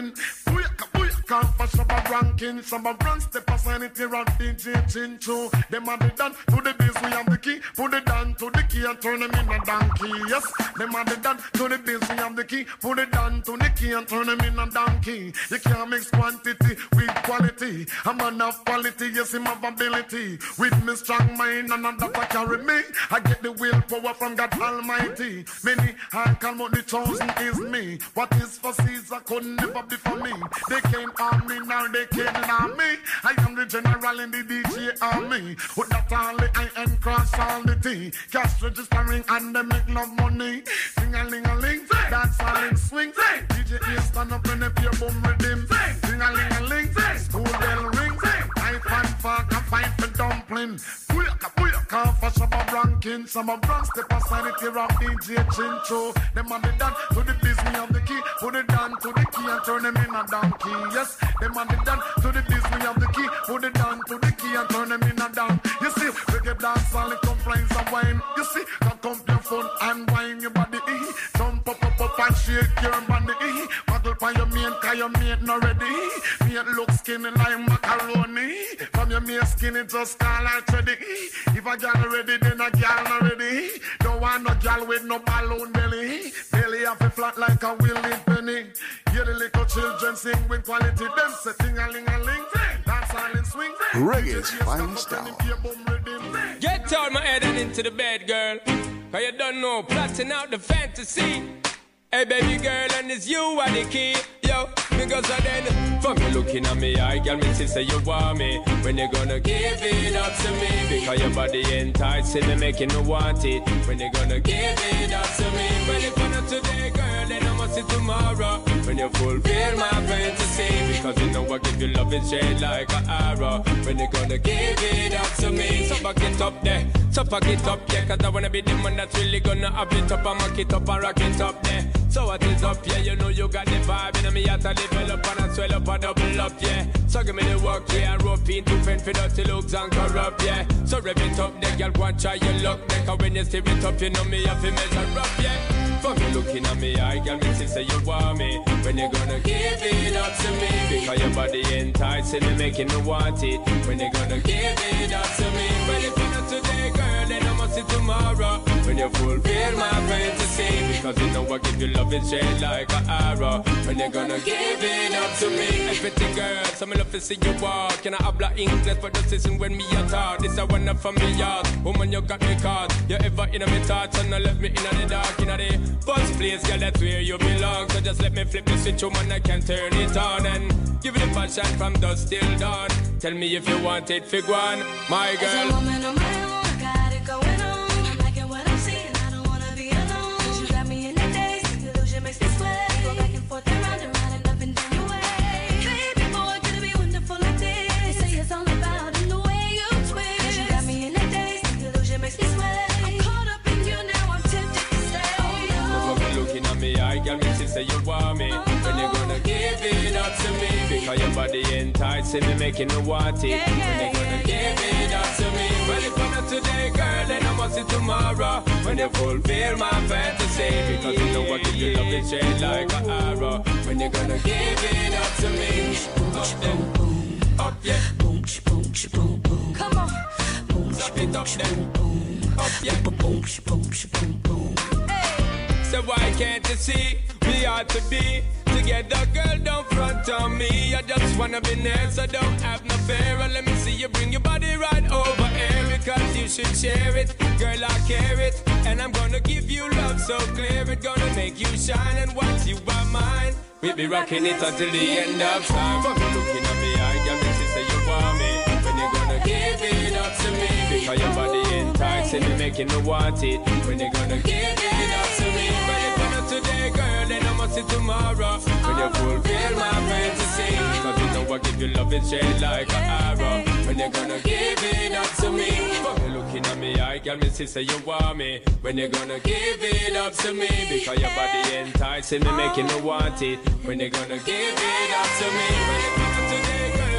mind Booyaka, for Shabba ranking. Shabba rank step it here at DJ Chincho. Them are the done to the bass, we have the key. Put it down to the key and turn them in a donkey. Yes, them are the done to the bass, we have the key. Put it down to the key and turn them in a donkey. You can't mix quantity with quality. I'm enough quality, yes, I'm of ability. With me strong mind and that carry me. I get the willpower from God Almighty. Many I call the chosen is me. What is for Caesar could never be for me. They can't harm me, now they can't harm me. I am the general in the DJ army. With that only I am cross all the T. Cash registering and they make love money. Sing a ling a ling, dance all in swing. DJ is stand up and if you boom rhythm. Sing a ling a ling, school bell ring. I fan fuck, I fight for dumpling. Booyaka, booyaka, for Shabba ranking. Some of Bronx, step aside it here of DJ Chincho. Them on the done to the business of the key. Put it down to the key and turn them in a donkey. Yes, them on the done to the business of the key. Put it down to the key and turn them in a down. You see, reggae dance all it complains of wine. You see, cock up your phone and wine your body. Jump up, up, up and shake your body. Muggle by your mate, cause your mate not ready. Mate look skinny like macaroni. From your mate skinny just call her ready. If a girl ready, then a girl not ready. Don't want no girl with no balloon belly. Belly off a flat like a willing penny. Hear the little children sing with quality. Them say ting a ling a ling. Dance all in swing. Reggae's finest hour. Get out my head and into the bed, girl. Cause you don't know, plotting out the fantasy. Hey baby girl, and it's you are the key. Yo, because I then From you looking at me, I girl, me see say you want me. When you gonna give it up to me? Because your body enticing me, making me want it. When you gonna give it up to me? Well, if not today, girl, then I must see tomorrow. When you fulfill my fantasy, because you know I give you love and shade like an arrow. When you gonna give it up to me? So back it up there, so back it up, yeah. Cause I wanna be the man that's really gonna have it up and mock it up and rock it up there. So what is up, yeah? You know you got the vibe, and me at a level up and I swell up and double up, yeah. So give me the work, yeah. Rope into fend for dirty looks and corrupt, yeah. So rev it up, there, girl, watch how you look. Then cause when you steer it up, you know me have to measure up, yeah. For me looking at me, I girl, me see say you want me. When you gonna give it up to me? Because your body enticing me, making me want it. When you gonna give it up to me? Well, if you're not today, girl, then I must see tomorrow. When you fulfill my fantasy, because you know I give you love and shade like an arrow. When you're gonna give it up to me? Everything, girl, so me love to see you walk. Can I habla English for the season when me a talk? This a one from me yard. Woman, you got me caught. You ever in a me thoughts and I left me in the dark, in the first place, girl, that's where you belong. So just let me flip the switch, woman, I can turn it on and give it a passion from dusk till dawn. Tell me if you want it, fig one, my girl. Girl, me see say you want me. When you gonna give it up to me? Because your body enticing me, making me want it. When you gonna give it up to me? Well, if not today, girl, then I must see tomorrow. When you fulfill my fantasy, because you know give you love and shade like an arrow. When you gonna give it up to me? Up then, up yeah. Boom, boom, boom, boom. Come on. Boom, Stop it up then, up yeah. boom, boom, boom, boom. So why can't you see we ought to be together, girl? Don't front on me. I just wanna be near, so don't have no fear. Let me see you bring your body right over here because you should share it, girl. I care it, and I'm gonna give you love so clear. It gonna make you shine, and once you mine, we'll be rocking it until the end of time. But looking at me, I got me to say you want me. When you gonna give it up to me? Because your body enticing me, making me want it. When you gonna give it up then I must see tomorrow. When you fulfill my fantasy, because you know I give you love and shade like an arrow. When you gonna give it up to me? But you looking at me, I got me say you want me. When you gonna give it up to me? Because your body enticing me, making me want it. When you gonna give it up to me? When you not today, girl,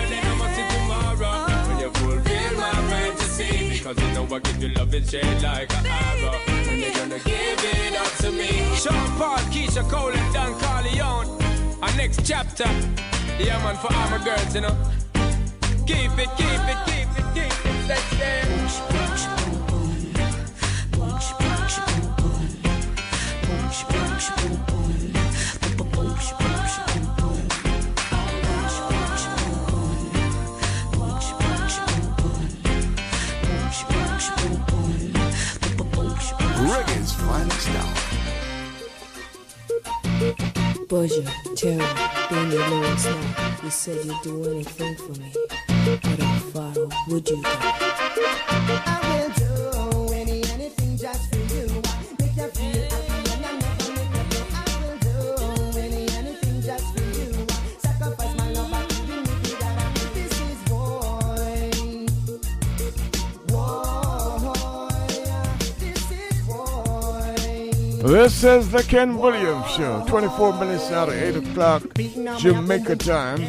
because you know I give you love and shade like an arrow. When you gonna give it up to me? Sean Paul, Keyshia Cole, and Don Corleone. Our next chapter. Yeah, man, for all my girls, you know. Keep it, keep it, keep it, keep it sexy. Reggae's finest hour. Buzzure, terror, being your lowest now. You said you'd do anything for me. But how far would you go? I will do any, anything just for This is the Ken Williams Show. 24 minutes out of 8 o'clock Jamaica time.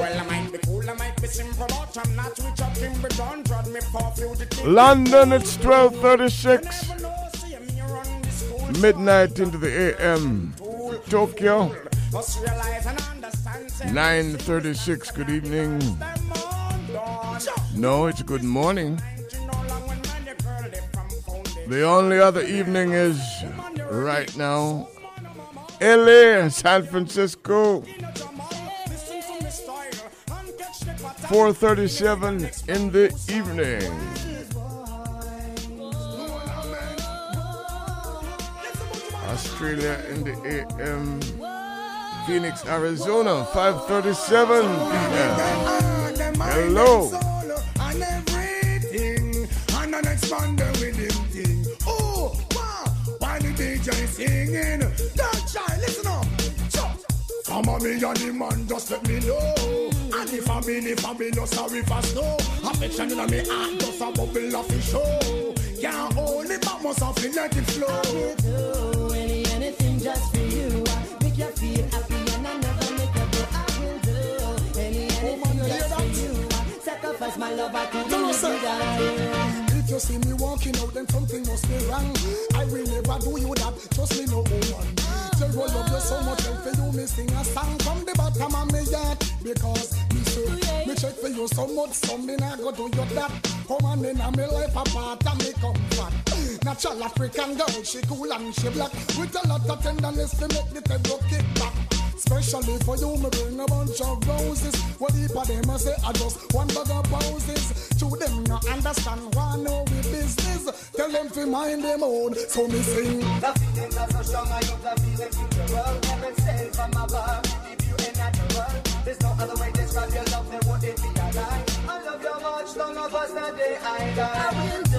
Well, I London, it's 1236. Midnight into the AM. Tokyo, Must realize and understand. say, 936. Good evening. No, it's good morning. The only other evening is right now. LA, San Francisco. 437 in the evening. Australia in the AM. Phoenix, Arizona, 537 p.m. Hello. Of me and the man just let me know. And if I'm in, if I'm in, no sorry for snow. Affection in me heart just a bubble of the show. Can't hold it, but must have to let it flow. do any, anything just for you. Make you feel happy and I never make you go. I will do any, anything just for you. Sacrifice my love, I could No, live sir. without you. If you see me walking out, then something must be wrong. I will never do you that. Trust me, no woman. Tell you love you so much, and for you, me sing a song from the bottom of me heart. Because me say, me check for you so much, so me not go do you that. Come on in, me life apart, and me comfort. Natural African girl, she cool and she black. With a lot of tenderness to make the table kick back. Especially for you, me bring a bunch of roses. What heap of them I say I just one bag of poses. To them no understand why no we business. Tell them to mind them own. So me sing. The feelings are so strong, I hope the feeling futural. Heaven sent from above, give you a natural. There's no other way to describe your love, there won't it be a lie. I love you much, long of us the day I die. I will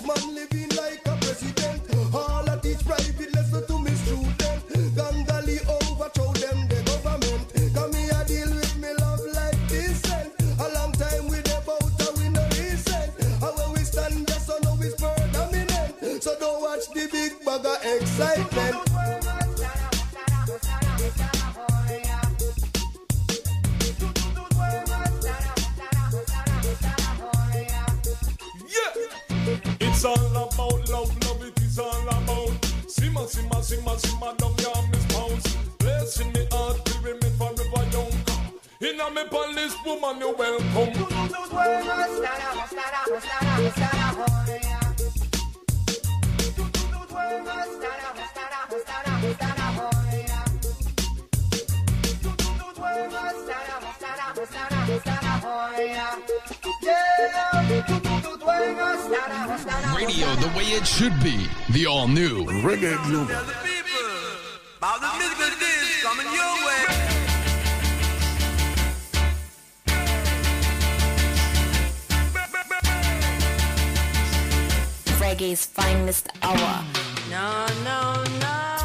Then man living about love, love it is all about. Simmer, simmer, simmer, simmer, down your miss pounds. Blessing me heart, pyramid forever young. In a me palace, woman, you welcome. Radio the way it should be. The all new Reggae Global. Reggae's finest hour. No, no, no.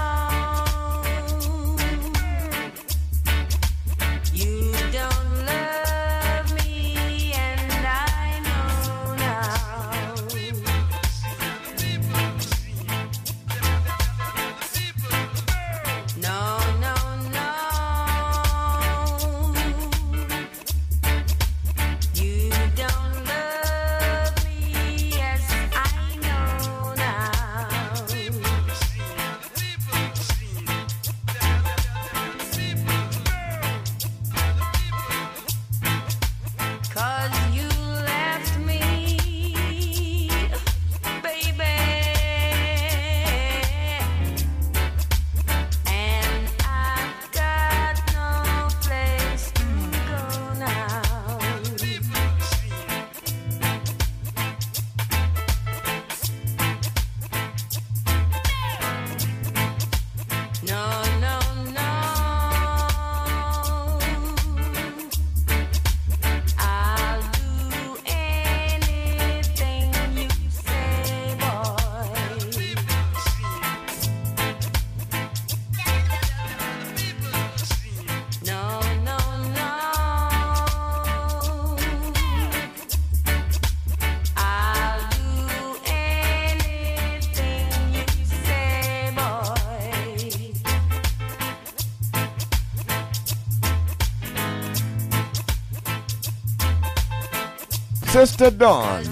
Mr. Don.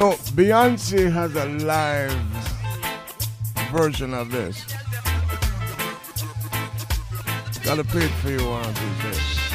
So Beyonce has a live version of this. Gotta play it for you one of these days.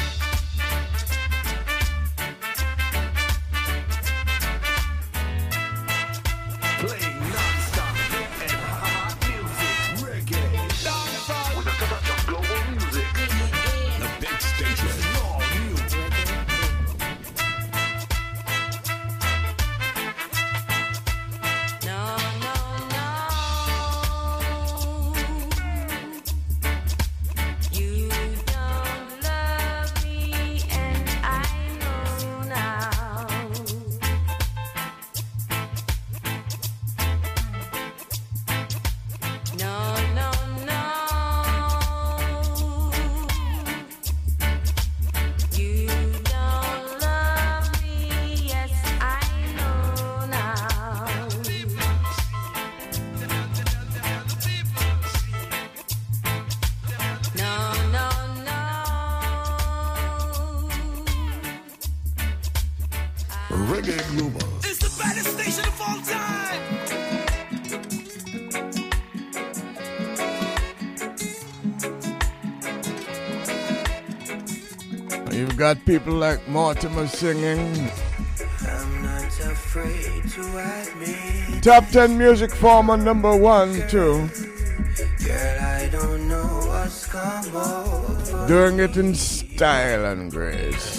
got people like Mortimer singing. To Top 10 music former number one, girl, too. Girl, Doing it in style and grace.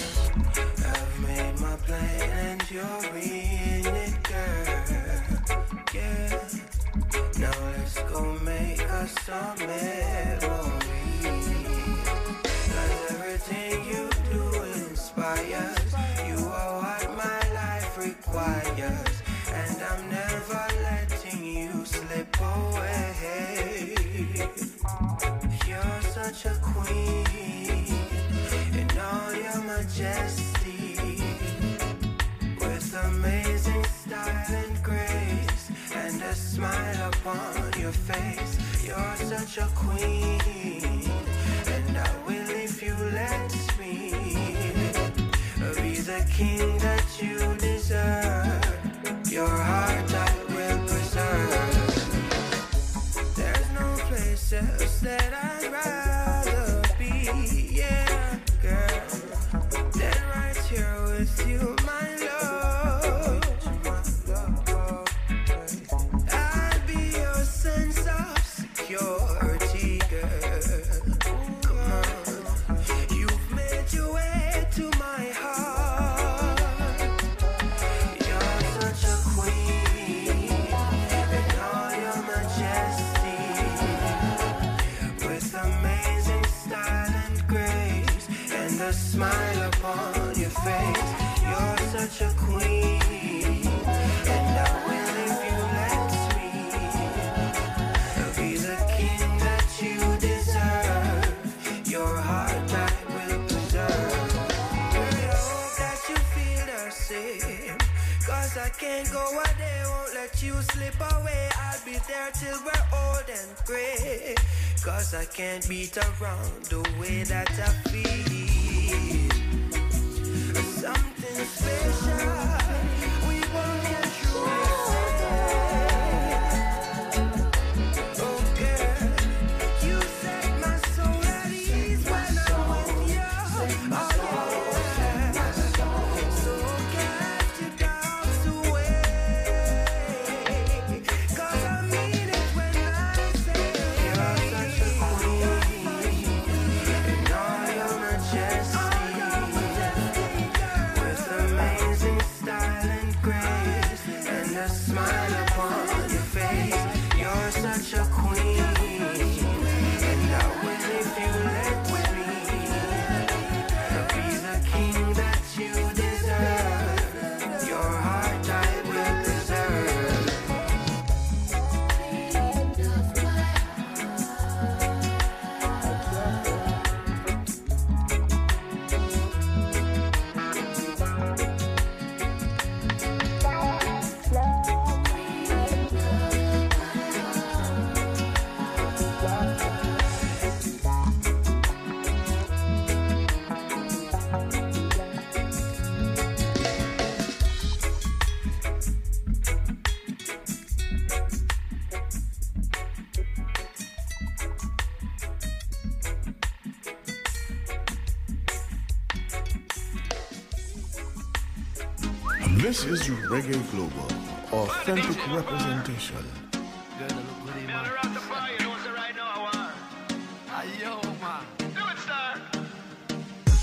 Reggae Global, authentic representation.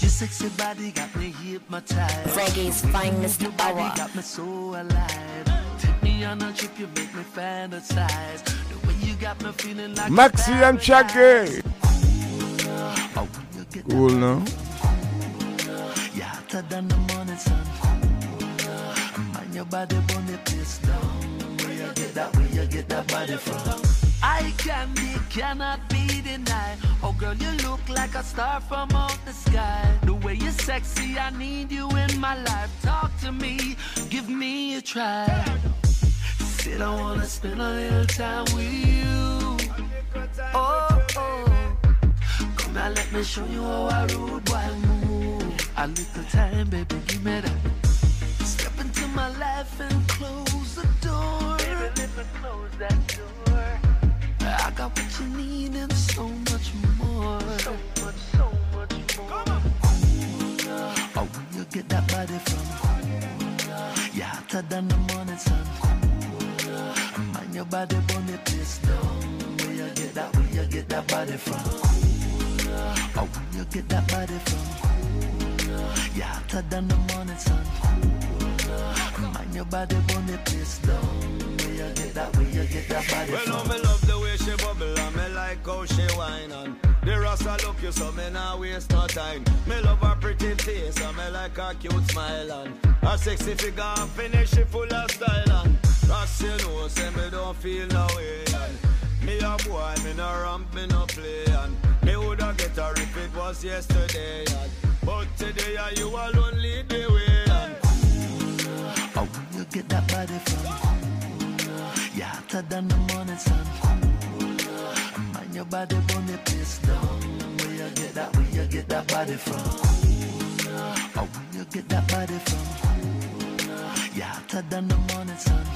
Your sexy body got me hypnotized. Reggae's finest Your body hour. got me so alive. Take me on a trip, you make me fantasize. The way you got me feeling like Maxi and Shaggy. Your body the place down. Where you get that, where you get that body from? I can be, cannot be denied. Oh girl, you look like a star from out the sky. The way you're sexy, I need you in my life. Talk to me, give me a try. Said I wanna spend a little time with you. Oh, oh. Come now, let me show you how I rude boy move. A little time, baby, give me that. My life and close the door. Baby, close that door. I got what you need and so much more. So much, so much more. Oh, when you get that body from? You're hotter than the morning sun. Man, your body the place down. Where you get that, where you get that body from? Oh, when you get that body from? You're hotter than the morning sun. Man, your body the place down. Where you get that, where you get that body Well, no, me love the way she bubble and me like how she whine and the rasta look you so me nah waste no time. Me love her pretty face and me like her cute smile and her sexy figure and finish she full of style and Cause you know say me don't feel no way and me a boy me no ramp me no play and me woulda get her if it was yesterday and but today uh, you alone lead the way Oh, when you get that body from? You're hotter than the morning sun. Man, your body the place down. Where you get that, where you get that body from? Oh, when you get that body from? You're hotter than the morning sun.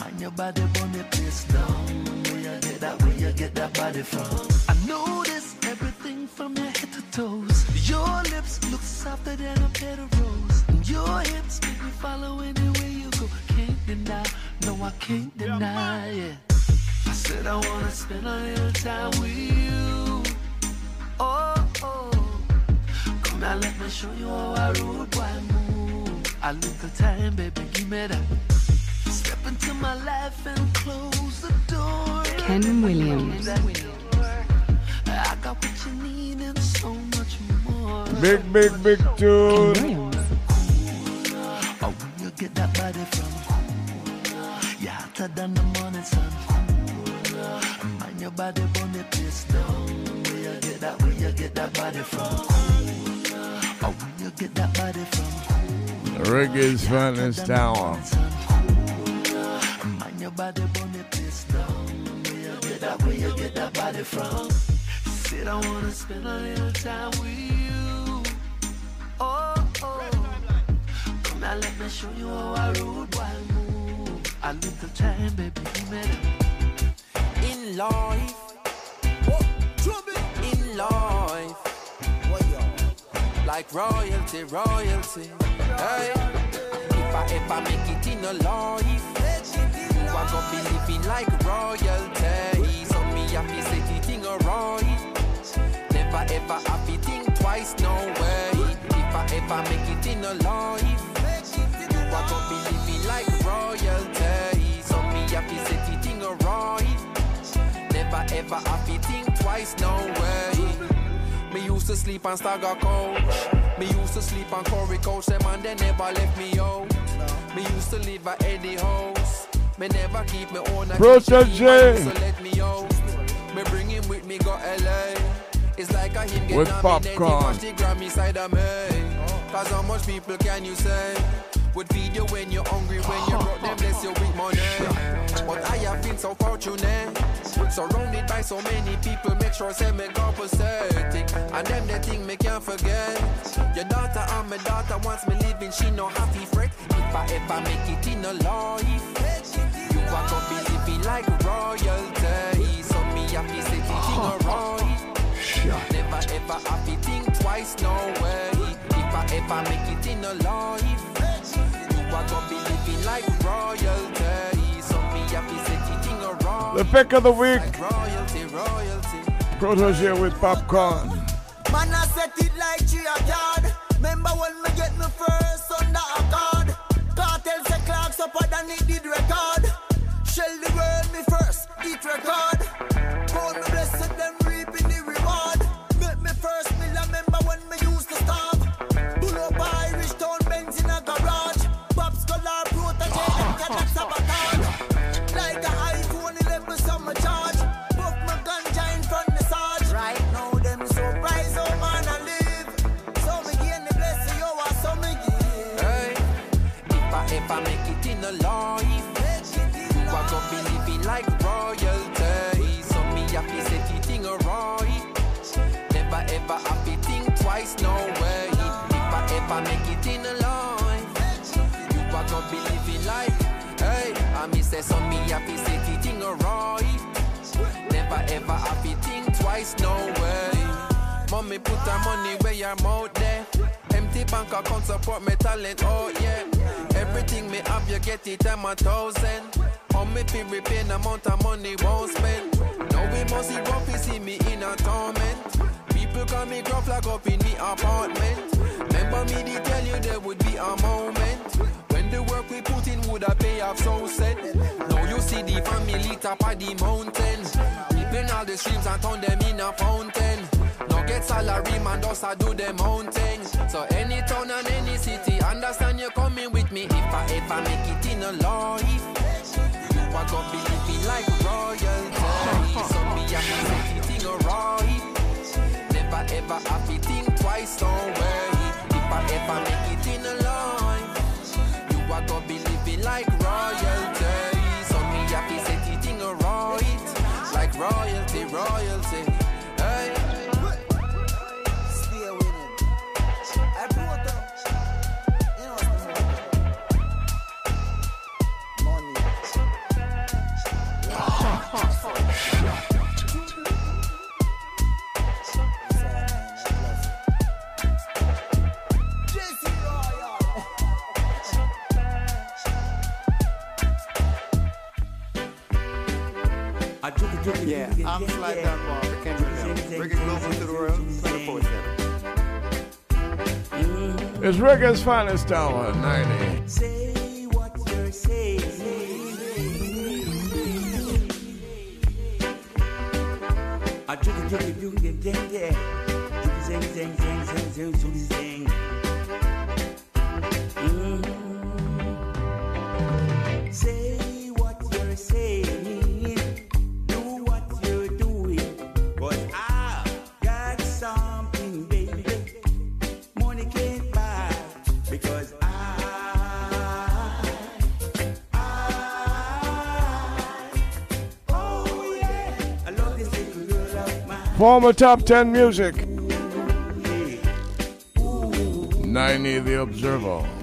Man, your body the place down. Where you get that, where you get that body from? I notice everything from your head to toes. Your lips look softer than a of rose. And your hips make me follow anywhere you go. Can't deny, no, I can't deny it. I said I wanna spend a little time with you. Oh, oh. Come now, let me show you how I rude boy move. A little time, baby, give me that. Step into my life and close the door. Ken Williams. I got what you need and so much more. Big, big, big tune. Get that body from? You're hotter than the morning sun. Mind your body the place down. Where you get that, where you get that body from? Oh, where you get that body from? Reggae's finest hour. Mind your body the place down. Where you get that, where you get that body from? Said I wanna spend a little time with you. Oh, oh. Now, let me show you how I rude while move. A little time, baby, me that. In life, in life, like royalty, royalty. Hey, if I ever make it in a life, you are gonna be living like royalty. So me happy set it in a right. Never ever happy think twice, no way. If I ever make it in a life, are gonna be living like royalty. So me happy set it in a right. Never ever happy think twice, no way. Me used to sleep on Stagger Coach. Me used to sleep on Corey Coach. Them and they never left me out. Me used to live at Eddie House. Me never keep me own. a Protoje. man let me out. Me bring him with me go LA. It's like a him get With nominated Popcaan. for the Grammy side of me. Cause how much people can you say? Would feed you when you're hungry, when you're them bless you with money. But I have been so fortunate. Surrounded by so many people, make sure say me go pathetic. And them the thing me can't forget. Your daughter and my daughter wants me living, she no happy fret. If I ever make it in a life, you are gonna be living like royalty. So me happy say it in a right. Never ever happy think twice, no way. If I ever make it in a life, you are be living like royalty. So me happy say a right. The pick of the week. Royalty, royalty. Protoje with Popcaan. Man, I set it like G a card. Remember when me get me first under a card? Cartel say clocks up than it did record. Shell the world me first, eat record. Call me blessed, them Like a iPhone 11 summer charge. My ganja in front the sarge. Right now, them surprise, oh man, I live. So me gain the blessing, yo, I so me give. Hey, if I ever make it in a life, you are gonna be living like royalty. So me happy set it in a right. Never ever happy Me say so me happy set it in a right. Never ever happy think twice, no way. Mommy put her money where your mouth there. Empty bank account support me talent, oh yeah. Everything me have, you get it, I'm a thousand. On me be repaying amount of money won't spend. Now we must see you see me in a torment. People call me gruff like up in the apartment. Remember me, they tell you there would be a moment. The work we put in would have pay off so set. Now you see the family top of the mountain. Keeping all the streams and turn them in a fountain. Now get salary, man, just a do them own thing. So any town and any city, understand you're coming with me. If I ever make it in a life, you are gonna be living like royalty. So me right. Never ever happy think twice, don't worry. If I ever make it Yeah, I'm Sly Dunbar, Rick Rick Global to the world, 24 7. It's Reggae's finest hour, 90. Say former top 10 music. 90 The Observer.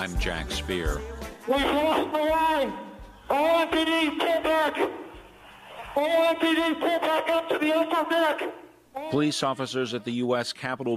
I'm Jack Spear. We've lost the line. All MPD, pull back. All MPD, pull back up to the upper deck. Police officers at the U.S. Capitol